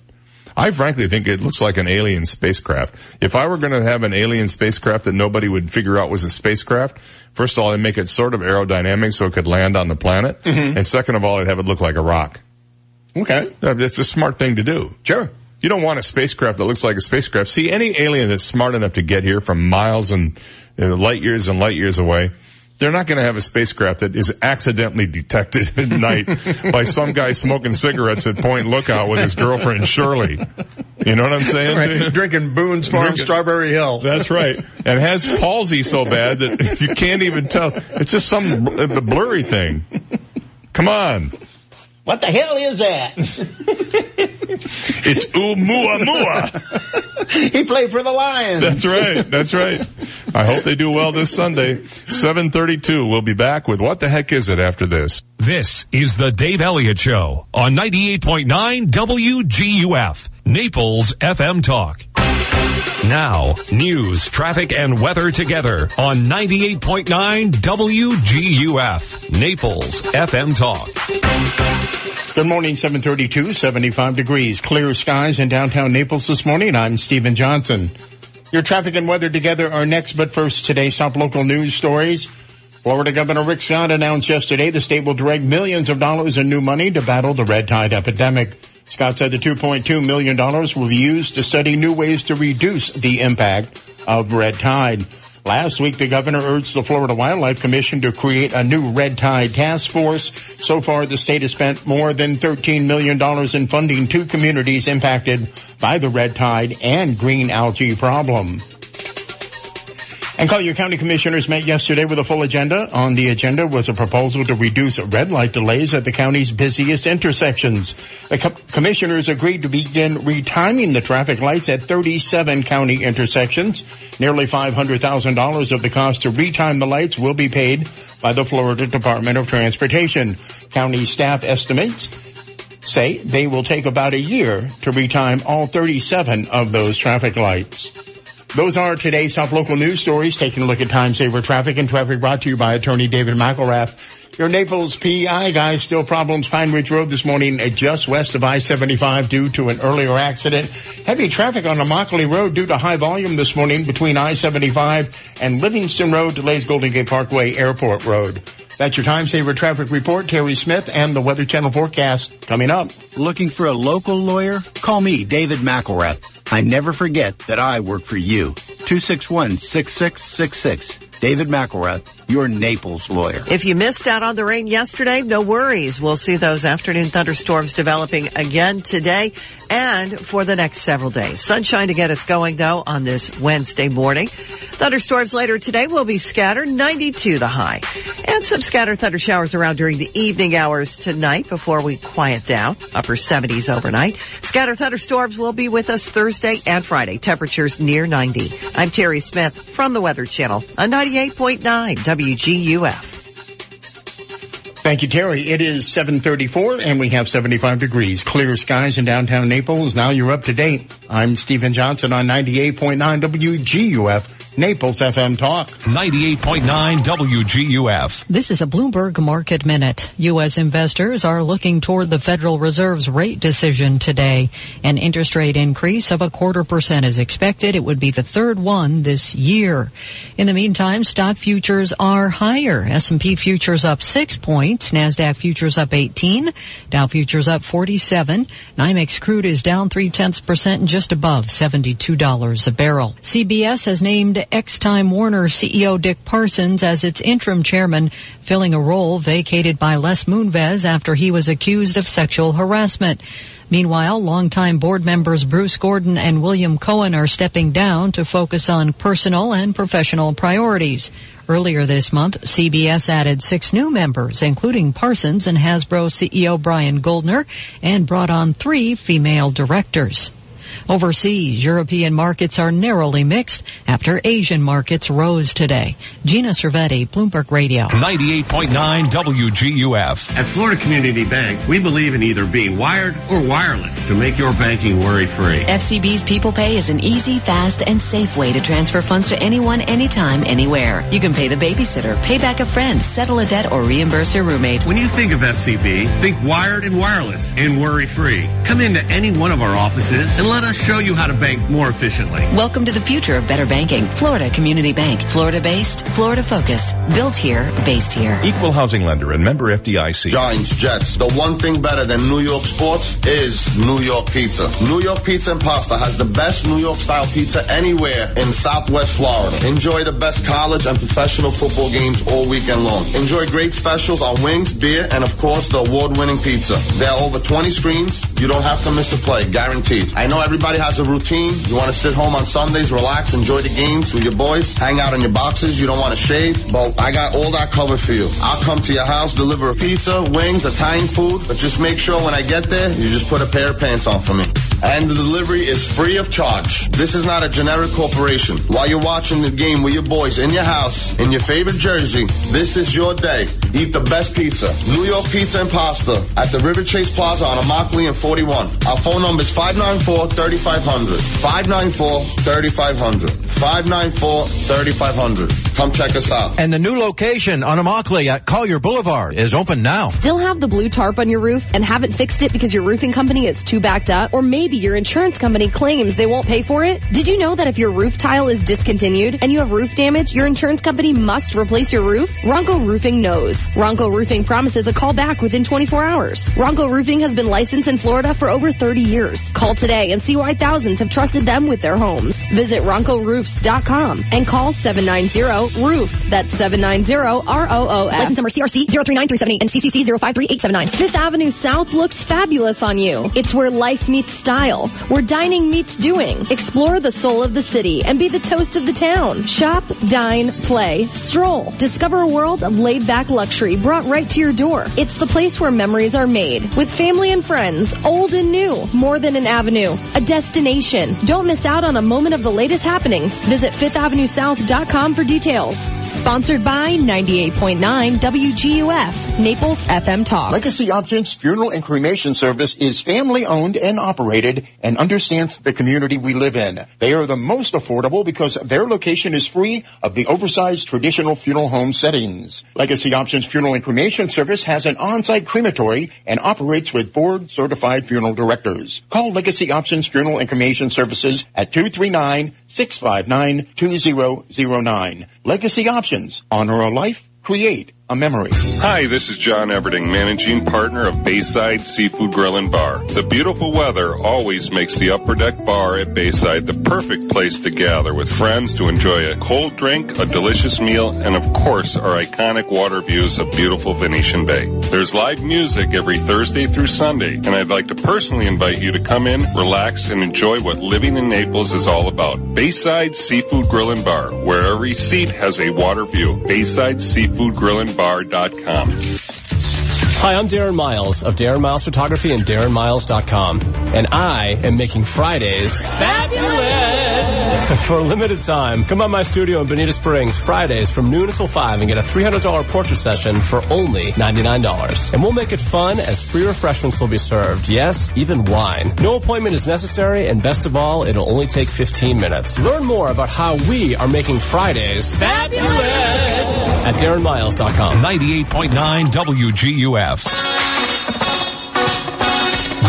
I frankly think it looks like an alien spacecraft. If I were going to have an alien spacecraft that nobody would figure out was a spacecraft, first of all, I'd make it sort of aerodynamic so it could land on the planet. Mm-hmm. And second of all, I'd have it look like a rock. Okay. Uh, that's a smart thing to do. Sure. You don't want a spacecraft that looks like a spacecraft. See, any alien that's smart enough to get here from miles and you know, light years and light years away, they're not going to have a spacecraft that is accidentally detected at (laughs) night by some guy smoking cigarettes at Point Lookout with his girlfriend Shirley. You know what I'm saying? Right, drinking Boone's Farm Drinking- Strawberry Hill. That's right. And has palsy so bad that you can't even tell. It's just some bl- blurry thing. Come on. What the hell is that? It's Oumuamua. he played for the Lions. That's right. That's right. I hope they do well this Sunday. 732. We'll be back with What the Heck Is It after this. This is the Dave Elliott Show on 98.9 WGUF, Naples FM Talk. Now, news, traffic, and weather together on 98.9 WGUF, Naples FM Talk. Good morning, 732, 75 degrees. Clear skies in downtown Naples this morning. I'm Stephen Johnson. Your traffic and weather together are next, but first today's top local news stories. Florida Governor Rick Scott announced yesterday the state will direct millions of dollars in new money to battle the red tide epidemic. Scott said the $2.2 million will be used to study new ways to reduce the impact of red tide. Last week, the governor urged the Florida Wildlife Commission to create a new red tide task force. So far, the state has spent more than $13 million in funding to communities impacted by the red tide and green algae problem. And Collier County Commissioners met yesterday with a full agenda. On the agenda was a proposal to reduce red light delays at the county's busiest intersections. The co- commissioners agreed to begin retiming the traffic lights at 37 county intersections. Nearly $500,000 of the cost to retime the lights will be paid by the Florida Department of Transportation. County staff estimates say they will take about a year to retime all 37 of those traffic lights. Those are today's top local news stories. Taking a look at time saver traffic and traffic brought to you by attorney David McElrath. Your Naples PI guys, still problems Pine Ridge Road this morning uh, just west of I-75 due to an earlier accident. Heavy traffic on Immokalee Road due to high volume this morning between I-75 and Livingston Road delays Golden Gate Parkway Airport Road. That's your time saver traffic report. Terry Smith and the Weather Channel forecast coming up. Looking for a local lawyer? Call me, David McElrath. I never forget that I work for you. 261-6666. David McElrath, your Naples lawyer. If you missed out on the rain yesterday, no worries. We'll see those afternoon thunderstorms developing again today and for the next several days. Sunshine to get us going though on this Wednesday morning. Thunderstorms later today will be scattered, 92 the high. And some scattered thunder showers around during the evening hours tonight before we quiet down. Upper 70s overnight. Scattered thunderstorms will be with us Thursday and Friday. Temperatures near 90. I'm Terry Smith from the Weather Channel on 98.9 WGUF. Thank you, Terry. It is 734 and we have 75 degrees. Clear skies in downtown Naples. Now you're up to date. I'm Stephen Johnson on 98.9 WGUF. Naples FM Talk. 98.9 WGUF. This is a Bloomberg Market Minute. U.S. investors are looking toward the Federal Reserve's rate decision today. An interest rate increase of a quarter percent is expected. It would be the third one this year. In the meantime, stock futures are higher. S&P futures up six points. NASDAQ futures up 18. Dow futures up 47. NYMEX crude is down three tenths percent and just above $72 a barrel. CBS has named ex-Time Warner CEO Dick Parsons as its interim chairman, filling a role vacated by Les Moonves after he was accused of sexual harassment. Meanwhile, longtime board members Bruce Gordon and William Cohen are stepping down to focus on personal and professional priorities. Earlier this month, CBS added six new members, including Parsons and Hasbro CEO Brian Goldner, and brought on three female directors. Overseas, European markets are narrowly mixed after Asian markets rose today. Gina Cervetti, Bloomberg Radio. 98.9 WGUF. At Florida Community Bank, we believe in either being wired or wireless to make your banking worry-free. FCB's People Pay is an easy, fast, and safe way to transfer funds to anyone, anytime, anywhere. You can pay the babysitter, pay back a friend, settle a debt, or reimburse your roommate. When you think of FCB, think wired and wireless and worry-free. Come into any one of our offices and let us show you how to bank more efficiently. Welcome to the future of better banking. Florida Community Bank. Florida based, Florida focused. Built here, based here. Equal housing lender and member FDIC. Giants, Jets. The one thing better than New York sports is New York pizza. New York Pizza and Pasta has the best New York style pizza anywhere in Southwest Florida. Enjoy the best college and professional football games all weekend long. Enjoy great specials on wings, beer, and of course the award-winning pizza. There are over 20 screens. You don't have to miss a play, guaranteed. I know everybody has a routine. You want to sit home on Sundays, relax, enjoy the games with your boys, hang out in your boxes. You don't want to shave. But I got all that covered for you. I'll come to your house, deliver a pizza, wings, Italian food, but just make sure when I get there, you just put a pair of pants on for me. And the delivery is free of charge. This is not a generic corporation. While you're watching the game with your boys in your house, in your favorite jersey, this is your day. Eat the best pizza. New York Pizza and Pasta at the River Chase Plaza on Immokalee and 41. Our phone number is 594-3500. 594-3500. 594-3500. Come check us out. And the new location on Immokalee at Collier Boulevard is open now. Still have the blue tarp on your roof and haven't fixed it because your roofing company is too backed up? Or maybe maybe your insurance company claims they won't pay for it? Did you know that if your roof tile is discontinued and you have roof damage, your insurance company must replace your roof? Ronco Roofing knows. Ronco Roofing promises a call back within 24 hours. Ronco Roofing has been licensed in Florida for over 30 years. Call today and see why thousands have trusted them with their homes. Visit RoncoRoofs.com and call 790-ROOF. That's 790-R-O-O-F. License number CRC 039378 and CCC 053879. Fifth Avenue South looks fabulous on you. It's where life meets style, where dining meets doing. Explore the soul of the city and be the toast of the town. Shop, dine, play, stroll. Discover a world of laid back luxury brought right to your door. It's the place where memories are made with family and friends, old and new. More than an avenue, a destination. Don't miss out on a moment of the latest happenings. Visit fifthavenuesouth.com for details. Sponsored by 98.9 WGUF, Naples FM Talk. Legacy Options Funeral and Cremation Service is family owned and operated and understands the community we live in. They are the most affordable because their location is free of the oversized traditional funeral home settings. Legacy Options Funeral and Cremation Service has an on-site crematory and operates with board certified funeral directors. Call Legacy Options Funeral and Cremation Services at 239-659-2009. Legacy Options. Honor a life. Create a memory. Hi, this is John Everding, managing partner of Bayside Seafood Grill and Bar. The beautiful weather always makes the Upper Deck Bar at Bayside the perfect place to gather with friends to enjoy a cold drink, a delicious meal, and of course our iconic water views of beautiful Venetian Bay. There's live music every Thursday through Sunday, and I'd like to personally invite you to come in, relax, and enjoy what living in Naples is all about. Bayside Seafood Grill and Bar, where every seat has a water view. Bayside Seafood Grill and Bar.com. Hi, I'm Darren Miles of Darren Miles Photography and DarrenMiles.com. And I am making Fridays fabulous (laughs) for a limited time. Come by my studio in Bonita Springs Fridays from noon until 5 and get a $300 portrait session for only $99. And we'll make it fun as free refreshments will be served. Yes, even wine. No appointment is necessary and best of all, it'll only take 15 minutes. Learn more about how we are making Fridays fabulous at DarrenMiles.com. 98.9 WGUF.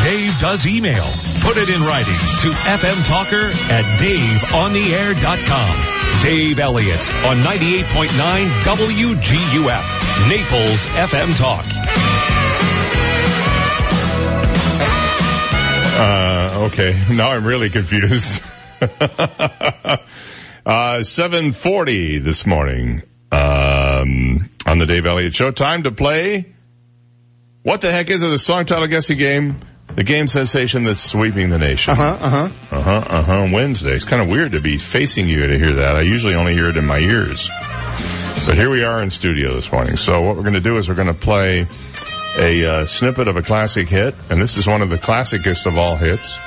Dave does email. Put it in writing to fmtalker at daveontheair.com. Dave Elliott on 98.9 WGUF. Naples FM Talk. Uh, okay. (laughs) Now I'm really confused. (laughs) uh, 740 this morning, um, on the Dave Elliott Show. Time to play. What the heck is it? The song title guessing game. The game sensation that's sweeping the nation. Uh-huh, uh-huh. Uh-huh, uh-huh. Wednesday. It's kind of weird to be facing you to hear that. I usually only hear it in my ears. But here we are in studio this morning. So what we're going to do is we're going to play a uh, snippet of a classic hit, and this is one of the classicest of all hits.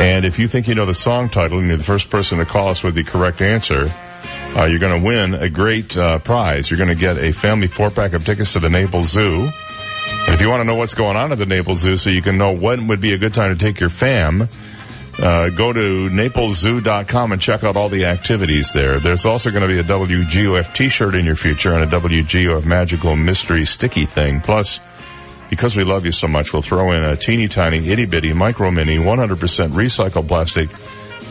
And if you think you know the song title and you're the first person to call us with the correct answer, uh, you're going to win a great uh, prize. You're going to get a family four pack of tickets to the Naples Zoo. If you want to know what's going on at the Naples Zoo so you can know when would be a good time to take your fam, uh, go to napleszoo.com and check out all the activities there. There's also going to be a WGUF t-shirt in your future and a WGUF magical mystery sticky thing. Plus, because we love you so much, we'll throw in a teeny tiny itty bitty micro mini 100% recycled plastic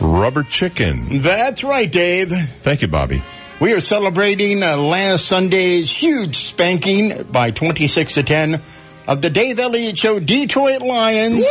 rubber chicken. That's right, Dave. Thank you, Bobby. We are celebrating uh, last Sunday's huge spanking by 26 to 10 of the Dave Elliott Show Detroit Lions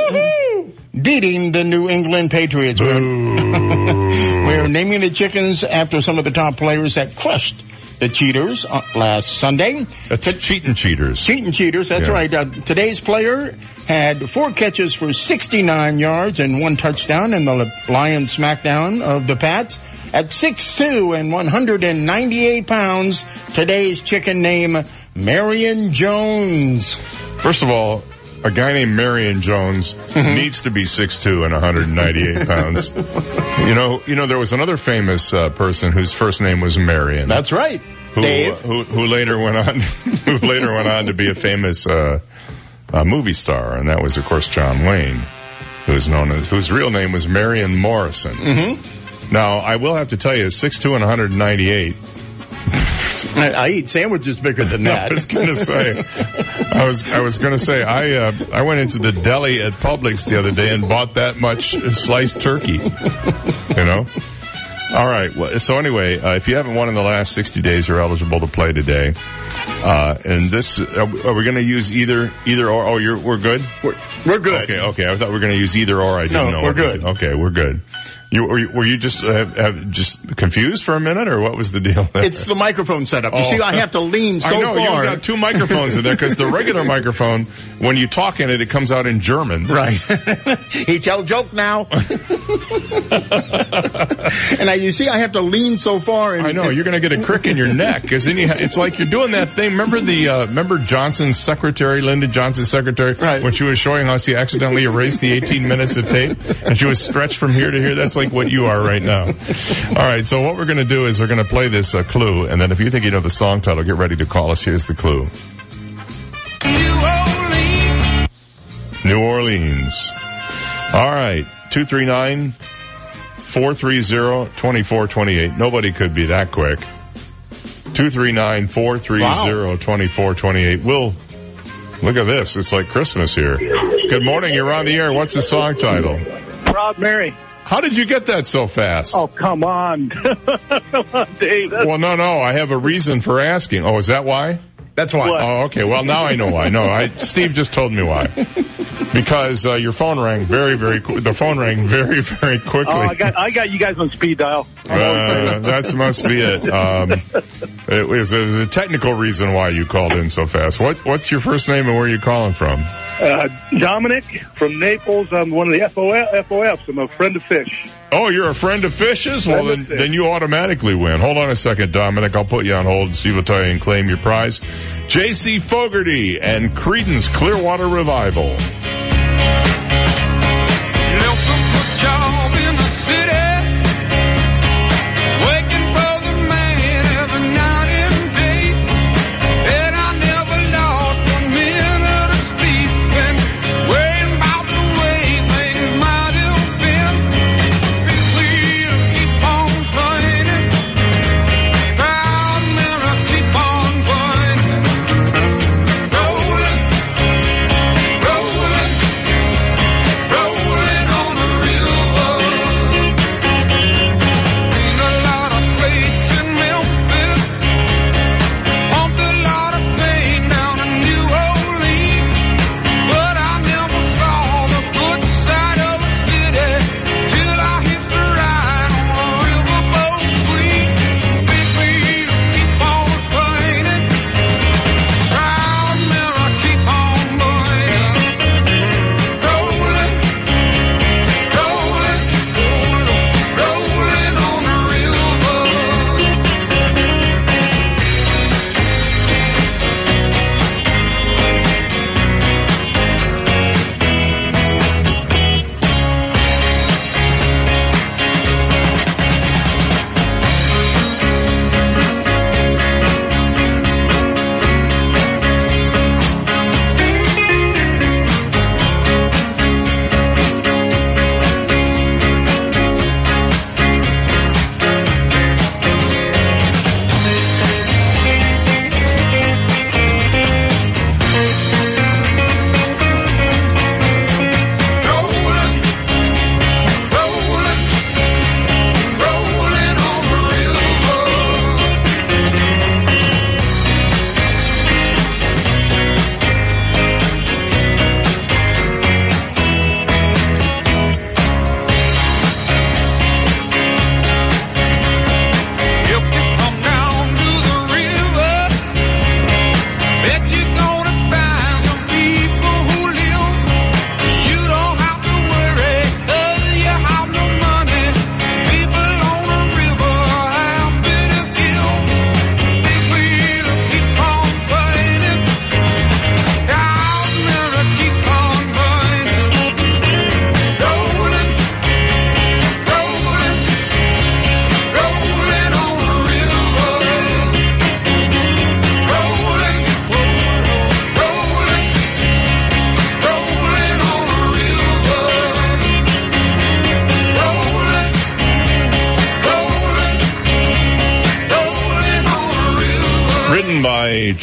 beating the New England Patriots. We're, (laughs) we're naming the chickens after some of the top players that crushed the cheaters uh, last Sunday. That's cheating cheaters. Cheating cheaters, that's Yeah. right. Uh, today's player had four catches for 69 yards and one touchdown in the Lions smackdown of the Pats. At 6'2 and 198 pounds, today's chicken name, Marion Jones. First of all, a guy named Marion Jones Mm-hmm. needs to be 6'2 and 198 pounds. you know, you know, there was another famous uh, person whose first name was Marion. That's right. Who, Dave. who, who later went on, (laughs) who later went on to be a famous, uh, uh, movie star. And that was, of course, John Wayne, who's known as, whose real name was Marion Morrison. Mm-hmm. Now, I will have to tell you, 6'2 and 198, I, I eat sandwiches bigger than (laughs) that. I was gonna say, I was I was gonna say I uh, I went into the deli at Publix the other day and bought that much sliced turkey. You know. All right. Well, so anyway, uh, if you haven't won in the last 60 days, you're eligible to play today. Uh, and this, are, are we going to use either, either or? Oh, you're, we're good? We're, we're good. Okay, okay. I thought we were going to use either or. I didn't No, know. we're good. Okay, we're good. You, were you, were you just, uh, have, just confused for a minute or what was the deal there? It's the microphone setup. You Oh. see, I have to lean so (laughs) I know, far. you've got two microphones in there because the regular (laughs) microphone, when you talk in it, it comes out in German. Right. (laughs) he tell joke now. and I, you see, I have to lean so far. And, I know you're going to get a crick in your neck because then you ha- it's like you're doing that thing. Remember the uh, remember Johnson's secretary, Lyndon Johnson's secretary, right. when she was showing us, she accidentally erased the 18 minutes of tape and she was stretched from here to here. That's like what you are right now. All right, so what we're going to do is we're going to play this uh, clue, and then if you think you know the song title, get ready to call us. Here's the clue. New Orleans. All right, two three nine. 430-2428. Nobody could be that quick. 239-430-2428. Will, look at this. It's like Christmas here. Good morning. You're on the air. What's the song title? Proud Mary. How did you get that so fast? Oh, come on. (laughs) come on, Dave. Well, no, no. I have a reason for asking. Oh, is that why? That's why. Oh, okay. Well, now I know why. No, I, (laughs) Steve just told me why. Because uh, your phone rang very, very. Qu- the phone rang very, very quickly. Oh, I got I got you guys on speed dial. Uh, that must be it. Um, it, was, it was a technical reason why you called in so fast. What What's your first name and where are you calling from? Uh, Dominic from Naples. I'm one of the FOF, FOFs. I'm a friend of fish. Oh, you're a friend of Fish's? Well, then, then you automatically win. Hold on a second, Dominic. I'll put you on hold. Steve will tell you and claim your prize. J.C. Fogerty and Creedence Clearwater Revival.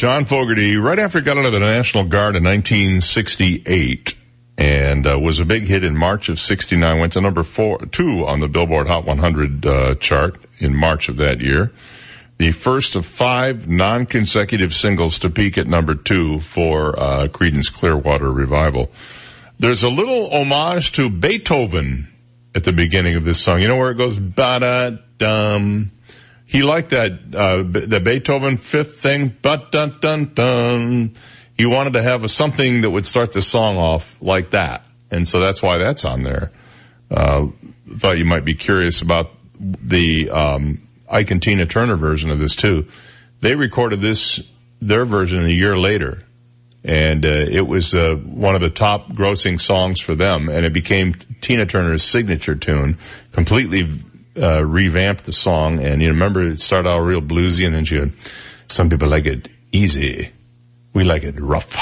John Fogerty right after he got out of the National Guard in 1968 and uh, was a big hit in March of 69. Went to number four, two on the Billboard Hot 100 uh, chart in March of that year. The first of five non-consecutive singles to peak at number two for uh, Creedence Clearwater Revival. There's a little homage to Beethoven at the beginning of this song. You know where it goes ba da dum. He liked that uh, the Beethoven fifth thing, but dun dun dun. He wanted to have a, something that would start the song off like that, and so that's why that's on there. Uh, thought you might be curious about the um, Ike and Tina Turner version of this too. They recorded this their version a year later, and uh, it was uh, one of the top grossing songs for them, and it became Tina Turner's signature tune. Completely uh, revamped the song, and you remember it started out real bluesy, and then she. Had, Some people like it easy, we like it rough.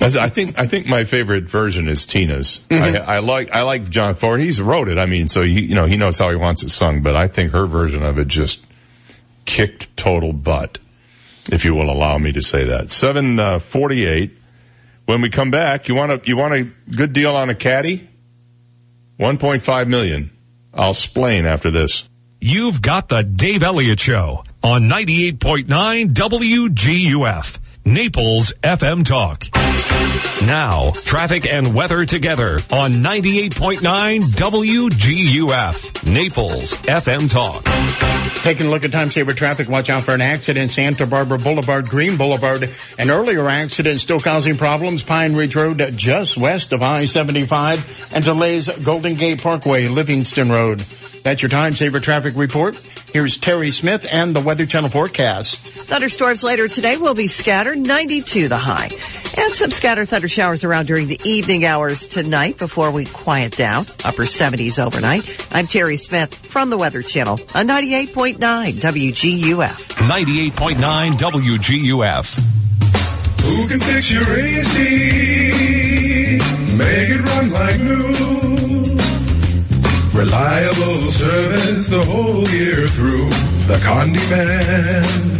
I think I think my favorite version is Tina's. Mm-hmm. I, I like I like John Ford. He's wrote it. I mean, so he you know he knows how he wants it sung. But I think her version of it just kicked total butt, if you will allow me to say that. Seven uh, forty eight. When we come back, you want a you want a good deal on a caddy? One point five million. I'll explain after this. You've got the Dave Elliott Show on 98.9 WGUF, Naples FM Talk. Now, traffic and weather together on 98.9 WGUF, Naples FM Talk. Taking a look at time saver traffic, watch out for an accident, Santa Barbara Boulevard, Green Boulevard. An earlier accident still causing problems, Pine Ridge Road just west of I-75 and delays Golden Gate Parkway, Livingston Road. That's your time saver traffic report. Here's Terry Smith and the Weather Channel forecast. Thunderstorms later today will be scattered, 92 the high. And some scattered thunder showers around during the evening hours tonight before we quiet down. Upper 70s overnight. I'm Terry Smith from the Weather Channel on 98.9 WGUF. 98.9 WGUF. Who can fix your AC? Make it run like new. Reliable service the whole year through. The Condi Man.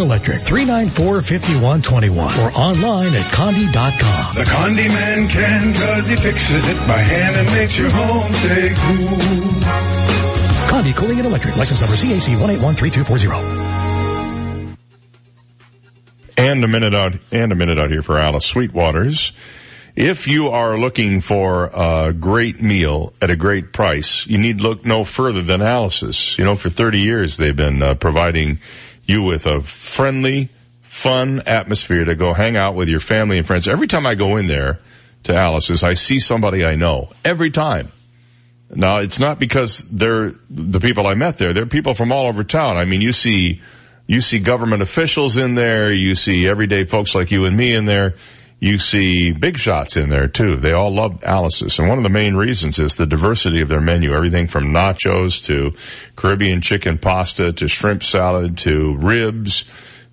Electric 394-5121 or online at condi.com. The Condi Man can cause he fixes it by hand and makes your home stay cool. Condi Cooling and Electric, license number CAC 1813240. And a minute out, and a minute out here for Alice Sweetwaters. If you are looking for a great meal at a great price, you need look no further than Alice's. You know, for 30 years they've been uh, providing you with a friendly, fun atmosphere to go hang out with your family and friends. Every time I go in there to Alice's, I see somebody I know. Every time. Now, it's not because they're the people I met there. They're people from all over town. I mean, you see, you see government officials in there. You see everyday folks like you and me in there. You see big shots in there too. They all love Alice's. And one of the main reasons is the diversity of their menu. Everything from nachos to Caribbean chicken pasta to shrimp salad to ribs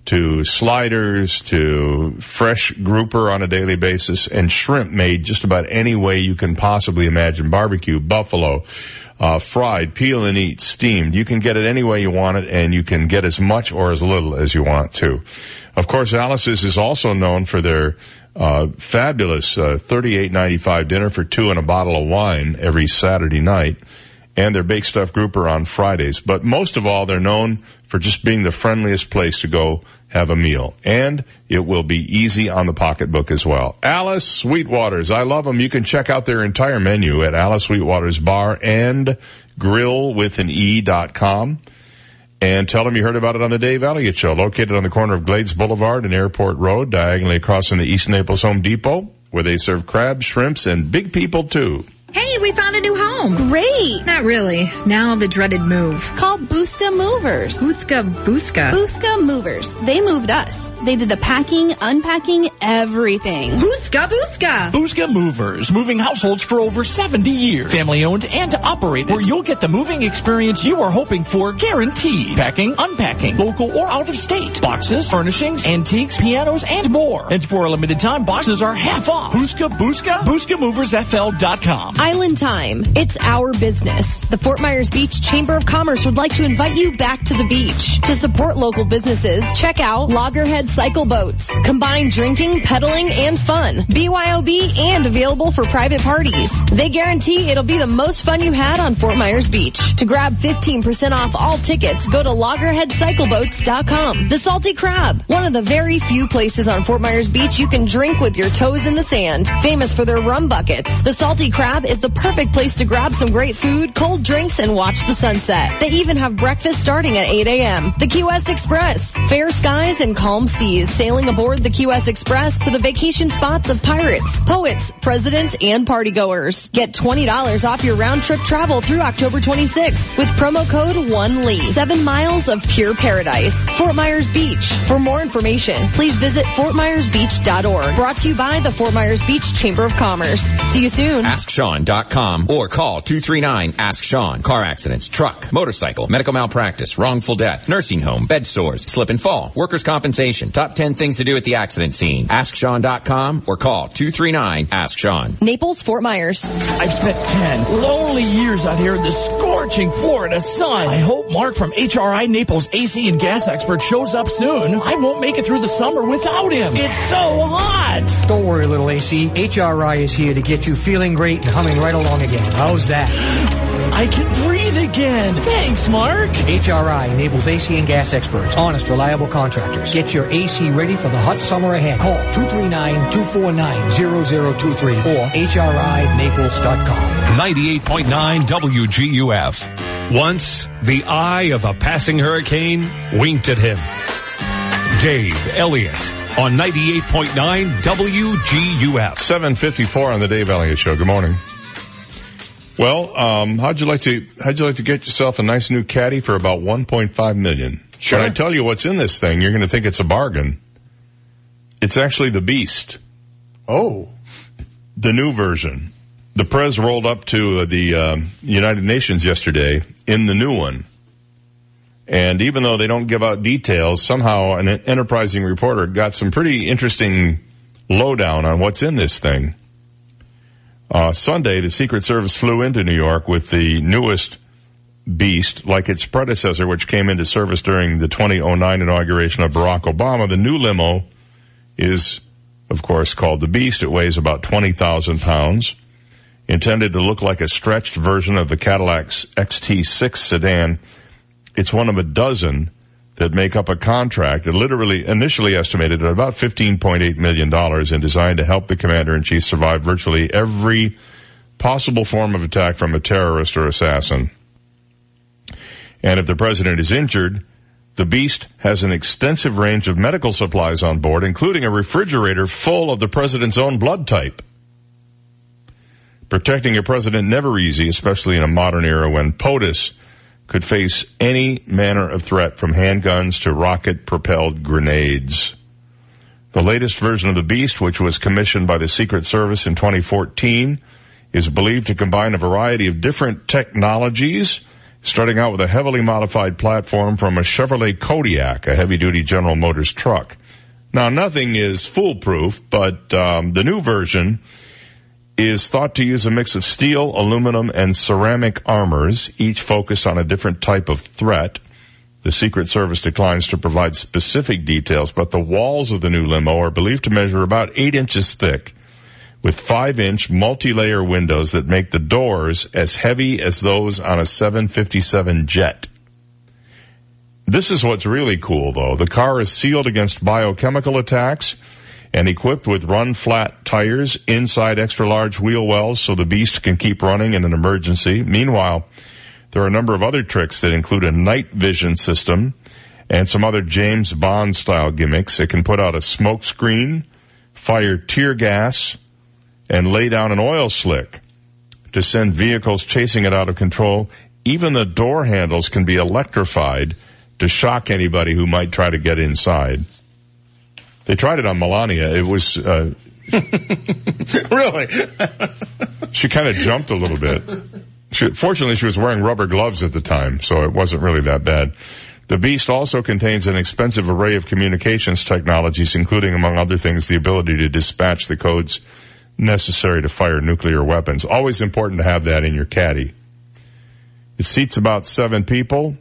to sliders to fresh grouper on a daily basis and shrimp made just about any way you can possibly imagine. Barbecue, buffalo, uh, fried, peel and eat, steamed. You can get it any way you want it and you can get as much or as little as you want to. Of course, Alice's is also known for their uh, fabulous uh, thirty-eight ninety-five dinner for two and a bottle of wine every Saturday night, and their baked stuffed grouper on Fridays. But most of all, they're known for just being the friendliest place to go have a meal, and it will be easy on the pocketbook as well. Alice Sweetwaters, I love them. You can check out their entire menu at Alice Sweetwaters Bar and Grill with an E dot com and tell them you heard about it on the Dave Elliott Show, located on the corner of Glades Boulevard and Airport Road, diagonally across from the East Naples Home Depot, where they serve crabs, shrimps, and big people too. Hey, we found a new home. Great. Not really. Now the dreaded move. Call Busca Movers. Busca, Busca. Busca Movers. They moved us. They did the packing, unpacking, everything. Busca, Busca. Busca Movers, moving households for over 70 years. Family owned and operated, where you'll get the moving experience you are hoping for guaranteed. Packing, unpacking, local or out of state. Boxes, furnishings, antiques, pianos, and more. And for a limited time, boxes are half off. Busca, Busca, BuscaMoversFL.com. Island Time. It's our business. The Fort Myers Beach Chamber of Commerce would like to invite you back to the beach. To support local businesses, check out Loggerhead Cycle Boats. Combine drinking, pedaling, and fun. BYOB and available for private parties. They guarantee it'll be the most fun you had on Fort Myers Beach. To grab 15% off all tickets, go to loggerheadcycleboats.com. The Salty Crab. One of the very few places on Fort Myers Beach you can drink with your toes in the sand. Famous for their rum buckets. The Salty Crab is the perfect place to grab some great food, cold drinks, and watch the sunset. They even have breakfast starting at 8 a.m. The Key West Express. Fair skies and calm seas. Sailing aboard the Key West Express to the vacation spots of pirates, poets, presidents, and partygoers. Get $20 off your round trip travel through October 26th with promo code ONELEE. Seven miles of pure paradise. Fort Myers Beach. For more information, please visit fortmyersbeach.org. Brought to you by the Fort Myers Beach Chamber of Commerce. See you soon. AskSean.com or call 239-ASK-SEAN. Car accidents, truck, motorcycle, medical malpractice, wrongful death, nursing home, bed sores, slip and fall, workers' compensation. Top 10 things to do at the accident scene. AskSean.com or call 239-ASK-SEAN. Naples, Fort Myers. I've spent 10 lonely years out here in the scorching Florida sun. I hope Mark from HRI Naples AC and gas expert shows up soon. I won't make it through the summer without him. It's so hot. Don't worry, little AC. HRI is here to get you feeling great and humming right along again. How's that? I can breathe again. Thanks, Mark. HRI Naples AC and gas experts, honest, reliable contractors. Get your AC ready for the hot summer ahead. Call 239-249-0023 or HRINaples.com. 98.9 WGUF. Once, the eye of a passing hurricane winked at him. Dave Elliott on 98.9 WGUF. 754 on the Dave Elliott Show. Good morning. Well, um, how'd you like to, how'd you like to get yourself a nice new caddy for about 1.5 million? Sure. When I tell you what's in this thing, you're going to think it's a bargain. It's actually the Beast. Oh. The new version. The Prez rolled up to uh, the um, United Nations yesterday in the new one. And even though they don't give out details, somehow an enterprising reporter got some pretty interesting lowdown on what's in this thing. Uh, Sunday, the Secret Service flew into New York with the newest beast, like its predecessor, which came into service during the 2009 inauguration of Barack Obama. The new limo is, of course, called the Beast. It weighs about 20,000 pounds. Intended to look like a stretched version of the Cadillac's XTS sedan, it's one of a dozen that make up a contract, it literally initially estimated at about $15.8 million and designed to help the commander-in-chief survive virtually every possible form of attack from a terrorist or assassin. And if the president is injured, the beast has an extensive range of medical supplies on board, including a refrigerator full of the president's own blood type. Protecting a president never easy, especially in a modern era when POTUS could face any manner of threat from handguns to rocket propelled grenades. The latest version of the Beast, which was commissioned by the Secret Service in 2014, is believed to combine a variety of different technologies, starting out with a heavily modified platform from a Chevrolet Kodiak, a heavy duty General Motors truck. Now nothing is foolproof, but um, the new version is thought to use a mix of steel, aluminum, and ceramic armors, each focused on a different type of threat. The Secret Service declines to provide specific details, but the walls of the new limo are believed to measure about eight inches thick, with five inch multi-layer windows that make the doors as heavy as those on a 757 jet. This is what's really cool though. The car is sealed against biochemical attacks, and equipped with run flat tires inside extra large wheel wells so the beast can keep running in an emergency. Meanwhile, there are a number of other tricks that include a night vision system and some other James Bond style gimmicks. It can put out a smoke screen, fire tear gas, and lay down an oil slick to send vehicles chasing it out of control. Even the door handles can be electrified to shock anybody who might try to get inside. They tried it on Melania. It was, uh, (laughs) really? she kind of jumped a little bit. She, fortunately, she was wearing rubber gloves at the time, so it wasn't really that bad. The Beast also contains an expensive array of communications technologies, including, among other things, the ability to dispatch the codes necessary to fire nuclear weapons. Always important to have that in your caddy. It seats about seven people.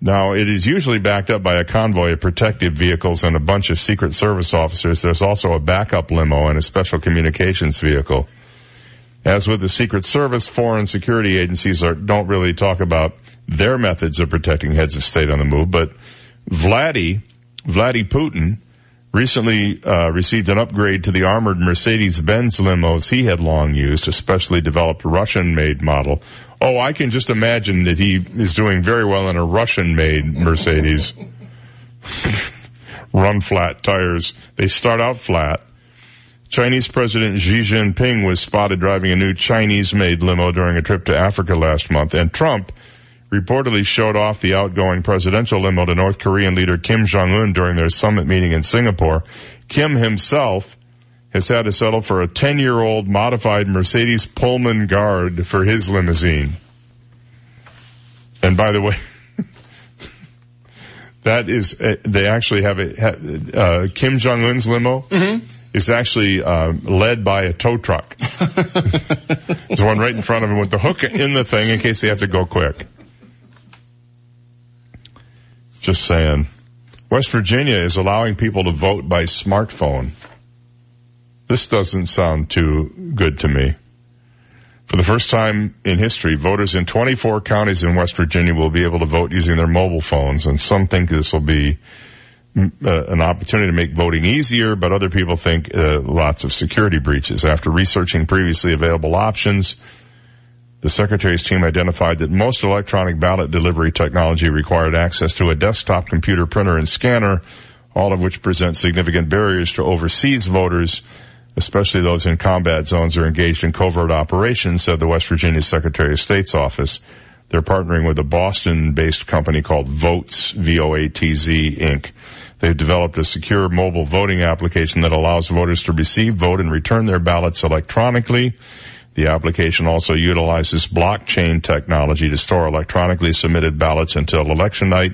Now, it is usually backed up by a convoy of protective vehicles and a bunch of Secret Service officers. There's also a backup limo and a special communications vehicle. As with the Secret Service, foreign security agencies are, don't really talk about their methods of protecting heads of state on the move, but Vladdy, Vladdy Putin, recently uh, received an upgrade to the armored Mercedes-Benz limos he had long used, a specially developed Russian-made model. Oh, I can just imagine that he is doing very well in a Russian-made Mercedes. (laughs) Run flat tires. They start out flat. Chinese President Xi Jinping was spotted driving a new Chinese-made limo during a trip to Africa last month, and Trump reportedly showed off the outgoing presidential limo to North Korean leader Kim Jong-un during their summit meeting in Singapore. Kim himself has had to settle for a 10-year-old modified Mercedes Pullman Guard for his limousine. And by the way, (laughs) that is, uh, they actually have a, uh, Kim Jong-un's limo is actually uh, led by a tow truck. (laughs) There's one right in front of him with the hook in the thing in case they have to go quick. Just saying. West Virginia is allowing people to vote by smartphone. This doesn't sound too good to me. For the first time in history, voters in 24 counties in West Virginia will be able to vote using their mobile phones, and some think this will be mm, uh, an opportunity to make voting easier, but other people think uh, lots of security breaches. After researching previously available options, the Secretary's team identified that most electronic ballot delivery technology required access to a desktop computer printer and scanner, all of which present significant barriers to overseas voters, especially those in combat zones or engaged in covert operations, said the West Virginia Secretary of State's office. They're partnering with a Boston-based company called Voatz, V-O-A-T-Z, Inc. They've developed a secure mobile voting application that allows voters to receive, vote, and return their ballots electronically. The application also utilizes blockchain technology to store electronically submitted ballots until election night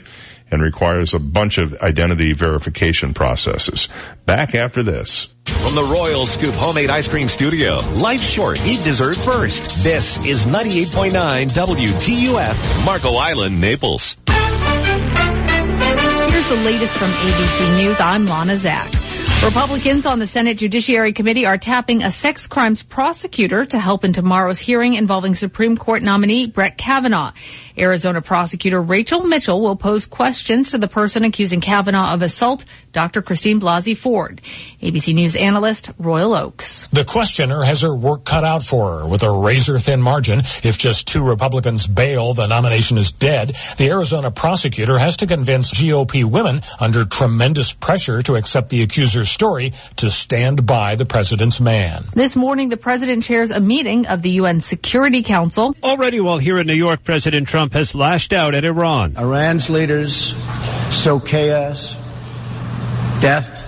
and requires a bunch of identity verification processes. Back after this. From the Royal Scoop Homemade Ice Cream Studio, life's short. Eat dessert first. This is 98.9 WGUF, Marco Island, Naples. Here's the latest from ABC News. I'm Lana Zak. Republicans on the Senate Judiciary Committee are tapping a sex crimes prosecutor to help in tomorrow's hearing involving Supreme Court nominee Brett Kavanaugh. Arizona prosecutor Rachel Mitchell will pose questions to the person accusing Kavanaugh of assault, Dr. Christine Blasey Ford. ABC News analyst Royal Oakes. The questioner has her work cut out for her with a razor thin margin. If just two Republicans bail, the nomination is dead. The Arizona prosecutor has to convince GOP women under tremendous pressure to accept the accuser's story to stand by the president's man. This morning, the president chairs a meeting of the UN Security Council. Already while here in New York, President Trump has lashed out at Iran. Iran's leaders sow chaos, death,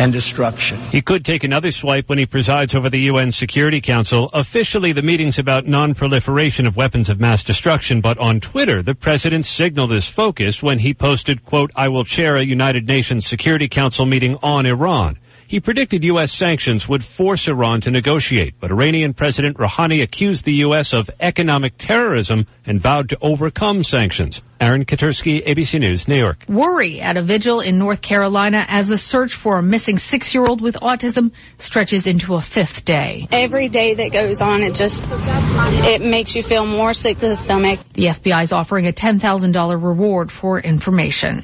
and destruction. He could take another swipe when he presides over the UN Security Council. Officially, the meeting's about non-proliferation of weapons of mass destruction, but on Twitter, the president signaled his focus when he posted, quote, I will chair a United Nations Security Council meeting on Iran. He predicted U.S. sanctions would force Iran to negotiate, but Iranian President Rouhani accused the U.S. of economic terrorism and vowed to overcome sanctions. Aaron Katersky, ABC News, New York. Worry at a vigil in North Carolina as the search for a missing six-year-old with autism stretches into a fifth day. Every day that goes on, it just, it makes you feel more sick to the stomach. The FBI is offering a $10,000 reward for information.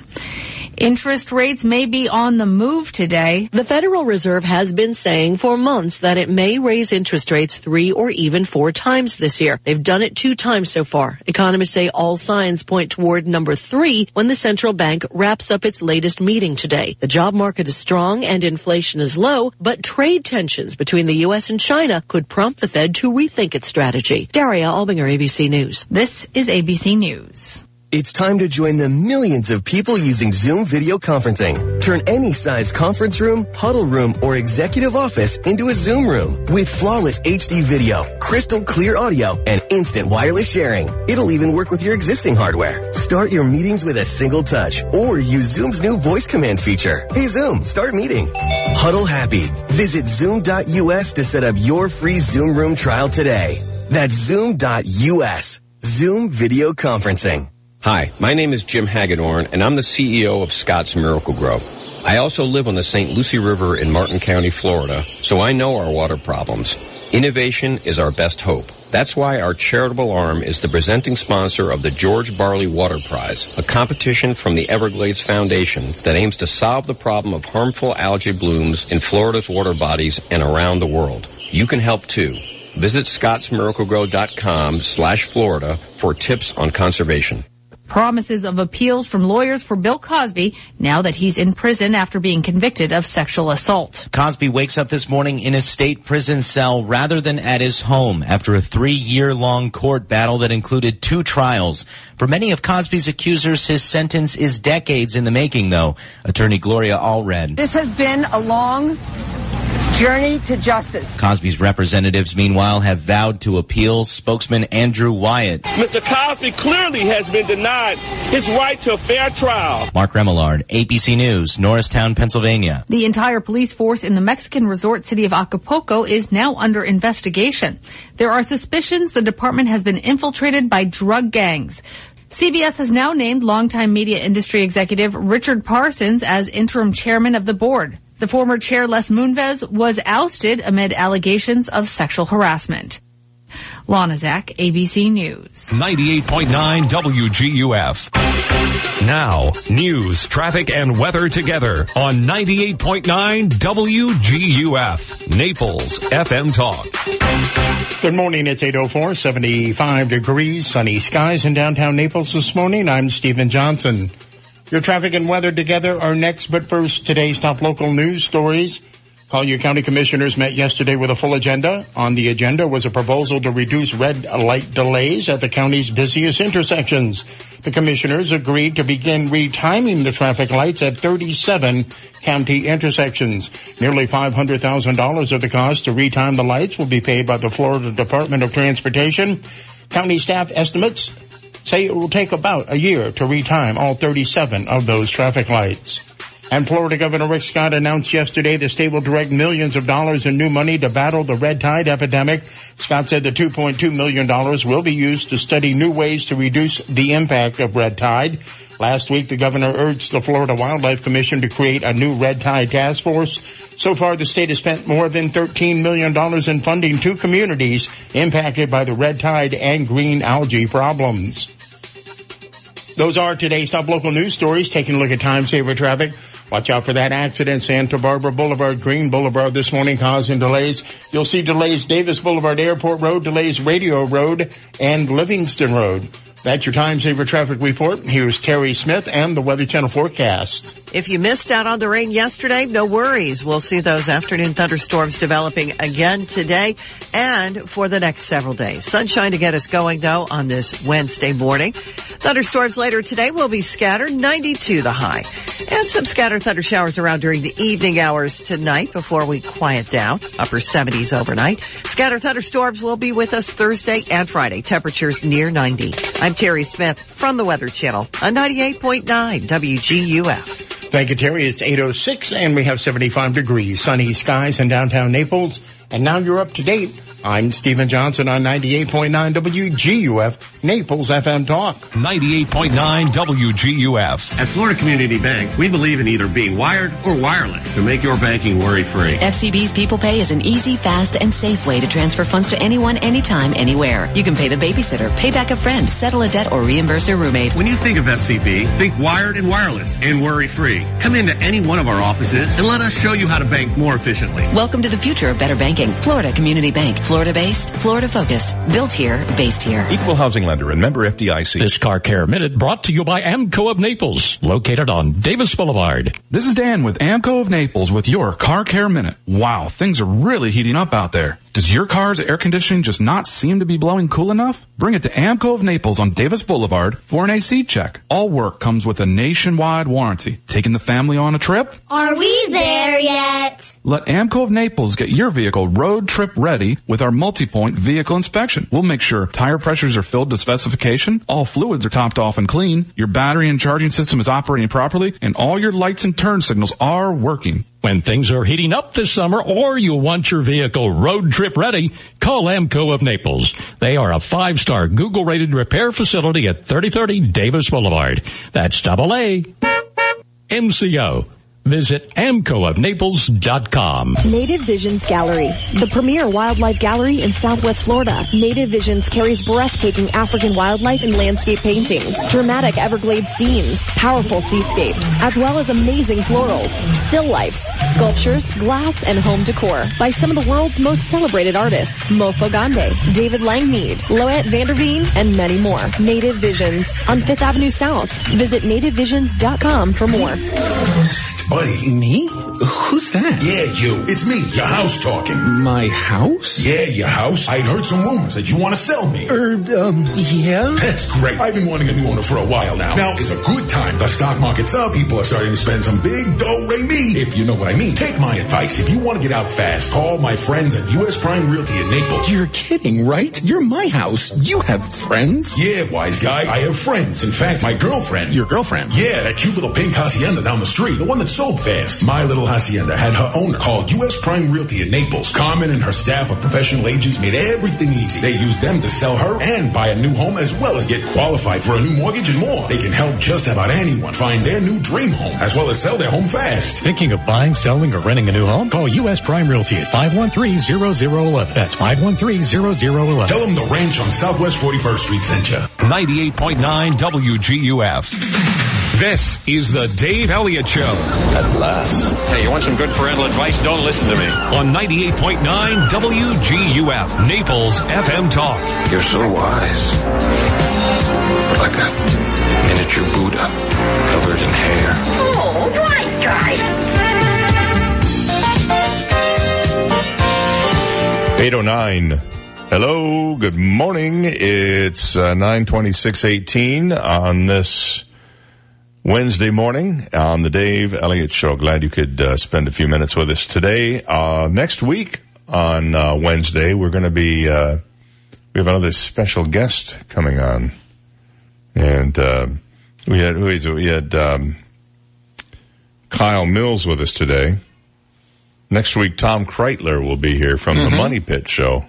Interest rates may be on the move today. The Federal Reserve has been saying for months that it may raise interest rates three or even four times this year. They've done it two times so far. Economists say all signs point toward number three when the central bank wraps up its latest meeting today. The job market is strong and inflation is low, but trade tensions between the U.S. and China could prompt the Fed to rethink its strategy. Daria Albinger, ABC News. This is ABC News. It's time to join the millions of people using Zoom video conferencing. Turn any size conference room, huddle room, or executive office into a Zoom room with flawless HD video, crystal clear audio, and instant wireless sharing. It'll even work with your existing hardware. Start your meetings with a single touch or use Zoom's new voice command feature. Hey Zoom, start meeting. Huddle happy. Visit zoom.us to set up your free Zoom room trial today. That's zoom.us. Zoom video conferencing. Hi, my name is Jim Hagedorn, and I'm the CEO of Scott's Miracle-Gro. I also live on the St. Lucie River in Martin County, Florida, so I know our water problems. Innovation is our best hope. That's why our charitable arm is the presenting sponsor of the George Barley Water Prize, a competition from the Everglades Foundation that aims to solve the problem of harmful algae blooms in Florida's water bodies and around the world. You can help too. Visit scottsmiraclegrow.com slash Florida for tips on conservation. Promises of appeals from lawyers for Bill Cosby now that he's in prison after being convicted of sexual assault. Cosby wakes up this morning in a state prison cell rather than at his home after a three-year-long court battle that included two trials. For many of Cosby's accusers, his sentence is decades in the making, though. Attorney Gloria Allred. This has been a long journey to justice. Cosby's representatives, meanwhile, have vowed to appeal. Spokesman Andrew Wyatt. Mr. Cosby clearly has been denied his right to a fair trial. Mark Remillard, ABC News, Norristown, Pennsylvania. The entire police force in the Mexican resort city of Acapulco is now under investigation. There are suspicions the department has been infiltrated by drug gangs. CBS has now named longtime media industry executive Richard Parsons as interim chairman of the board. The former chair Les Moonves was ousted amid allegations of sexual harassment. Lana Zak, ABC News. 98.9 WGUF. Now, news, traffic, and weather together on 98.9 WGUF. Naples FM Talk. Good morning. It's 804, 75 degrees, sunny skies in downtown Naples this morning. I'm Stephen Johnson. Your traffic and weather together are next, but first, today's top local news stories. Collier County Commissioners met yesterday with a full agenda. On the agenda was a proposal to reduce red light delays at the county's busiest intersections. The commissioners agreed to begin retiming the traffic lights at 37 county intersections. Nearly $500,000 of the cost to retime the lights will be paid by the Florida Department of Transportation. County staff estimates say it will take about a year to retime all 37 of those traffic lights. And Florida Governor Rick Scott announced yesterday the state will direct millions of dollars in new money to battle the red tide epidemic. Scott said the $2.2 million will be used to study new ways to reduce the impact of red tide. Last week, the governor urged the Florida Wildlife Commission to create a new red tide task force. So far, the state has spent more than $13 million in funding to communities impacted by the red tide and green algae problems. Those are today's top local news stories. Taking a look at time saver traffic. Watch out for that accident. Santa Barbara Boulevard, Green Boulevard this morning causing delays. You'll see delays Davis Boulevard, Airport Road, delays Radio Road, and Livingston Road. That's your time saver traffic report. Here's Terry Smith and the Weather Channel forecast. If you missed out on the rain yesterday, no worries. We'll see those afternoon thunderstorms developing again today and for the next several days. Sunshine to get us going though on this Wednesday morning. Thunderstorms later today will be scattered, 92 the high. And some scattered thunder showers around during the evening hours tonight before we quiet down. Upper 70s overnight. Scattered thunderstorms will be with us Thursday and Friday. Temperatures near 90. I'm Terry Smith from the Weather Channel on 98.9 WGUF. Thank you, Terry. It's 806 and we have 75 degrees. Sunny skies in downtown Naples And now you're up to date. I'm Stephen Johnson on 98.9 WGUF, Naples FM Talk. 98.9 WGUF. At Florida Community Bank, we believe in either being wired or wireless to make your banking worry-free. FCB's People Pay is an easy, fast, and safe way to transfer funds to anyone, anytime, anywhere. You can pay the babysitter, pay back a friend, settle a debt, or reimburse your roommate. When you think of FCB, think wired and wireless and worry-free. Come into any one of our offices and let us show you how to bank more efficiently. Welcome to the future of better banking. Florida Community Bank. Florida based, Florida focused. Built here, based here. Equal housing lender and member FDIC. This Car Care Minute brought to you by AAMCO of Naples, located on Davis Boulevard. This is Dan with AAMCO of Naples with your Car Care Minute. Wow, things are really heating up out there. Does your car's air conditioning just not seem to be blowing cool enough? Bring it to AAMCO of Naples on Davis Boulevard for an AC check. All work comes with a nationwide warranty. Taking the family on a trip? Are we there yet? Let AAMCO of Naples get your vehicle road trip ready with our multi-point vehicle inspection. We'll make sure tire pressures are filled to specification, all fluids are topped off and clean, your battery and charging system is operating properly, and all your lights and turn signals are working. When things are heating up this summer or you want your vehicle road trip ready, call AAMCO of Naples. They are a five-star Google rated repair facility at 3030 Davis Boulevard. That's double A. MCO. Visit amcoofnaples.com. Native Visions Gallery, the premier wildlife gallery in Southwest Florida. Native Visions carries breathtaking African wildlife and landscape paintings, dramatic Everglades scenes, powerful seascapes, as well as amazing florals, still lifes, sculptures, glass, and home decor by some of the world's most celebrated artists, Mofo Gande, David Langmead, Loet Vanderveen, and many more. Native Visions on Fifth Avenue South. Visit nativevisions.com for more. Buddy. Me? Who's that? Yeah, you. It's me, your house talking. My house? Yeah, your house. I heard some rumors that you want to sell me. Er, um, yeah? That's great. I've been wanting a new owner for a while now. Now is a good time. The stock market's up. People are starting to spend some big dough ray me. If you know what I mean. Take my advice. If you want to get out fast, call my friends at U.S. Prime Realty in Naples. You're kidding, right? You're my house. You have friends? Yeah, wise guy. I have friends. In fact, my girlfriend. Your girlfriend? Yeah, that cute little pink hacienda down the street. The one that sold fast. My little hacienda had her owner called U.S. Prime Realty in Naples. Carmen and her staff of professional agents made everything easy. They used them to sell her and buy a new home as well as get qualified for a new mortgage and more. They can help just about anyone find their new dream home as well as sell their home fast. Thinking of buying, selling, or renting a new home? Call U.S. Prime Realty at 513-0011. That's 513-0011. Tell them the ranch on Southwest 41st Street sent you. 98.9 WGUF. This is the Dave Elliott Show. At last. Hey, you want some good parental advice? Don't listen to me. On 98.9 WGUF, Naples FM Talk. You're so wise. Like a miniature Buddha covered in hair. Oh, right, guys. 809. Hello, good morning. It's uh, 92618 on this Wednesday morning on the Dave Elliott Show. Glad you could uh, spend a few minutes with us today. Uh, next week on uh, Wednesday, we're going to be, uh, we have another special guest coming on. And uh, we had, we had um, Kyle Mills with us today. Next week, Tom Kraeutler will be here from Mm-hmm. the Money Pit Show.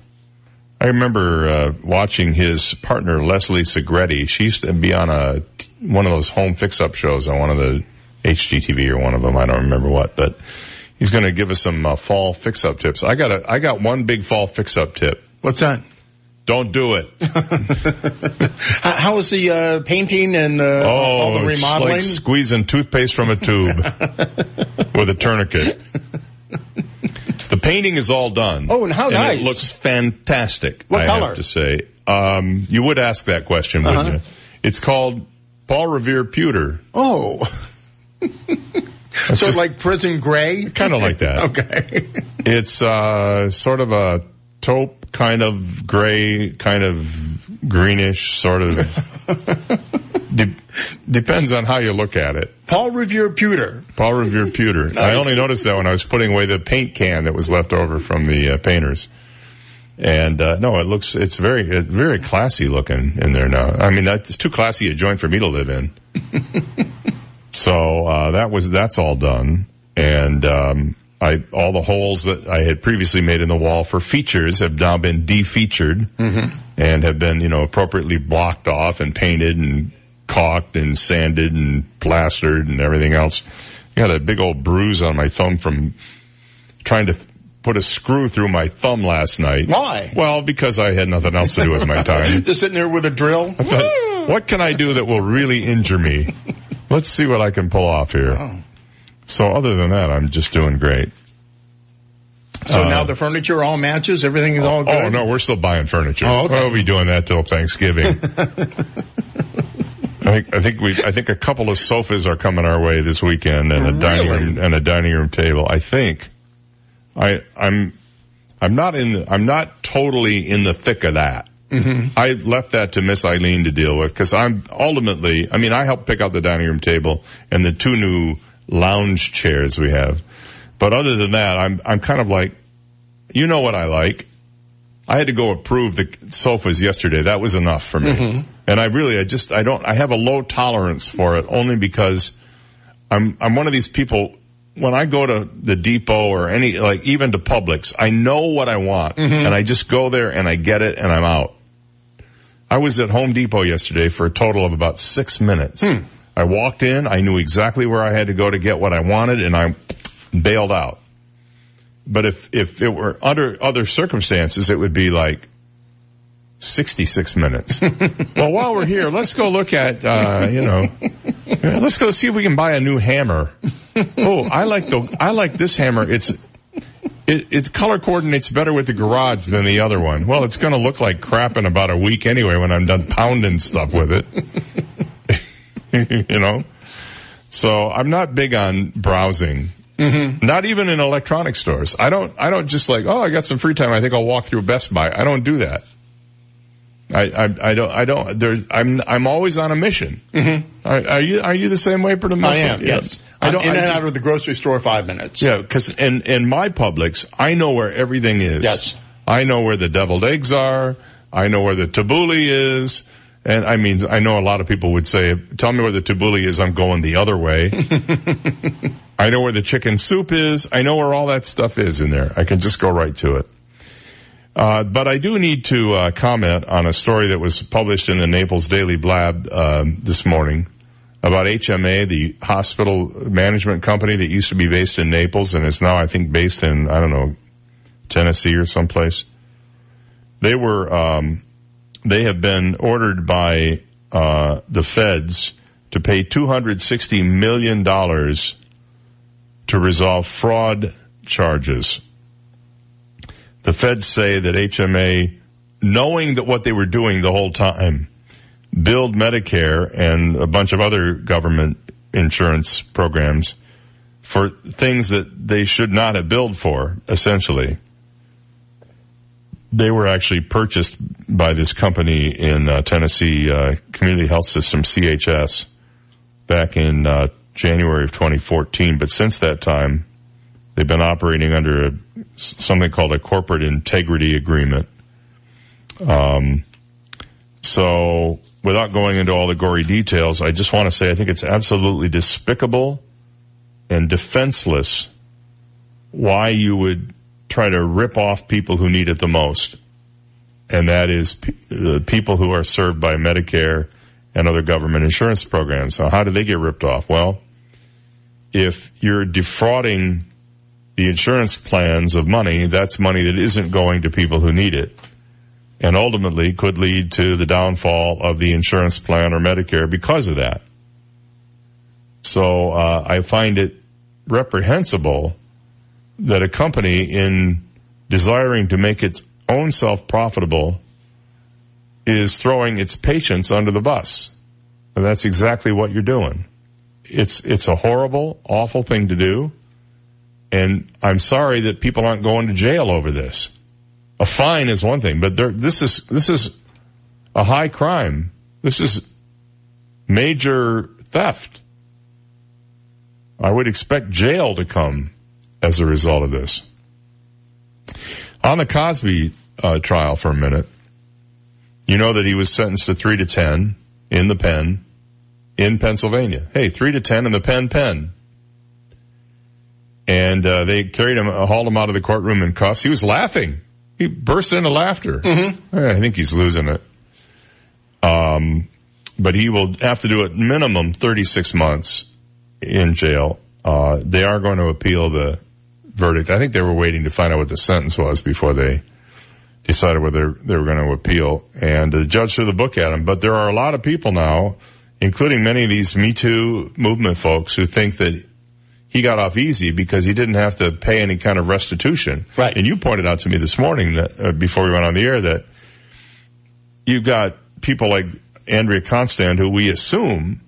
I remember uh, watching his partner Leslie Segrete. She used to be on a one of those home fix-up shows on one of the HGTV or one of them. I don't remember what, but he's going to give us some uh, fall fix-up tips. I got a I got one big fall fix-up tip. What's that? Don't do it. (laughs) How, how is the uh, painting and uh, all the Oh, it's remodeling? like squeezing toothpaste from a tube (laughs) with a tourniquet. The painting is all done. Oh, and how nice. it looks fantastic. What I color? have to say. Um, you would ask that question, wouldn't Uh-huh. you? It's called Paul Revere Pewter. oh. (laughs) so just- like prison gray? Kind of like that. (laughs) okay. It's uh, sort of a taupe, kind of gray, kind of greenish, sort of. (laughs) de- depends on how you look at it. Paul Revere Pewter. Paul Revere Pewter. (laughs) I only noticed that when I was putting away the paint can that was left over from the uh, painters. And uh, no, it looks it's very it's very classy looking in there now. I mean, that's too classy a joint for me to live in. (laughs) so uh, that was that's all done, and um, I all the holes that I had previously made in the wall for features have now been defeatured and have been you know appropriately blocked off and painted and caulked and sanded and plastered and everything else. I got a big old bruise on my thumb from trying to put a screw through my thumb last night. Why? Well, because I had nothing else to do with my time. (laughs) Just sitting there with a drill. I thought, what can I do that will really injure me? Let's see what I can pull off here. So other than that, I'm just doing great. So Uh, now the furniture all matches. Everything is all good. Oh no, we're still buying furniture. Oh, okay. We'll be doing that till Thanksgiving. (laughs) I think I think we I think a couple of sofas are coming our way this weekend and a dining room and a dining room table. I think I I'm I'm not in the, I'm not totally in the thick of that. Mm-hmm. I left that to Miss Eileen to deal with because I'm ultimately, I mean, I helped pick out the dining room table and the two new lounge chairs we have. But other than that, I'm, I'm kind of like, you know what I like. I had to go approve the sofas yesterday. That was enough for me. Mhm. And I really, I just, I don't, I have a low tolerance for it only because I'm, I'm one of these people, when I go to the depot or any, like even to Publix, I know what I want and I just go there and I get it and I'm out. I was at Home Depot yesterday for a total of about six minutes. I walked in, I knew exactly where I had to go to get what I wanted and I bailed out. But if, if it were under other circumstances, it would be like 66 minutes. (laughs) well, while we're here, let's go look at, uh, you know, (laughs) let's go see if we can buy a new hammer. oh, I like the, I like this hammer. It's, it, it color coordinates better with the garage than the other one. Well, it's going to look like crap in about a week anyway when I'm done pounding stuff with it. (laughs) you know? So I'm not big on browsing. Mm-hmm. Not even in electronic stores. I don't, I don't just like, oh, I got some free time. I think I'll walk through Best Buy. I don't do that. I, I, I don't, I don't, there's, I'm, I'm always on a mission. Mm-hmm. Are, are you, are you the same way for the most I am. Yeah. Yes. I I'm don't, in I and just- out of the grocery store five minutes. yeah, cause in, in my Publix, I know where everything is. Yes. I know where the deviled eggs are. I know where the tabbouleh is. And I mean, I know a lot of people would say, tell me where the tabbouleh is, I'm going the other way. (laughs) I know where the chicken soup is. I know where all that stuff is in there. I can just go right to it. Uh, but I do need to uh, comment on a story that was published in the Naples Daily Blab um, this morning about HMA, the hospital management company that used to be based in Naples and is now, I think, based in I don't know Tennessee or someplace. They were um, they have been ordered by uh, the feds to pay two hundred sixty million dollars to resolve fraud charges. The feds say that HMA, knowing that what they were doing the whole time, billed Medicare and a bunch of other government insurance programs for things that they should not have billed for, essentially. They were actually purchased by this company in uh, Tennessee, uh, Community Health System, CHS, back in uh, January of 2014. But since that time, they've been operating under a, something called a corporate integrity agreement. Um, so without going into all the gory details, I just want to say I think it's absolutely despicable and defenseless why you would try to rip off people who need it the most. And that is pe- the people who are served by Medicare and other government insurance programs. So how do they get ripped off? Well, if you're defrauding the insurance plans of money, that's money that isn't going to people who need it. And ultimately could lead to the downfall of the insurance plan or Medicare because of that. So, uh, I find it reprehensible that a company in desiring to make its own self profitable is throwing its patients under the bus. And that's exactly what you're doing. It's, it's a horrible, awful thing to do. And I'm sorry that people aren't going to jail over this. A fine is one thing, but there, this is, this is a high crime. This is major theft. I would expect jail to come as a result of this. On the Cosby uh, trial for a minute, you know that he was sentenced to three to ten in the pen in Pennsylvania. Hey, three to ten in the pen pen. and uh, they carried him, uh, hauled him out of the courtroom in cuffs. He was laughing. He burst into laughter. I think he's losing it. Um, but he will have to do at minimum 36 months in jail. Uh, they are going to appeal the verdict. I think they were waiting to find out what the sentence was before they decided whether they were going to appeal. And the judge threw the book at him. But there are a lot of people now, including many of these Me Too movement folks, who think that he got off easy because he didn't have to pay any kind of restitution. Right. And you pointed out to me this morning that uh, before we went on the air that you've got people like Andrea Constand, who we assume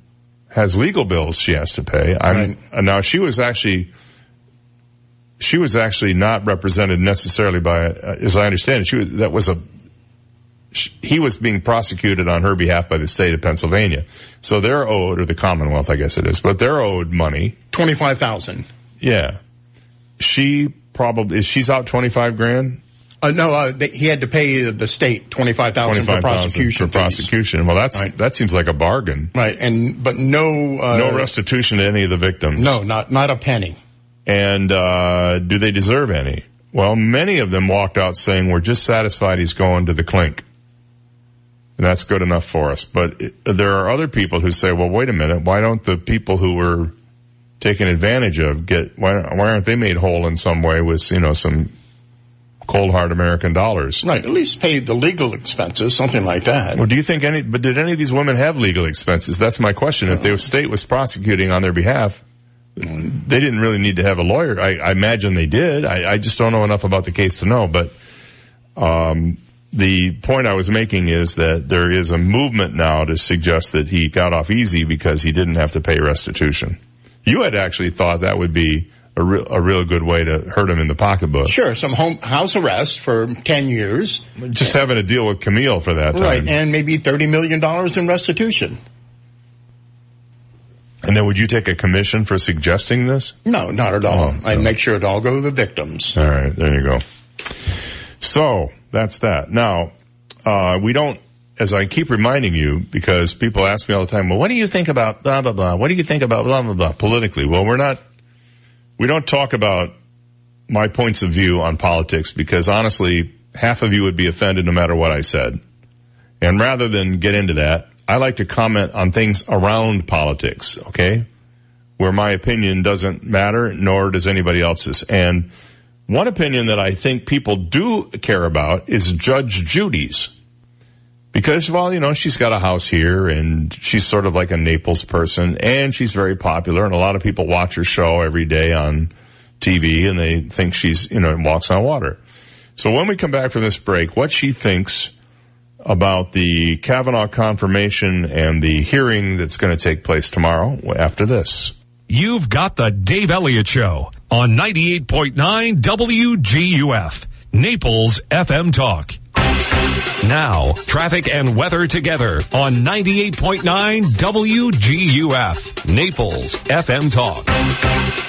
has legal bills she has to pay. I'm, uh, now she was actually, she was actually not represented necessarily by, uh, as I understand it, she was, that was a, sh- he was being prosecuted on her behalf by the state of Pennsylvania. So they're owed, or the Commonwealth, I guess it is, but they're owed money. 25,000. Yeah. She probably, she's out 25 grand? Uh, no, uh, they, he had to pay the state 25,000 for 25,000 prosecution. for prosecution. Well, that's, that seems like a bargain. Right. And, but no, uh, no restitution to any of the victims. No, not, not a penny. And, uh, do they deserve any? Well, many of them walked out saying, we're just satisfied he's going to the clink. And that's good enough for us. But there are other people who say, well, wait a minute, why don't the people who were taken advantage of get, why, why aren't they made whole in some way with, you know, some cold hard American dollars? Right. At least pay the legal expenses, something like that. Well, do you think any, but did any of these women have legal expenses? That's my question. If the state was prosecuting on their behalf, they didn't really need to have a lawyer. I, I imagine they did. I, I just don't know enough about the case to know, but, um, the point I was making is that there is a movement now to suggest that he got off easy because he didn't have to pay restitution. You had actually thought that would be a real, a real good way to hurt him in the pocketbook. Sure. Some home, house arrest for 10 years. Just having to deal with Camille for that time. Right. And maybe $30 million in restitution. And then would you take a commission for suggesting this? No, not at all. Oh, I no. make sure it all go to the victims. All right, there you go. So that's that. Now, uh, we don't, as I keep reminding you, because people ask me all the time, well, what do you think about blah, blah, blah? What do you think about blah, blah, blah politically? Well, we're not, we don't talk about my points of view on politics because honestly, half of you would be offended no matter what I said. And rather than get into that, I like to comment on things around politics, okay? Where my opinion doesn't matter, nor does anybody else's. And one opinion that I think people do care about is Judge Judy's. Because, well, you know, she's got a house here and she's sort of like a Naples person and she's very popular and a lot of people watch her show every day on TV and they think she's, you know, walks on water. So when we come back from this break, what she thinks about the Kavanaugh confirmation and the hearing that's going to take place tomorrow after this. You've got the Dave Elliott Show on 98.9 WGUF, Naples FM Talk. Now, traffic and weather together on 98.9 WGUF, Naples FM Talk.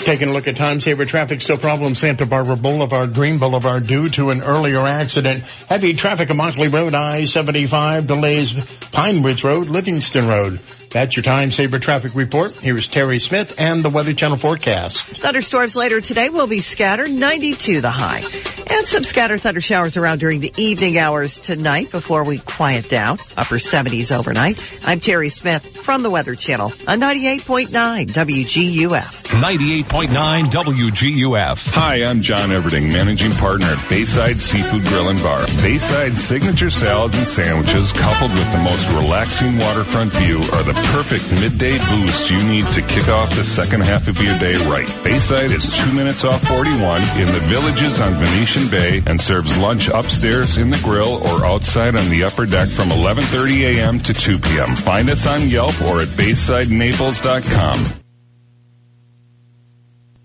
Taking a look at time saver traffic, still problem Santa Barbara Boulevard, Green Boulevard due to an earlier accident. Heavy traffic on Montley Road, I-75 delays Pine Ridge Road, Livingston Road. That's your time saver traffic report. Here's Terry Smith and the Weather Channel forecast. Thunderstorms later today will be scattered, 92 the high. And some scattered thunder showers around during the evening hours tonight before we quiet down. Upper 70s overnight. I'm Terry Smith from the Weather Channel on 98.9 WGUF. 98.9 WGUF. Hi, I'm John Everding, managing partner at Bayside Seafood Grill and Bar. Bayside's signature salads and sandwiches, coupled with the most relaxing waterfront view, are the perfect midday boost you need to kick off the second half of your day right. Bayside is two minutes off 41 in the villages on Venetian Bay and serves lunch upstairs in the grill or outside on the upper deck from 11:30 a.m. to 2 p.m. Find us on Yelp or at BaysideNaples.com.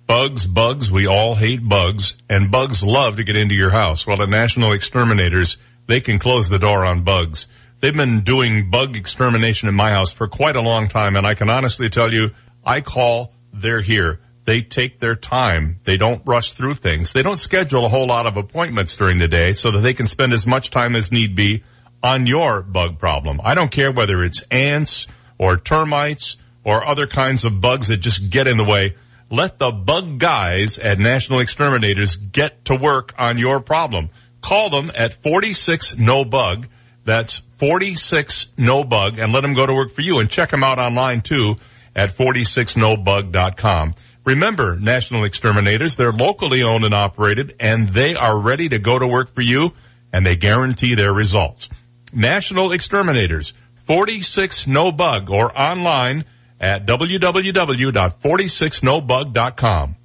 Bugs, bugs, we all hate bugs, and bugs love to get into your house. Well, at National Exterminators, they can close the door on bugs. They've been doing bug extermination in my house for quite a long time, and I can honestly tell you, I call, they're here. They take their time. They don't rush through things. They don't schedule a whole lot of appointments during the day so that they can spend as much time as need be on your bug problem. I don't care whether it's ants or termites or other kinds of bugs that just get in the way. Let the bug guys at National Exterminators get to work on your problem. Call them at 46 no bug. That's 46 no bug and let them go to work for you and check them out online too at 46nobug.com. Remember, National Exterminators, they're locally owned and operated and they are ready to go to work for you and they guarantee their results. National Exterminators, 46 no bug or online at www.46nobug.com.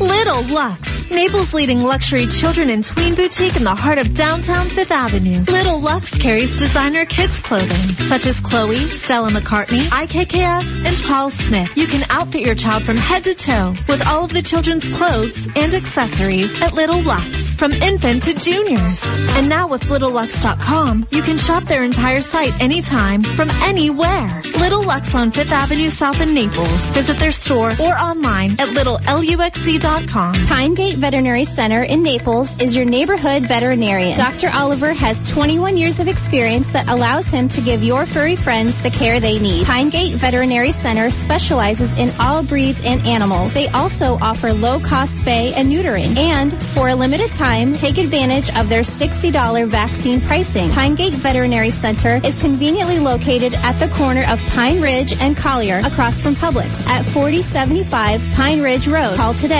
Little Lux, Naples' leading luxury children and tween boutique in the heart of downtown Fifth Avenue. Little Lux carries designer kids clothing, such as Chloe, Stella McCartney, IKKS, and Paul Smith. You can outfit your child from head to toe with all of the children's clothes and accessories at Little Lux, from infant to juniors. And now with LittleLux.com, you can shop their entire site anytime, from anywhere. Little Lux on Fifth Avenue South in Naples. Visit their store or online at Pinegate Veterinary Center in Naples is your neighborhood veterinarian. Dr. Oliver has 21 years of experience that allows him to give your furry friends the care they need. Pinegate Veterinary Center specializes in all breeds and animals. They also offer low-cost spay and neutering. And for a limited time, take advantage of their $60 vaccine pricing. Pinegate Veterinary Center is conveniently located at the corner of Pine Ridge and Collier across from Publix at 4075 Pine Ridge Road. Call today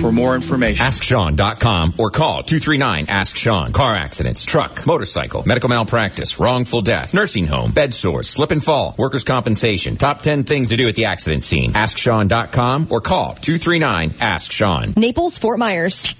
for more information. AskSean.com or call 239-ASK-SEAN. Car accidents, truck, motorcycle, medical malpractice, wrongful death, nursing home, bed sores, slip and fall, workers' compensation. Top 10 things to do at the accident scene. AskSean.com or call 239-ASK-SEAN. Naples, Fort Myers.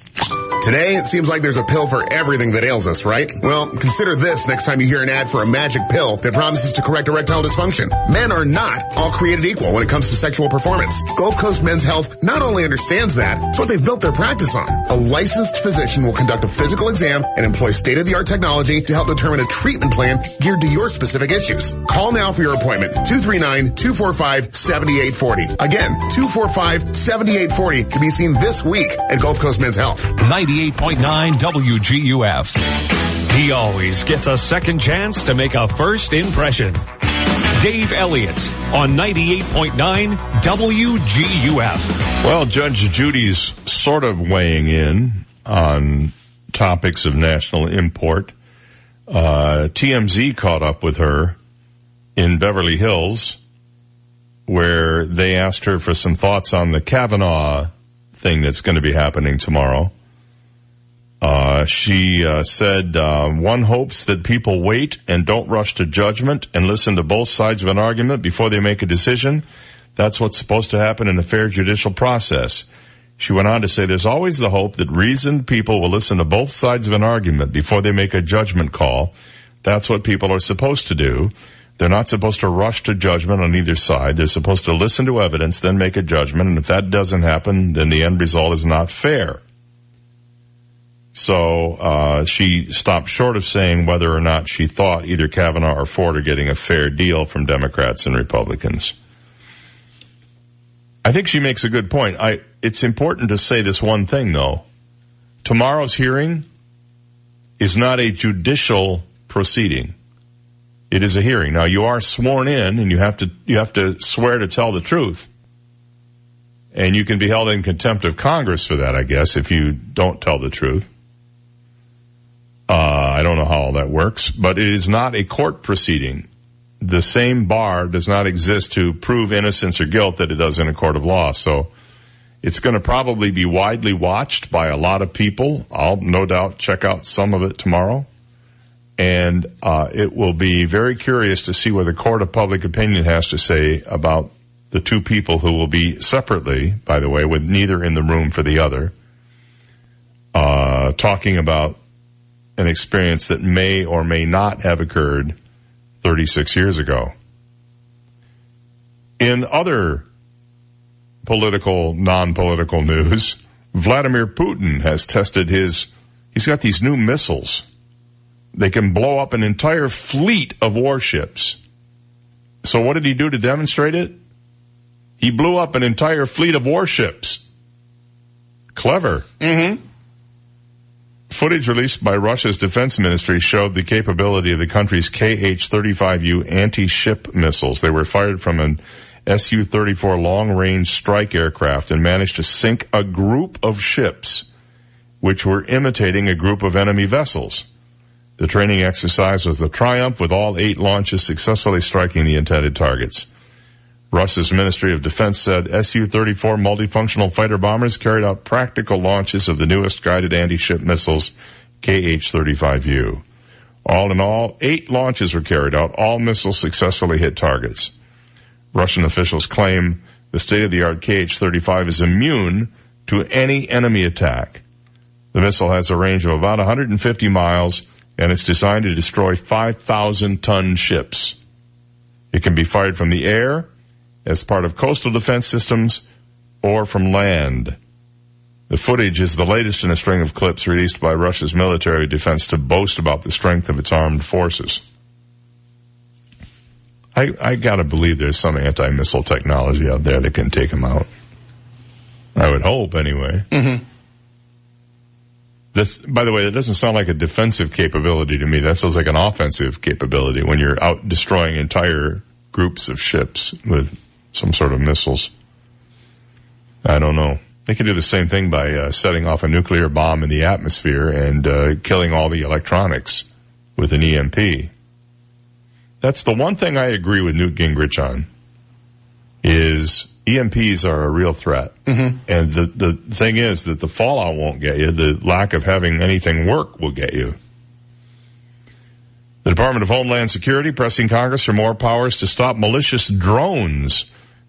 Today, it seems like there's a pill for everything that ails us, right? Well, consider this next time you hear an ad for a magic pill that promises to correct erectile dysfunction. Men are not all created equal when it comes to sexual performance. Gulf Coast Men's Health not only understands that, it's what they've built their practice on. A licensed physician will conduct a physical exam and employ state-of-the-art technology to help determine a treatment plan geared to your specific issues. Call now for your appointment. 239-245-7840. Again, 245-7840 to be seen this week at Gulf Coast Men's Health. 98.9 WGUF. He always gets a second chance to make a first impression. Dave Elliott on 98.9 WGUF. Well, Judge Judy's sort of weighing in on topics of national import. Uh, TMZ caught up with her in Beverly Hills where they asked her for some thoughts on the Kavanaugh thing that's going to be happening tomorrow. Uh, she uh, said, uh, one hopes that people wait and don't rush to judgment and listen to both sides of an argument before they make a decision. That's what's supposed to happen in a fair judicial process. She went on to say there's always the hope that reasoned people will listen to both sides of an argument before they make a judgment call. That's what people are supposed to do. They're not supposed to rush to judgment on either side. They're supposed to listen to evidence, then make a judgment. And if that doesn't happen, then the end result is not fair. So uh, she stopped short of saying whether or not she thought either Kavanaugh or Ford are getting a fair deal from Democrats and Republicans. I think she makes a good point. I, it's important to say this one thing though. Tomorrow's hearing is not a judicial proceeding. It is a hearing. Now you are sworn in and you have to, you have to swear to tell the truth. And you can be held in contempt of Congress for that, I guess, if you don't tell the truth. Uh, I don't know how all that works, but it is not a court proceeding. The same bar does not exist to prove innocence or guilt that it does in a court of law. So it's going to probably be widely watched by a lot of people. I'll no doubt check out some of it tomorrow. And, uh, it will be very curious to see what the court of public opinion has to say about the two people who will be separately, by the way, with neither in the room for the other, uh, talking about an experience that may or may not have occurred 36 years ago. In other political, non-political news. Vladimir Putin has tested his, he's got these new missiles. They can blow up an entire fleet of warships. So what did he do to demonstrate it? He blew up an entire fleet of warships. Clever. Mm-hmm. Footage released by Russia's defense ministry showed the capability of the country's KH-35U anti-ship missiles. They were fired from an Su-34 long-range strike aircraft and managed to sink a group of ships which were imitating a group of enemy vessels. The training exercise was the triumph with all eight launches successfully striking the intended targets. Russia's Ministry of Defense said Su-34 multifunctional fighter bombers carried out practical launches of the newest guided anti-ship missiles KH-35U. All in all, eight launches were carried out. All missiles successfully hit targets. Russian officials claim the state-of-the-art KH-35 is immune to any enemy attack. The missile has a range of about 150 miles and it's designed to destroy 5,000 ton ships. It can be fired from the air, as part of coastal defense systems, or from land. The footage is the latest in a string of clips released by Russia's military defense to boast about the strength of its armed forces. I, I gotta believe there's some anti-missile technology out there that can take them out. I would hope anyway. Mm-hmm. This, by the way, that doesn't sound like a defensive capability to me. That sounds like an offensive capability when you're out destroying entire groups of ships with some sort of missiles. I don't know. They can do the same thing by uh, setting off a nuclear bomb in the atmosphere and uh, killing all the electronics with an EMP. That's the one thing I agree with Newt Gingrich on is EMPs are a real threat. Mm-hmm. And the, the thing is that the fallout won't get you. The lack of having anything work will get you. The Department of Homeland Security pressing Congress for more powers to stop malicious drones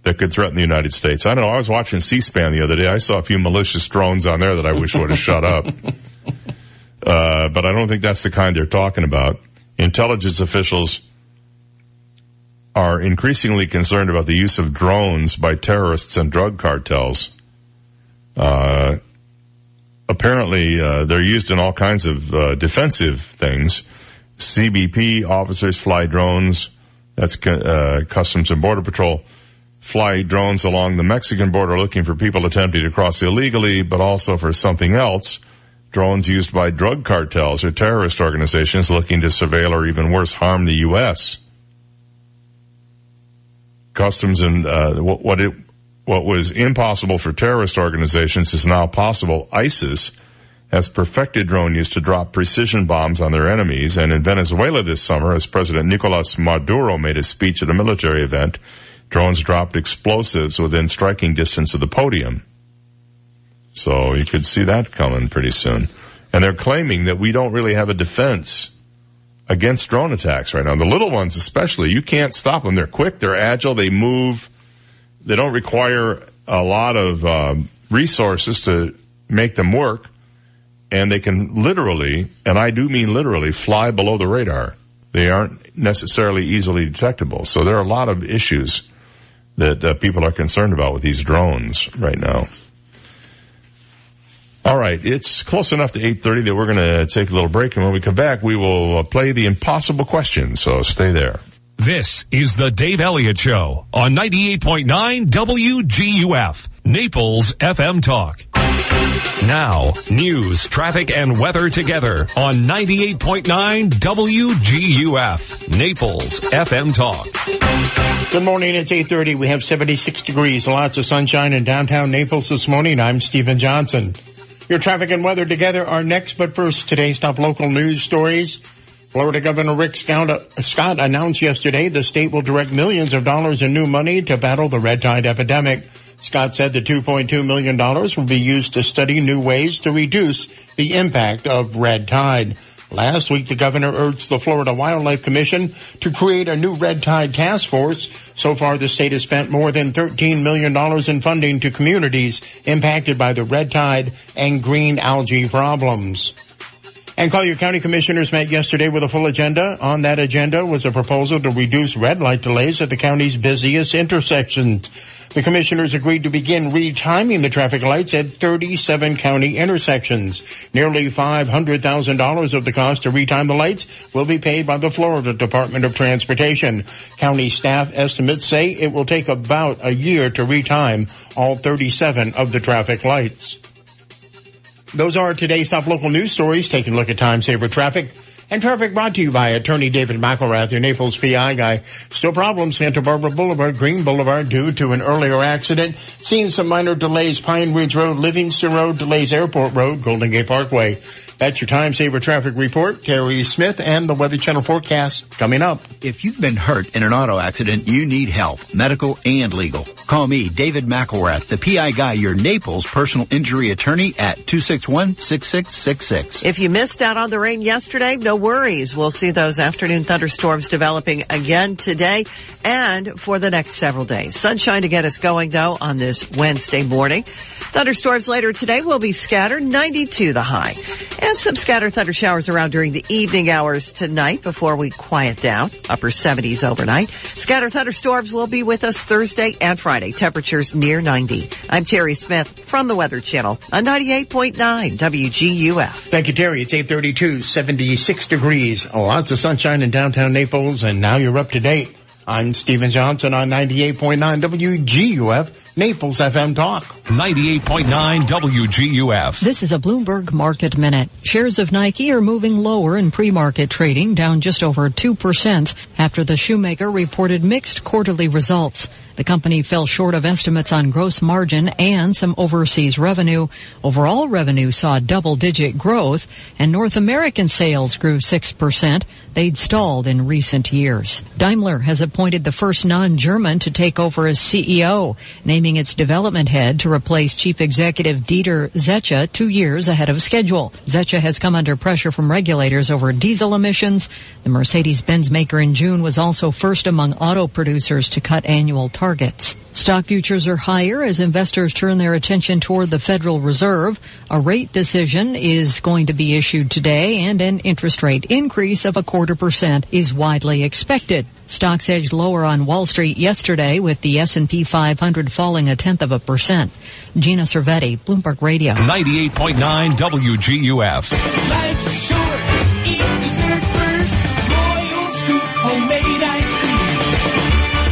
that could threaten the United States. I don't know. I was watching C-SPAN the other day. I saw a few malicious drones on there that I wish would have shut up. (laughs) Uh, but I don't think that's the kind they're talking about. Intelligence officials are increasingly concerned about the use of drones by terrorists and drug cartels. Uh, apparently, uh, they're used in all kinds of uh, defensive things. CBP officers fly drones. That's uh, Customs and Border Patrol fly drones along the Mexican border looking for people attempting to cross illegally, but also for something else. Drones used by drug cartels or terrorist organizations looking to surveil or even worse harm the U.S customs and uh, what, it what was impossible for terrorist organizations is now possible. ISIS has perfected drone use to drop precision bombs on their enemies. And in Venezuela this summer, as President Nicolas Maduro made a speech at a military event, drones dropped explosives within striking distance of the podium. So you could see that coming pretty soon. And they're claiming that we don't really have a defense against drone attacks right now. The little ones especially, you can't stop them. They're quick, they're agile, they move. They don't require a lot of um, resources to make them work. And they can literally, and I do mean literally, fly below the radar. They aren't necessarily easily detectable. So there are a lot of issues that uh, people are concerned about with these drones right now. All right, it's close enough to 8:30 that we're going to take a little break and when we come back we will uh, play the impossible question, so stay there. This is the Dave Elliott Show on 98.9 WGUF, Naples FM Talk. Now, news, traffic, and weather together on 98.9 WGUF, Naples FM Talk. Good morning, it's 8.30. We have 76 degrees, lots of sunshine in downtown Naples this morning. I'm Stephen Johnson. Your traffic and weather together are next, but first, today's top local news stories. Florida Governor Rick Scott uh, announced yesterday the state will direct millions of dollars in new money to battle the red tide epidemic. Scott said the $2.2 million will be used to study new ways to reduce the impact of red tide. Last week, the governor urged the Florida Wildlife Commission to create a new red tide task force. So far, the state has spent more than $13 million in funding to communities impacted by the red tide and green algae problems. And Collier County Commissioners met yesterday with a full agenda. On that agenda was a proposal to reduce red light delays at the county's busiest intersections. The commissioners agreed to begin retiming the traffic lights at 37 county intersections. Nearly $500,000 of the cost to retime the lights will be paid by the Florida Department of Transportation. County staff estimates say it will take about a year to retime all 37 of the traffic lights. Those are today's top local news stories. Taking a look at time saver traffic. And traffic brought to you by attorney David McElrath, your Naples PI guy. Still problems, Santa Barbara Boulevard, Green Boulevard due to an earlier accident. Seeing some minor delays, Pine Ridge Road, Livingston Road, delays Airport Road, Golden Gate Parkway. That's your time saver traffic report. Terry Smith and the Weather Channel forecast coming up. If you've been hurt in an auto accident, you need help, medical and legal. Call me, David McElrath, the PI guy, your Naples personal injury attorney at 261-6666. If you missed out on the rain yesterday, no worries. We'll see those afternoon thunderstorms developing again today and for the next several days. Sunshine to get us going though on this Wednesday morning. Thunderstorms later today will be scattered, 92 the high. And some scattered thunder showers around during the evening hours tonight before we quiet down. Upper 70s overnight. Scattered thunderstorms will be with us Thursday and Friday. Temperatures near 90. I'm Terry Smith from the Weather Channel on 98.9 WGUF. Thank you, Terry. It's 832, 76 degrees. Lots of sunshine in downtown Naples, and now you're up to date. I'm Stephen Johnson on 98.9 WGUF. Naples FM Talk. 98.9 WGUF. This is a Bloomberg Market Minute. Shares of Nike are moving lower in pre-market trading, down just over 2% after the shoemaker reported mixed quarterly results. The company fell short of estimates on gross margin and some overseas revenue. Overall revenue saw double-digit growth, and North American sales grew 6%. They'd stalled in recent years. Daimler has appointed the first non-German to take over as CEO, naming its development head to replace Chief Executive Dieter Zetsche two years ahead of schedule. Zetsche has come under pressure from regulators over diesel emissions. The Mercedes-Benz maker in June was also first among auto producers to cut annual targets. Stock futures are higher as investors turn their attention toward the Federal Reserve. A rate decision is going to be issued today and an interest rate increase of a quarter percent is widely expected. Stocks edged lower on Wall Street yesterday with the S&P 500 falling a tenth of a percent. Gina Cervetti, Bloomberg Radio. 98.9 WGUF.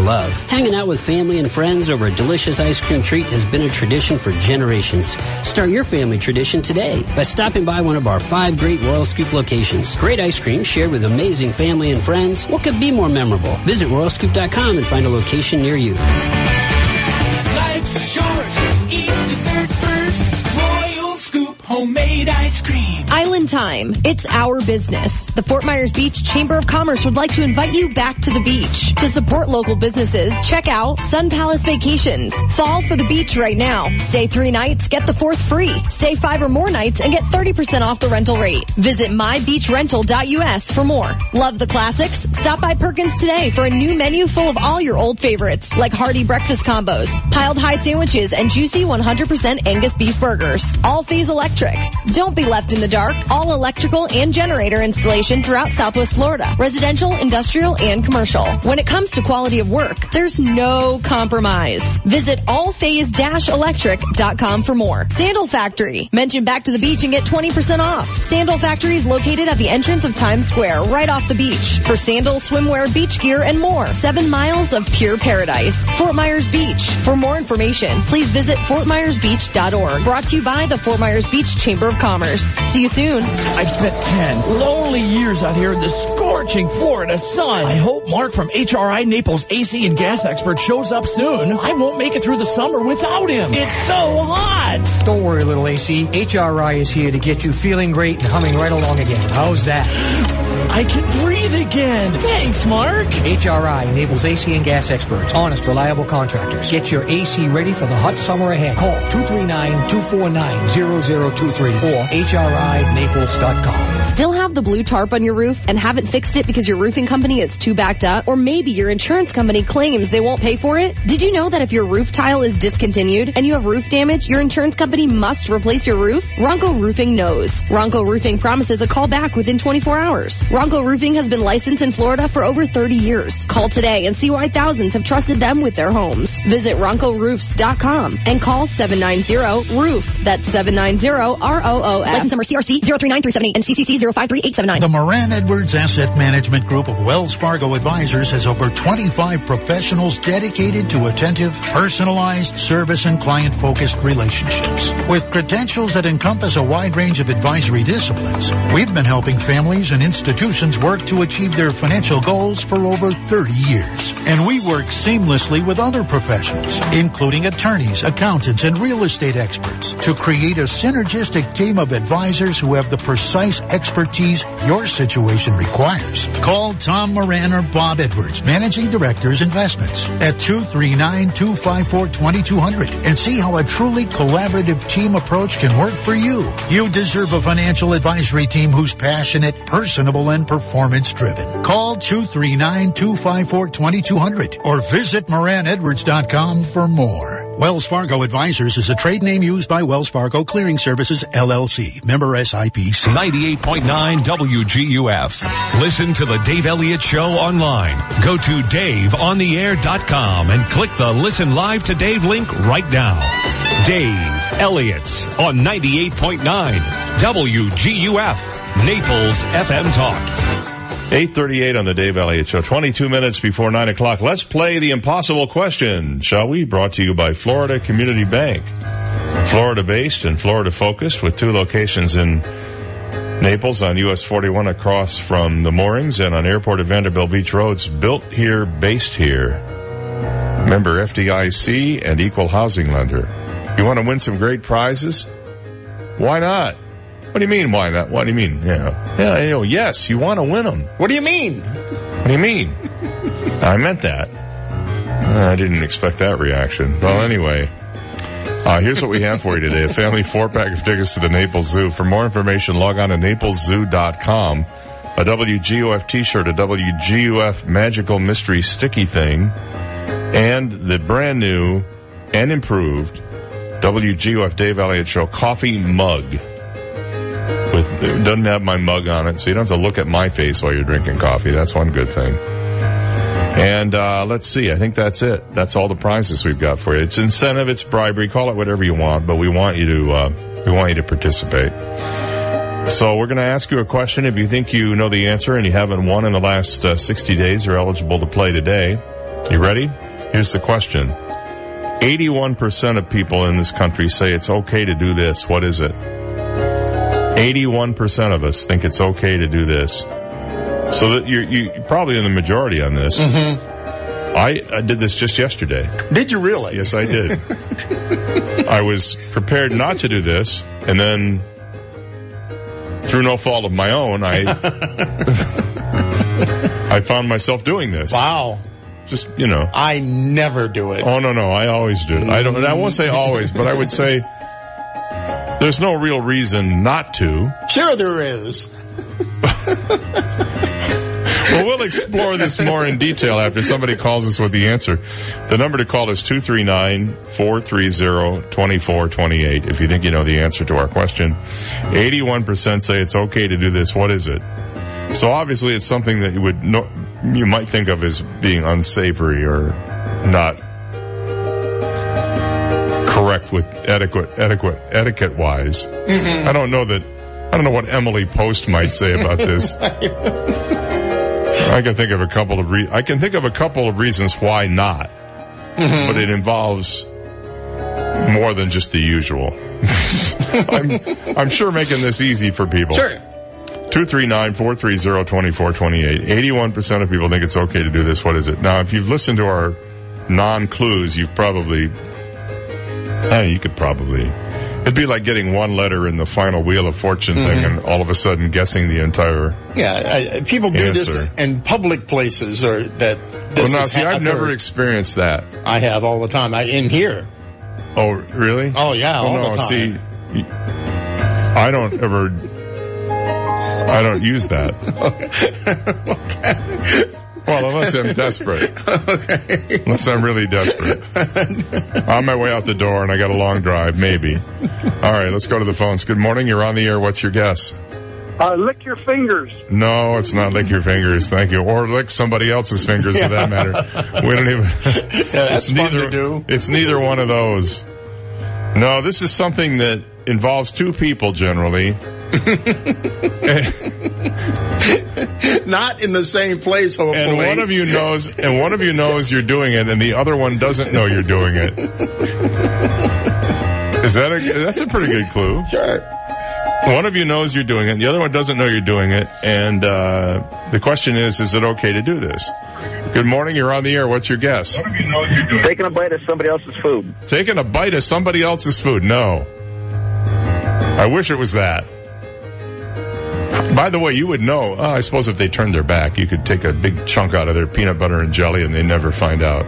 to love. Hanging out with family and friends over a delicious ice cream treat has been a tradition for generations. Start your family tradition today by stopping by one of our five great Royal Scoop locations. Great ice cream shared with amazing family and friends. What could be more memorable? Visit royalscoop.com and find a location near you. Life's short. Eat dessert first. Royal Scoop homemade ice cream. Island Time. It's our business. The Fort Myers Beach Chamber of Commerce would like to invite you back to the beach. To support local businesses, check out Sun Palace Vacations. Fall for the beach right now. Stay three nights, get the fourth free. Stay five or more nights and get 30% off the rental rate. Visit mybeachrental.us for more. Love the classics? Stop by Perkins today for a new menu full of all your old favorites, like hearty breakfast combos, piled high sandwiches, and juicy 100% Angus beef burgers. All phase electric. Don't be left in the dark. All electrical and generator installation throughout Southwest Florida. Residential, industrial, and commercial. When it comes to quality of work, there's no compromise. Visit allphase-electric.com for more. Sandal Factory. Mention back to the beach and get 20% off. Sandal Factory is located at the entrance of Times Square, right off the beach. For sandals, swimwear, beach gear, and more. Seven miles of pure paradise. Fort Myers Beach. For more information, please visit fortmyersbeach.org. Brought to you by the Fort Myers Beach Beach Chamber of Commerce. See you soon. I've spent 10 lonely years out here in the scorching Florida sun. I hope Mark from HRI Naples AC and gas expert shows up soon. I won't make it through the summer without him. It's so hot. Don't worry, little AC. HRI is here to get you feeling great and humming right along again. How's that? I can breathe again. Thanks, Mark. HRI Naples AC and gas experts, honest, reliable contractors. Get your AC ready for the hot summer ahead. Call 239-249-0023 or HRINaples.com. Still have the blue tarp on your roof and haven't fixed it because your roofing company is too backed up? Or maybe your insurance company claims they won't pay for it? Did you know that if your roof tile is discontinued and you have roof damage, your insurance company must replace your roof? Ronco Roofing knows. Ronco Roofing promises a call back within 24 hours. Ronco Roofing has been licensed in Florida for over 30 years. Call today and see why thousands have trusted them with their homes. Visit RoncoRoofs.com and call 790-ROOF. That's 790-R-O-O-F. License number CRC 039378 and CCC 053879. The Moran Edwards Asset Management Group of Wells Fargo Advisors has over 25 professionals dedicated to attentive, personalized service and client-focused relationships. With credentials that encompass a wide range of advisory disciplines, we've been helping families and institutions work to achieve their financial goals for over 30 years. And we work seamlessly with other professionals, including attorneys, accountants, and real estate experts to create a synergistic team of advisors who have the precise expertise your situation requires. Call Tom Moran or Bob Edwards, Managing Directors Investments at 239-254-2200 and see how a truly collaborative team approach can work for you. You deserve a financial advisory team who's passionate, personable, and performance driven. Call 239-254-2200 or visit MoranEdwards.com for more. Wells Fargo Advisors is a trade name used by Wells Fargo Clearing Services LLC. Member SIPC. 98.9 WGUF. Listen to the Dave Elliott Show online. Go to DaveOnTheAir.com and click the Listen Live to Dave link right now. Dave Elliott on 98.9 WGUF. Naples FM Talk. 838 on the Dave Elliott Show. 22 minutes before 9 o'clock. Let's play the impossible question, shall we? Brought to you by Florida Community Bank. Florida based and Florida focused with two locations in Naples on US 41 across from the moorings and on airport at Vanderbilt Beach Roads. Built here, based here. Member FDIC and equal housing lender. You want to win some great prizes? Why not? What do you mean, why not? What do you mean? Yeah. Yeah, you know, yes, you want to win them. What do you mean? What do you mean? I meant that. I didn't expect that reaction. Well, anyway, uh, here's what we have for you today. A family four pack of tickets to the Naples Zoo. For more information, log on to napleszoo.com. A WGUF t-shirt, a WGUF magical mystery sticky thing, and the brand new and improved WGUF Dave Elliott Show coffee mug. With, it doesn't have my mug on it, so you don't have to look at my face while you're drinking coffee. That's one good thing. And uh, let's see. I think that's it. That's all the prizes we've got for you. It's incentive. It's bribery. Call it whatever you want, but we want you to uh, we want you to participate. So we're going to ask you a question. If you think you know the answer and you haven't won in the last uh, 60 days, you're eligible to play today. You ready? Here's the question. 81% of people in this country say it's okay to do this. What is it? 81% of us think it's okay to do this. So that you're, you're probably in the majority on this. Mm-hmm. I, I did this just yesterday. Did you really? Yes, I did. (laughs) I was prepared not to do this, and then through no fault of my own, I (laughs) I found myself doing this. Wow. Just you know, I never do it. Oh no, no, I always do. I don't. I won't say mm. always, but I would say there's no real reason not to. Sure, there is. (laughs) Well, we'll explore this more in detail after somebody calls us with the answer. The number to call is 239-430-2428 if you think you know the answer to our question. 81% say it's okay to do this. What is it? So obviously it's something that you would know, you might think of as being unsavory or not correct with etiquette, etiquette, etiquette wise. Mhm. I don't know that, I don't know what Emily Post might say about this. (laughs) I can think of a couple of re- I can think of a couple of reasons why not, Mhm. but it involves more than just the usual. (laughs) I'm, I'm sure making this easy for people. Sure. 239-430-2428. 81% of people think it's okay to do this. What is it? Now, if you've listened to our non-clues, you've probably, eh, you could probably, it'd be like getting one letter in the final Wheel of Fortune thing Mhm. and all of a sudden guessing the entire, Yeah, I, people do this in public places or that. well now see, I've never experienced that. I have all the time. I in here. Oh, really? Oh yeah, Well, all no, the time. see, I don't ever, I don't use that. (laughs) Well, unless I'm desperate. Unless I'm really desperate. (laughs) on my way out the door and I got a long drive, maybe. All right, let's go to the phones. Good morning. You're on the air. What's your guess? Uh, lick your fingers. No, it's not lick your fingers. Thank you. Or lick somebody else's fingers for that matter. (laughs) We don't even. (laughs) that's it's fun neither, to do. It's neither one of those. No, this is something that involves two people generally. (laughs) Not in the same place, hopefully. And one of you knows, and one of you knows you're doing it, and the other one doesn't know you're doing it. Is that a, that's a pretty good clue. Sure. One of you knows you're doing it, and the other one doesn't know you're doing it, and, uh, the question is, is it okay to do this? Good morning, you're on the air, what's your guess? Taking a bite of somebody else's food. Taking a bite of somebody else's food, no. I wish it was that. By the way, you would know, oh, I suppose if they turned their back, you could take a big chunk out of their peanut butter and jelly and they never find out.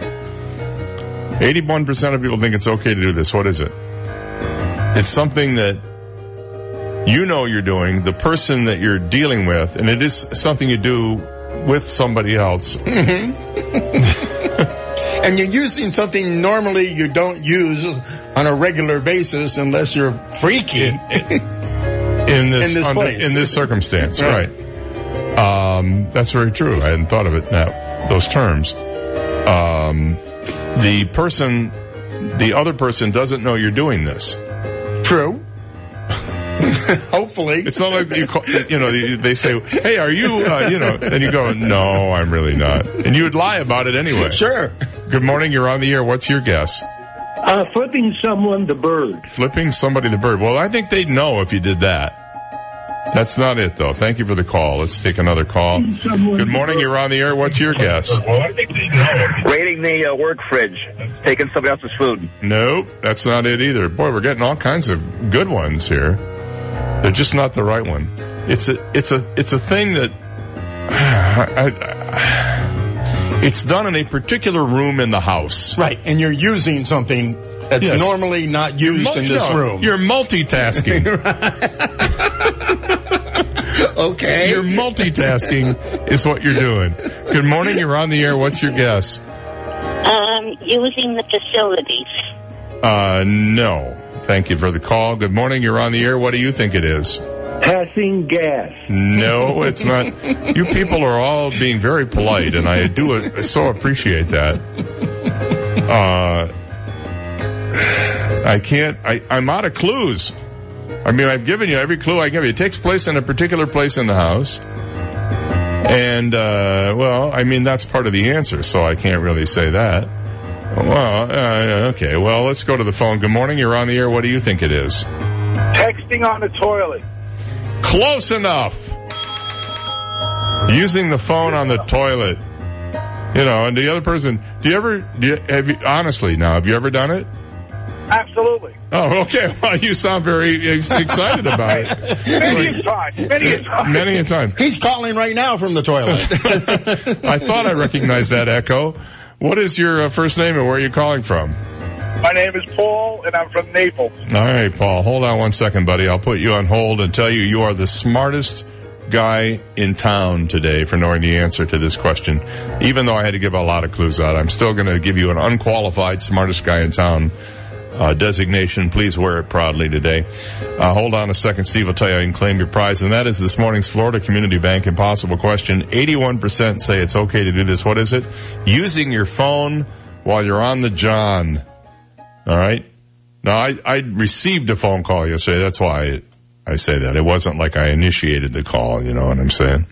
81% of people think it's okay to do this. What is it? It's something that you know you're doing, the person that you're dealing with, and it is something you do with somebody else. Mm-hmm. (laughs) (laughs) and you're using something normally you don't use on a regular basis unless you're freaky. in this, In this (laughs) under- place. in this circumstance, Right. right? Um, that's very true. I hadn't thought of it in that those terms. Um, the person, the other person doesn't know you're doing this. True. (laughs) Hopefully, it's not like you call, you know they they say, "Hey, are you?" Uh, you know, and you go, "No, I'm really not," and you would lie about it anyway. Sure. Good morning. You're on the air. What's your guess? Uh, flipping someone the bird. Flipping somebody the bird. Well, I think they'd know if you did that. That's not it though. Thank you for the call. Let's take another call. Good morning. You're on the air. What's your guess? Raiding the uh, work fridge. Taking somebody else's food. Nope, that's not it either. Boy, we're getting all kinds of good ones here. They're just not the right one. It's a, it's a, it's a thing that, (sighs) I, I, it's done in a particular room in the house. Right, and you're using something that's Yes. normally not used Mul- in this no, room. You're multitasking. (laughs) okay. You're multitasking is what you're doing. Good morning. You're on the air. What's your guess? Um, using the facilities. Uh, no. Thank you for the call. Good morning. You're on the air. What do you think it is? Passing gas. No, it's not. (laughs) You people are all being very polite, and I do I so appreciate that. Uh, I can't. I, I'm out of clues. I mean, I've given you every clue I give you. It takes place in a particular place in the house, and uh, well, I mean that's part of the answer, so I can't really say that. Well, uh, okay. Well, let's go to the phone. Good morning. You're on the air. What do you think it is? Texting on the toilet. Close enough. Using the phone on the toilet. You know, and the other person, do you ever, do you, have you, honestly now, have you ever done it? Absolutely. Oh, okay. (laughs) Well, you sound very ex- excited about it. (laughs) Many a time. Many a time. Many a time. He's calling right now from the toilet. (laughs) I thought I recognized that echo. What is your uh, first name and where are you calling from? My name is Paul, and I'm from Naples. All right, Paul. Hold on one second, buddy. I'll put you on hold and tell you you are the smartest guy in town today for knowing the answer to this question. Even though I had to give a lot of clues out, I'm still going to give you an unqualified smartest guy in town uh, designation. Please wear it proudly today. Uh, hold on a second. Steve will tell you I can claim your prize. And that is this morning's Florida Community Bank Impossible question. 81% say it's okay to do this. What is it? Using your phone while you're on the John. All right. Now I, I received a phone call yesterday. That's why I, I say that. It wasn't like I initiated the call. You know what I'm saying?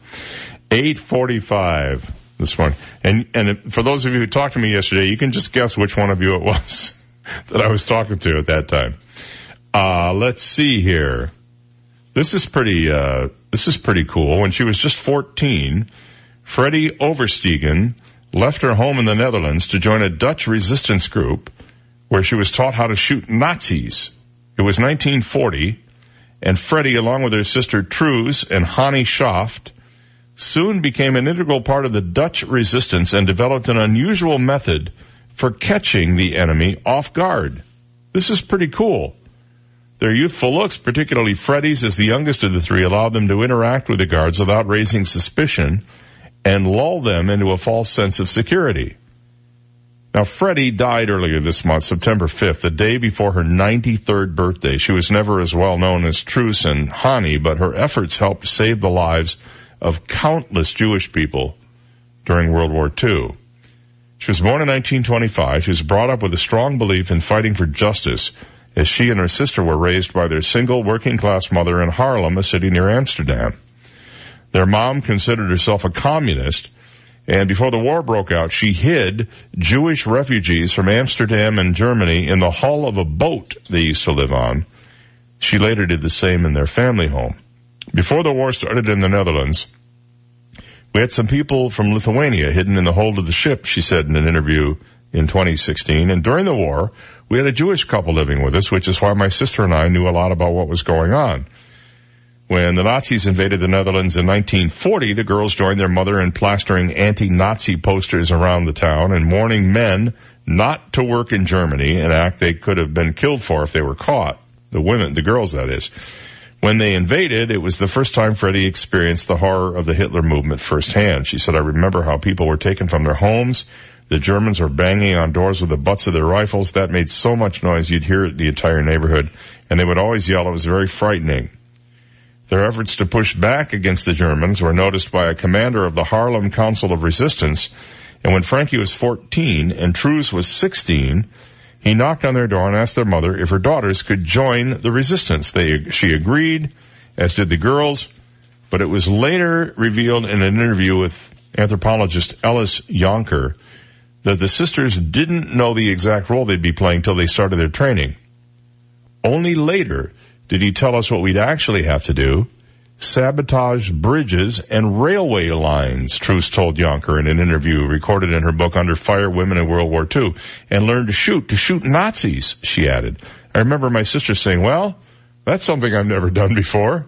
845 this morning. And, and for those of you who talked to me yesterday, you can just guess which one of you it was. (laughs) (laughs) that I was talking to at that time. Uh, let's see here. This is pretty, uh, this is pretty cool. When she was just 14, Freddie Oversteegen left her home in the Netherlands to join a Dutch resistance group where she was taught how to shoot Nazis. It was 1940 and Freddie, along with her sister Truus and Hannie Schaft, soon became an integral part of the Dutch resistance and developed an unusual method for catching the enemy off guard. This is pretty cool. Their youthful looks, particularly Freddie's as the youngest of the three, allowed them to interact with the guards without raising suspicion and lull them into a false sense of security. Now, Freddie died earlier this month, September 5th, the day before her 93rd birthday. She was never as well known as Truus and Hannie, but her efforts helped save the lives of countless Jewish people during World War II. She was born in 1925. She was brought up with a strong belief in fighting for justice as she and her sister were raised by their single working class mother in Haarlem, a city near Amsterdam. Their mom considered herself a communist and before the war broke out, she hid Jewish refugees from Amsterdam and Germany in the hull of a boat they used to live on. She later did the same in their family home. Before the war started in the Netherlands, we had some people from Lithuania hidden in the hold of the ship, she said in an interview in 2016. And during the war, we had a Jewish couple living with us, which is why my sister and I knew a lot about what was going on. When the Nazis invaded the Netherlands in 1940, the girls joined their mother in plastering anti-Nazi posters around the town and warning men not to work in Germany, an act they could have been killed for if they were caught. The women, the girls that is. When they invaded, it was the first time Freddie experienced the horror of the Hitler movement firsthand. She said, I remember how people were taken from their homes. The Germans were banging on doors with the butts of their rifles. That made so much noise you'd hear it the entire neighborhood. And they would always yell. It was very frightening. Their efforts to push back against the Germans were noticed by a commander of the Haarlem Council of Resistance, and when Frankie was 14 and Truus was 16, he knocked on their door and asked their mother if her daughters could join the resistance. They, she agreed, as did the girls, but it was later revealed in an interview with anthropologist Ellis Jonker that the sisters didn't know the exact role they'd be playing till they started their training. Only later did he tell us what we'd actually have to do? Sabotage bridges and railway lines, Truus told Jonker in an interview recorded in her book Under Fire Women in World War II, and learned to shoot, to shoot Nazis, she added. I remember my sister saying, well, that's something I've never done before.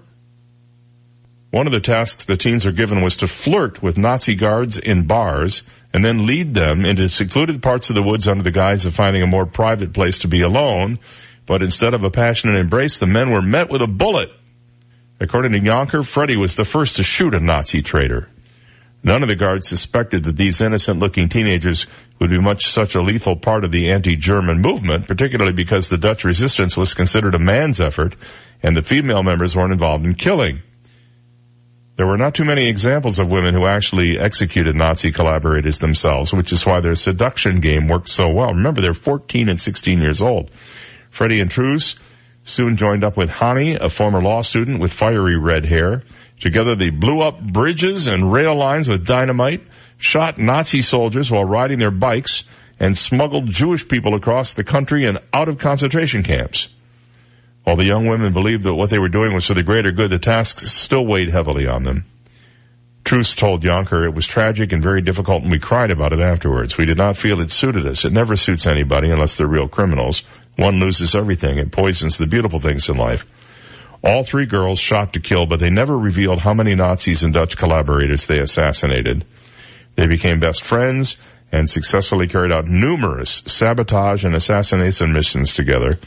One of the tasks the teens are given was to flirt with Nazi guards in bars and then lead them into secluded parts of the woods under the guise of finding a more private place to be alone but instead of a passionate embrace, the men were met with a bullet. According to Jonker, Freddie was the first to shoot a Nazi traitor. None of the guards suspected that these innocent looking teenagers would be much such a lethal part of the anti-German movement, particularly because the Dutch resistance was considered a man's effort and the female members weren't involved in killing. There were not too many examples of women who actually executed Nazi collaborators themselves, which is why their seduction game worked so well. Remember, they're 14 and 16 years old. Freddie and Truus soon joined up with Hannie, a former law student with fiery red hair. Together they blew up bridges and rail lines with dynamite, shot Nazi soldiers while riding their bikes, and smuggled Jewish people across the country and out of concentration camps. While the young women believed that what they were doing was for the greater good, the tasks still weighed heavily on them. Truus told Jonker it was tragic and very difficult and we cried about it afterwards. We did not feel it suited us. It never suits anybody unless they're real criminals. One loses everything. It poisons the beautiful things in life. All three girls shot to kill, but they never revealed how many Nazis and Dutch collaborators they assassinated. They became best friends and successfully carried out numerous sabotage and assassination missions together.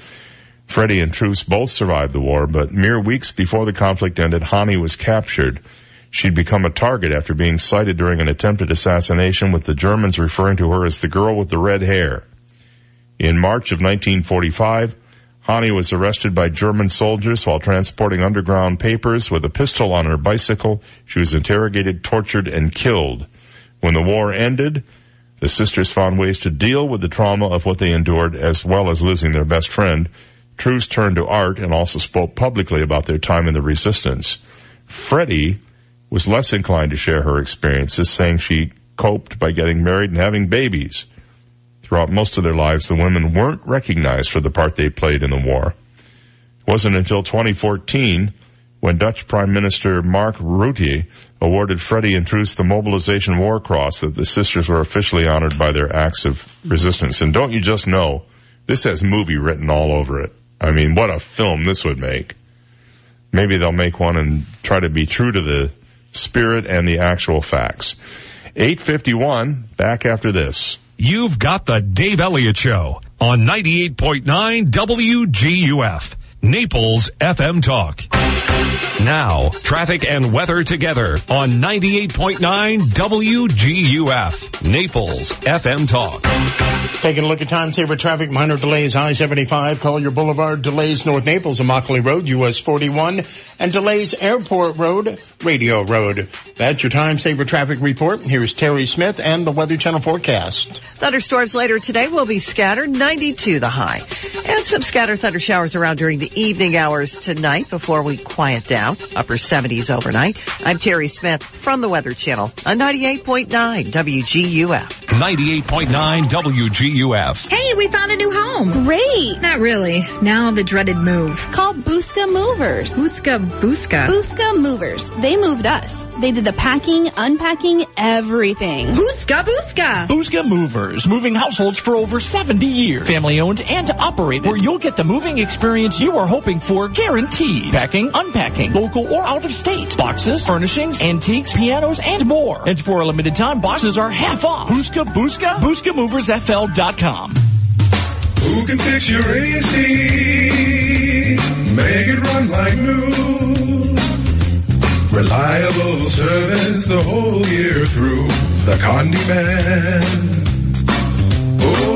Freddie and Truus both survived the war, but mere weeks before the conflict ended, Hannie was captured. She'd become a target after being sighted during an attempted assassination with the Germans referring to her as the girl with the red hair. In March of 1945, Hannie was arrested by German soldiers while transporting underground papers with a pistol on her bicycle. She was interrogated, tortured, and killed. When the war ended, the sisters found ways to deal with the trauma of what they endured as well as losing their best friend. Truus turned to art and also spoke publicly about their time in the resistance. Freddie was less inclined to share her experiences, saying she coped by getting married and having babies. Throughout most of their lives, the women weren't recognized for the part they played in the war. It wasn't until 2014 when Dutch Prime Minister Mark Rutte awarded Freddie and Truus the Mobilization War Cross that the sisters were officially honored by their acts of resistance. And don't you just know, this has movie written all over it. I mean, what a film this would make. Maybe they'll make one and try to be true to the spirit and the actual facts. 851, back after this. You've got the Dave Elliott Show on 98.9 WGUF, Naples FM Talk. Now, traffic and weather together on 98.9 WGUF, Naples FM Talk. Taking a look at time saver traffic, minor delays, I-75, Collier Boulevard, delays North Naples, Immokalee Road, US 41, and delays Airport Road, Radio Road. That's your time saver traffic report. Here's Terry Smith and the Weather Channel forecast. Thunderstorms later today will be scattered, 92 the high. And some scattered thunder showers around during the evening hours tonight before we quiet down. Upper 70s overnight. I'm Terry Smith from the Weather Channel on 98.9 WGUF. 98.9 WGUF. Hey, we found a new home. Great. Not really. Now the dreaded move. Call Busca Movers. Buska Buska. Busca Movers. They moved us. They did the packing, unpacking, everything. Buska Buska. Busca Movers, moving households for over 70 years. Family owned and operated, where you'll get the moving experience you are hoping for guaranteed. Packing, unpacking, local or out of state. Boxes, furnishings, antiques, pianos, and more. And for a limited time, boxes are half off. Busca Busca, BuscaMoversFL.com. Who can fix your AC? Make it run like new. Reliable service the whole year through. The Condi Man. Oh,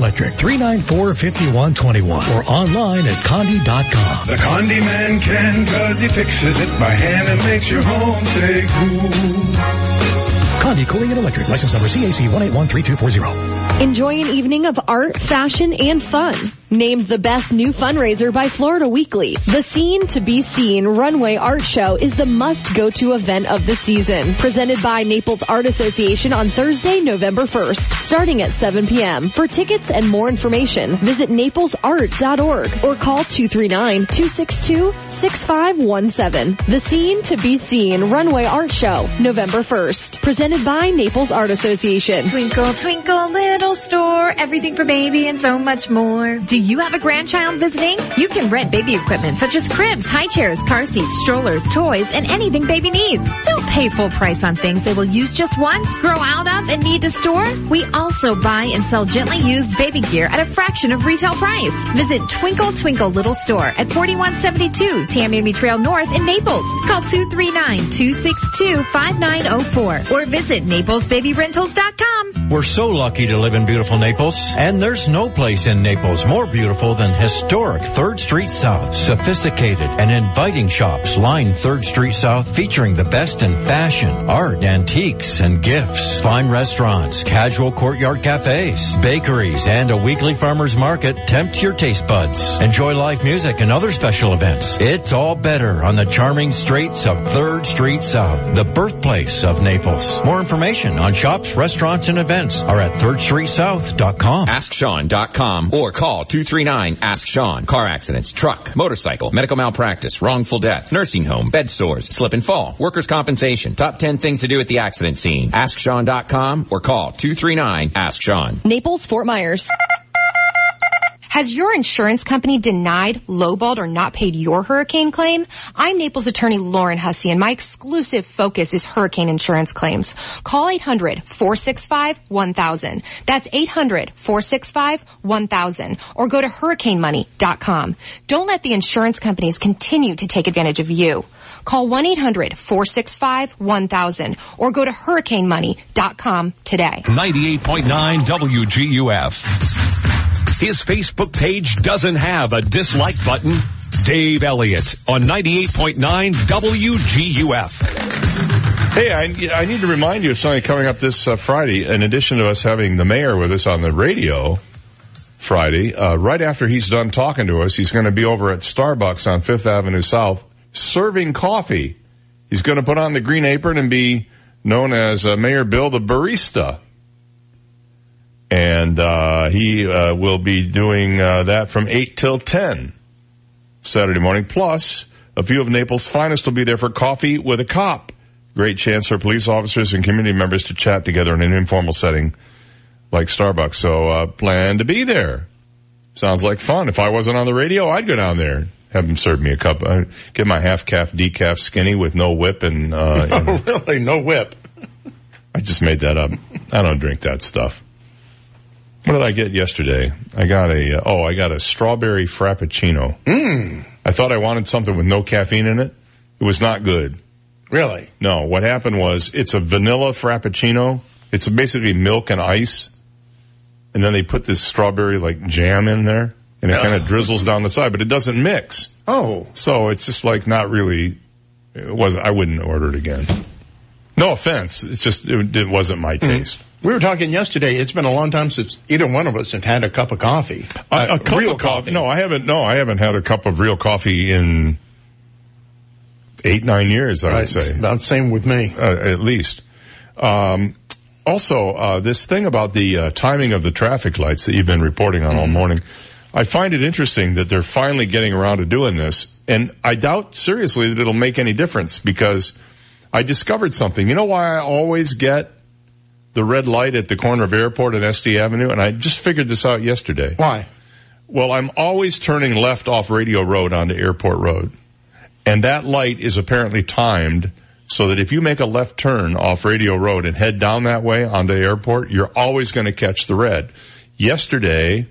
394-5121 or online at condi.com. The Condi Man can cause he fixes it by hand and makes your home stay cool. Condi Cooling and Electric. License number CAC 1813240. Enjoy an evening of art, fashion, and fun. Named the best new fundraiser by Florida Weekly, the Scene to Be Seen Runway Art Show is the must-go-to event of the season. Presented by Naples Art Association on Thursday, November 1st, starting at 7 p.m. For tickets and more information, visit naplesart.org or call 239-262-6517. The Scene to Be Seen Runway Art Show, November 1st. Presented by Naples Art Association. Twinkle, twinkle, little store, everything for baby and so much more. Do you have a grandchild visiting? You can rent baby equipment such as cribs, high chairs, car seats, strollers, toys, and anything baby needs. Don't pay full price on things they will use just once, grow out of, and need to store. We also buy and sell gently used baby gear at a fraction of retail price. Visit Twinkle Twinkle Little Store at 4172 Tamiami Trail North in Naples. Call 239-262-5904 or visit naplesbabyrentals.com. We're so lucky to live in beautiful Naples, and there's no place in Naples more beautiful than historic 3rd Street South. Sophisticated and inviting shops line 3rd Street South featuring the best in fashion, art, antiques, and gifts. Fine restaurants, casual courtyard cafes, bakeries, and a weekly farmer's market tempt your taste buds. Enjoy live music and other special events. It's all better on the charming streets of 3rd Street South, the birthplace of Naples. More information on shops, restaurants, and events are at 3rdstreetsouth.com. AskSean.com or call 239-ASK-SEAN. Car accidents, truck, motorcycle, medical malpractice, wrongful death, nursing home, bed sores, slip and fall, workers' compensation. Top 10 things to do at the accident scene. AskSean.com or call 239-ASK-SEAN. Naples, Fort Myers. Has your insurance company denied, lowballed, or not paid your hurricane claim? I'm Naples attorney Lauren Hussey and my exclusive focus is hurricane insurance claims. Call 800-465-1000. That's 800-465-1000 or go to hurricanemoney.com. Don't let the insurance companies continue to take advantage of you. Call 1-800-465-1000 or go to hurricanemoney.com today. 98.9 WGUF. His Facebook page doesn't have a dislike button. Dave Elliott on 98.9 WGUF. Hey, I, I need to remind you of something coming up this uh, Friday. In addition to us having the mayor with us on the radio Friday, uh, right after he's done talking to us, he's going to be over at Starbucks on Fifth Avenue South serving coffee. He's going to put on the green apron and be known as uh, Mayor Bill the Barista. And uh, he uh, will be doing uh, that from 8 till 10 Saturday morning. Plus, a few of Naples' finest will be there for coffee with a cop. Great chance for police officers and community members to chat together in an informal setting like Starbucks. So uh, plan to be there. Sounds like fun. If I wasn't on the radio, I'd go down there. Have them serve me a cup. Uh, get my half calf decaf skinny with no whip and. Uh, and (laughs) Oh, really? No whip. I just made that up. I don't drink that stuff. What did I get yesterday? I got a uh, oh, I got a strawberry frappuccino. Mmm. I thought I wanted something with no caffeine in it. It was not good. Really? No, what happened was it's a vanilla frappuccino. It's basically milk and ice. And then they put this strawberry like jam in there and it kind of drizzles down the side, but it doesn't mix. Oh. So it's just like not really, it was, I wouldn't order it again. No offense. It's just, it, it wasn't my taste. We were talking yesterday. It's been a long time since either one of us had had a cup of coffee. A, a Uh, cup real of coffee. No, I haven't. No, I haven't had a cup of real coffee in eight, nine years. I Right, would say it's about the same with me. uh, at least. Um, also, uh, this thing about the uh, timing of the traffic lights that you've been reporting on all morning, I find it interesting that they're finally getting around to doing this, and I doubt seriously that it'll make any difference because I discovered something. You know why I always get the red light at the corner of Airport and Estey Avenue, and I just figured this out yesterday. Why? Well, I'm always turning left off Radio Road onto Airport Road. And that light is apparently timed so that if you make a left turn off Radio Road and head down that way onto Airport, you're always going to catch the red. Yesterday,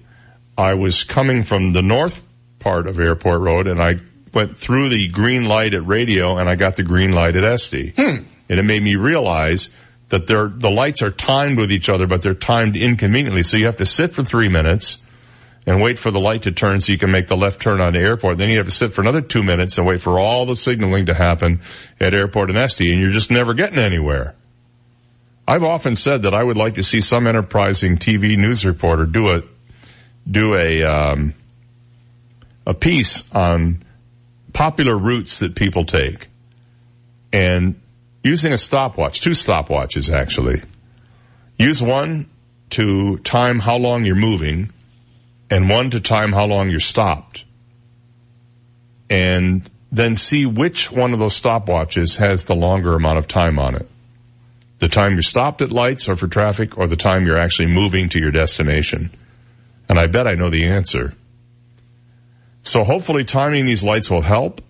I was coming from the north part of Airport Road and I went through the green light at Radio and I got the green light at Estey. Hmm. And it made me realize that they're, the lights are timed with each other, but they're timed inconveniently. So you have to sit for three minutes and wait for the light to turn so you can make the left turn on the airport. Then you have to sit for another two minutes and wait for all the signaling to happen at airport and Estey and you're just never getting anywhere. I've often said that I would like to see some enterprising TV news reporter do a, do a, um, a piece on popular routes that people take and using a stopwatch, two stopwatches actually. Use one to time how long you're moving and one to time how long you're stopped. And then see which one of those stopwatches has the longer amount of time on it. The time you're stopped at lights or for traffic or the time you're actually moving to your destination. And I bet I know the answer. So hopefully timing these lights will help.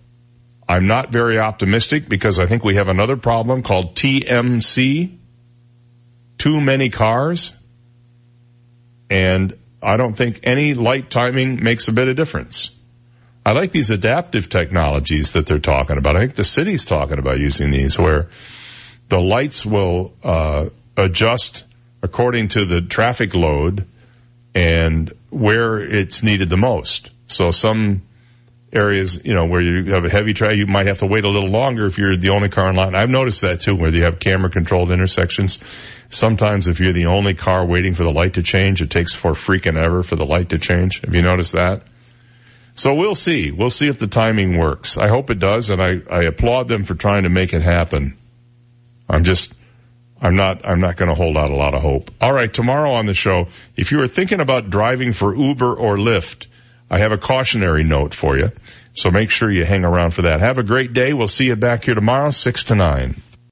I'm not very optimistic because I think we have another problem called TMC. Too many cars. And I don't think any light timing makes a bit of difference. I like these adaptive technologies that they're talking about. I think the city's talking about using these where the lights will uh, adjust according to the traffic load and where it's needed the most. So some areas, you know, where you have a heavy traffic, you might have to wait a little longer if you're the only car in line. I've noticed that too, where you have camera controlled intersections. Sometimes if you're the only car waiting for the light to change, it takes for freaking ever for the light to change. Have you noticed that? So we'll see. We'll see if the timing works. I hope it does, and I, I applaud them for trying to make it happen. I'm just, I'm not, I'm not going to hold out a lot of hope. All right, tomorrow on the show, if you are thinking about driving for Uber or Lyft, I have a cautionary note for you. So make sure you hang around for that. Have a great day. We'll see you back here tomorrow, 6 to 9.